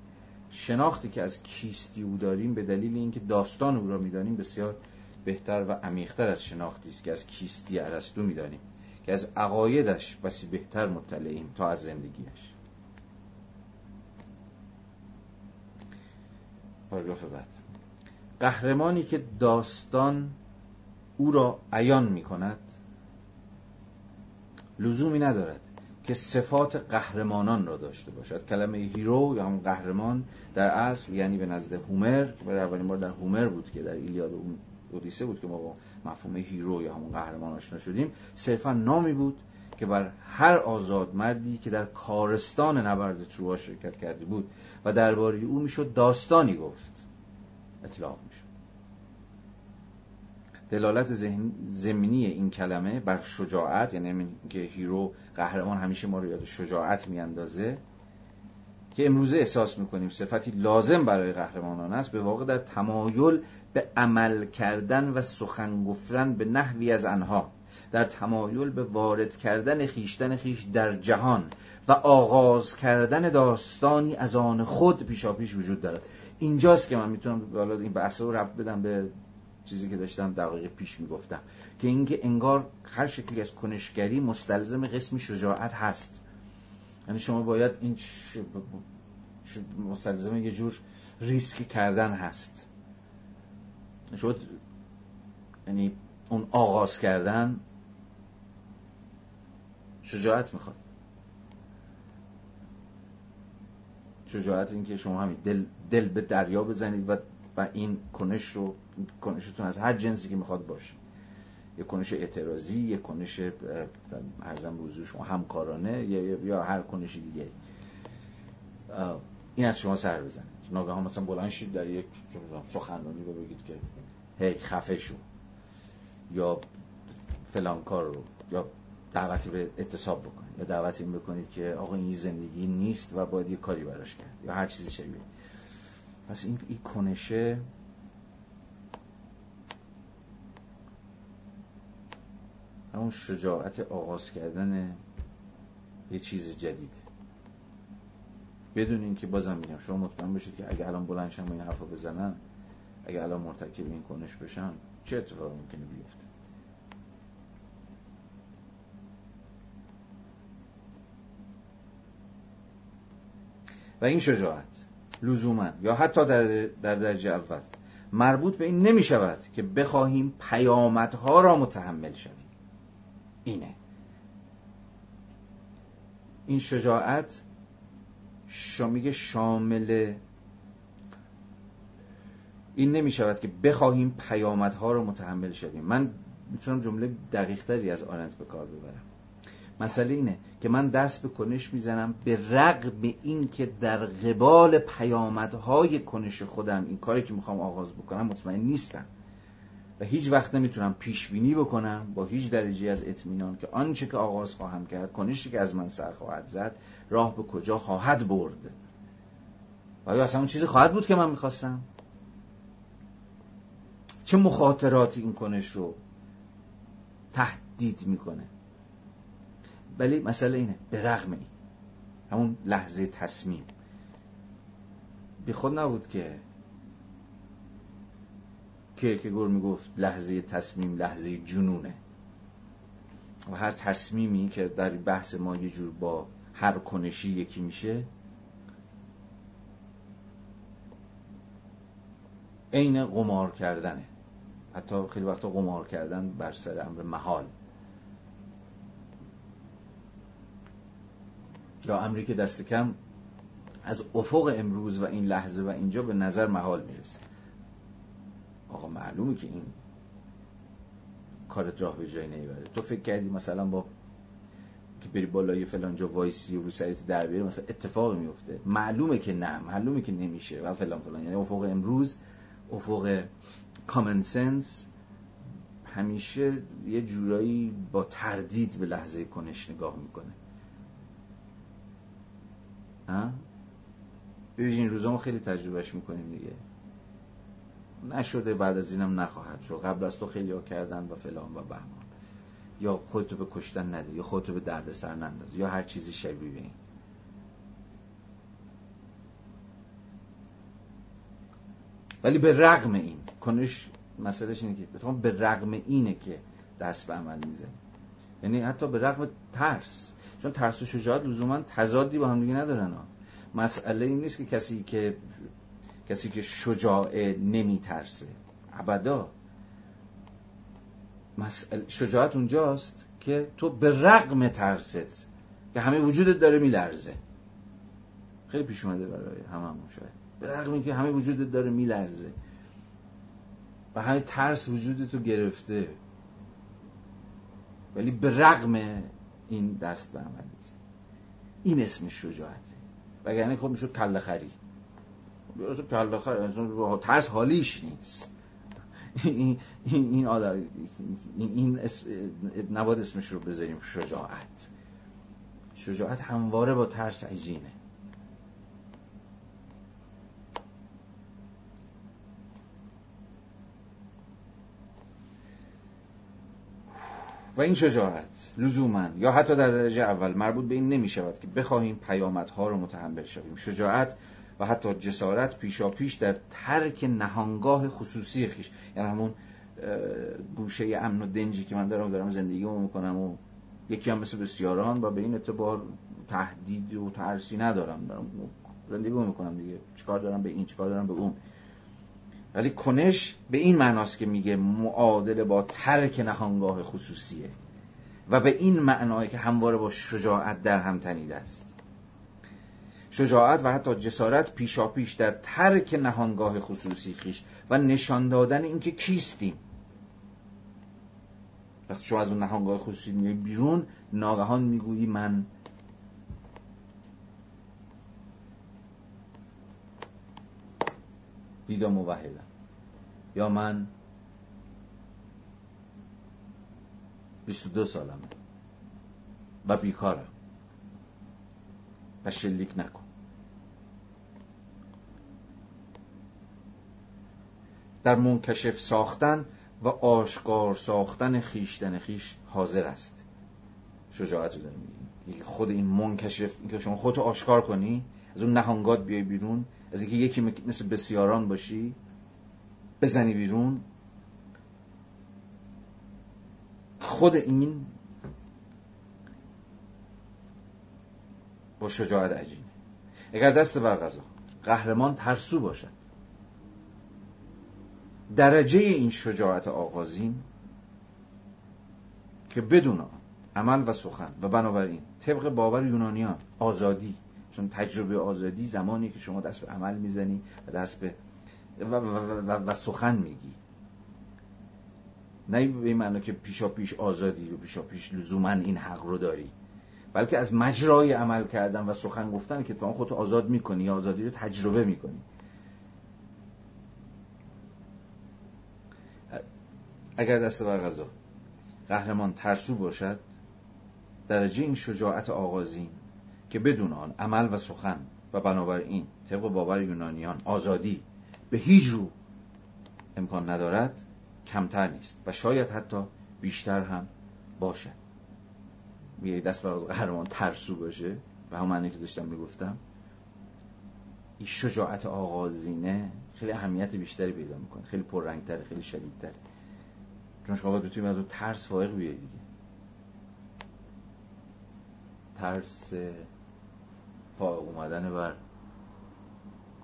S1: شناختی که از کیستی او داریم به دلیل اینکه داستان او را می‌دانیم بسیار بهتر و عمیقتر از شناختی است که از کیستی ارسطو می‌دانیم که از عقایدش بسی بهتر مطلعیم تا از زندگیش پاراگراف بعد. قهرمانی که داستان او را عیان می کند لزومی ندارد. که صفات قهرمانان را داشته باشد. کلمه hero یا هم قهرمان در اصل یعنی به نزد هومر که برای اولین بار در هومر بود که در ایلیاد و اودیسه بود که ما با مفهوم hero یا همون قهرمان آشنا شدیم. صرفا نامی بود که بر هر آزاد مردی که در کارستان نبرد تروا شرکت کرده بود و درباره او می‌شد داستانی گفت. اطلاق دلالت زمینی این کلمه بر شجاعت یعنی که هیرو قهرمان همیشه ما رو یاد شجاعت میاندازه که امروزه احساس می‌کنیم صفتی لازم برای قهرمانان است به واقع در تمایل به عمل کردن و سخن گفتن به نحوی از آنها در تمایل به وارد کردن خیشتن خیش در جهان و آغاز کردن داستانی از آن خود پیشا پیش وجود دارد. اینجاست که من می‌تونم حالا این بحث رو رفت بدم به چیزی که داشتم دقیقه پیش می‌گفتم. که اینکه انگار هر شکلی از کنشگری مستلزم قسمی شجاعت هست. یعنی شما باید این مستلزم یه جور ریسک کردن هست. شد یعنی اون آغاز کردن شجاعت می‌خواد. شجاعت این که شما همین دل, دل به دریا بزنید و, و این کنش رو کنشتون از هر جنسی که می‌خواد باشه. یه کنش اعتراضی یه کنش ارزم روزو شما همکارانه یا هر کنشی دیگه. این از شما سر بزنه. ناگهان مثلا بلند شید در یک سخنرانی رو بگید که هی خفه شو. یا فلان کار رو یا دعوتی به اعتصاب بکنید. یا دعوتی بکنید که آقا این زندگی نیست و باید یه کاری براش کرد. یا هر چیزی شبیه. پس این, این کنشه همون شجاعت آغاز کردن یه چیز جدید. بدون اینکه بازم میگم شما مطمئن باشید که اگه الان بلندشم این حرفو بزنن اگه الان مرتکب این کنش بشن چه اتفاقی ممکنه بیفته؟ و این شجاعت لزوما یا حتی در, در درجه اول مربوط به این نمی شود که بخواهیم پیامدها را متحمل شویم. اینه. این شجاعت میگه شامل این نمی شود که بخواهیم پیامدها رو متحمل شویم. من می‌تونم جمله دقیق تری از آرنت به کار ببرم. مسئله اینه که من دست به کنش می‌زنم به رغم این که در قبال پیامدهای کنش خودم این کاری که می‌خوام آغاز بکنم مطمئن نیستم. و هیچ وقت نمی‌تونم پیش بینی بکنم با هیچ درجه از اطمینان که آنچه که آغاز خواهم کرد کنشی که از من سر خواهد زد راه به کجا خواهد برد. و آیا اصلا اون چیزی خواهد بود که من می‌خواستم؟ چه مخاطراتی این کنش رو تهدید می‌کنه؟ ولی مسئله اینه به رغم این همون لحظه تصمیم. بی خود نبود که کرکگور می‌گفت لحظه تصمیم لحظه جنونه. و هر تصمیمی که در بحث ما یه جور با هر کنشی یکی میشه عین قمار کردنه. حتی خیلی وقتا قمار کردن بر سر امر محال. یا امری که دست کم از افق امروز و این لحظه و اینجا به نظر محال می‌رسه. آقا معلومه که این کارت راه به جای نمی‌بره تو فکر کردی مثلا با اینکه بری بالای فلان جا وایسی و روسریت در بیاری مثلا اتفاق میفته معلومه که نه معلومه که نمیشه و فلان فلان. یعنی افق امروز افق common sense همیشه یه جورایی با تردید به لحظه کنش نگاه می‌کنه. ببینید این روزا ما خیلی تجربهش می‌کنیم دیگه. نشده بعد از اینم نخواهد شد. قبل از تو خیلی ها کردن و فلان و بهمان. یا خودتو به کشتن نده یا خودتو به درد سر ننداز یا هر چیزی شبیه این. ولی به رغم این کنش مسئلهش اینه که به رغم اینه که دست به عمل می‌زنی. یعنی حتی به رغم ترس. چون ترس و شجاعت لزوما تضادی با هم دیگه ندارن ها. مسئله این نیست که کسی که کسی که شجاعه نمیترسه. ابدا. مسئله شجاعت اونجاست که تو به رغم ترست که همه وجودت داره میلرزه. خیلی پیش اومده برای همون شاید. به رغم اینکه همه وجودت داره میلرزه. و همه ترس وجودتو گرفته. ولی به رغم این دست به عمل این اسم شجاعته. وگرنه خب خری کله خری ترس حالیش نیست. این این آدم این اسم نباید اسمش رو بذاریم شجاعت. شجاعت همواره با ترس عجینه. و این شجاعت لزوما یا حتی در درجه اول مربوط به این نمی شود که بخواهیم پیامدها رو متحمل شویم. شجاعت و حتی جسارت پیشا پیش در ترک نهانگاه خصوصی خیش. یعنی همون گوشه امن و دنجی که من دارم دارم زندگی می‌کنم و یکی هم مثل بسیاران و به این اعتبار تهدید و ترسی ندارم. دارم زندگی می‌کنم دیگه. چیکار دارم به این چیکار دارم به اون. ولی کنش به این معناست که میگه معادل با ترک نهانگاه خصوصیه. و به این معنای که همواره با شجاعت در هم تنیده است. شجاعت و حتی جسارت پیشا پیش در ترک نهانگاه خصوصی خیش و نشان دادن اینکه کیستیم. وقتی شما از اون نهانگاه خصوصی میای بیرون ناگهان می‌گویی من دیدا موحدم. یا من 22 سالمه و بیکارم. و شلیک نکن. در منکشف ساختن و آشکار ساختن خیشتن خیش حاضر است. شجاعت رو داریم خود این منکشف اینکه شما خودتو آشکار کنی از اون نهانگات بیای بیرون از اینکه یکی مثل بسیاران باشی بزنی بیرون. خود این با شجاعت عجینه اگر دست بر غذا قهرمان ترسو باشد. درجه این شجاعت آغازین که بدون عمل و سخن و بنابراین طبق باور یونانیان آزادی چون تجربه آزادی زمانی که شما دست به عمل می‌زنی و دست به و, و, و, سخن میگی. نه به این معنی که پیشا پیش آزادی و پیشا پیش لزوما این حق رو داری بلکه از مجرای عمل کردن و سخن گفتن که تو خودتو آزاد می‌کنی یا آزادی رو تجربه می‌کنی. اگر دست بر غذا. قهرمان ترسو باشد درجه این شجاعت آغازین که بدون آن عمل و سخن و بنابراین طبق باور یونانیان آزادی به هیچ رو امکان ندارد کمتر نیست و شاید حتی بیشتر هم باشد. میگه دست بر قهرمان ترسو باشه و همون که داشتم می‌گفتم این شجاعت آغازینه خیلی اهمیت بیشتری پیدا می‌کنه. خیلی پررنگتره خیلی شدیدتره. چون شما باید بتونید از اون ترس فائق بیاید دیگه. ترس فائق اومدن بر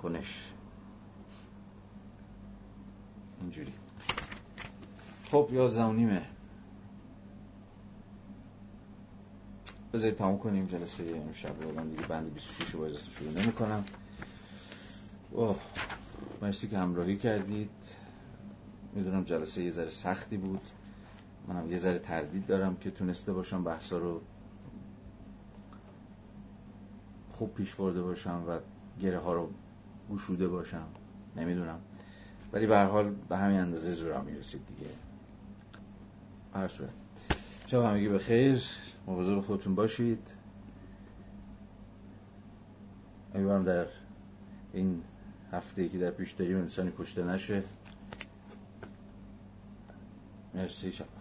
S1: کنش. اینجوری. خب یا زونیمه بذارید تموم کنیم. جلسه امشب رو من دیگه بند 26 رو باید شروع نمی کنم اوه مرسی که همراهی کردید. می‌دونم جلسه یه ذره سختی بود. منم یه ذره تردید دارم که تونسته باشم بحثا رو خوب پیش برده باشم و گره ها رو گشوده باشم. نمی‌دونم. ولی به هر حال به همین اندازه زورا می‌رسید دیگه. هر شد شب همگی به خیر مواظب خودتون باشید. امیدوارم در این هفته که در پیش داریم انسانی کشته نشه. مرسی شب.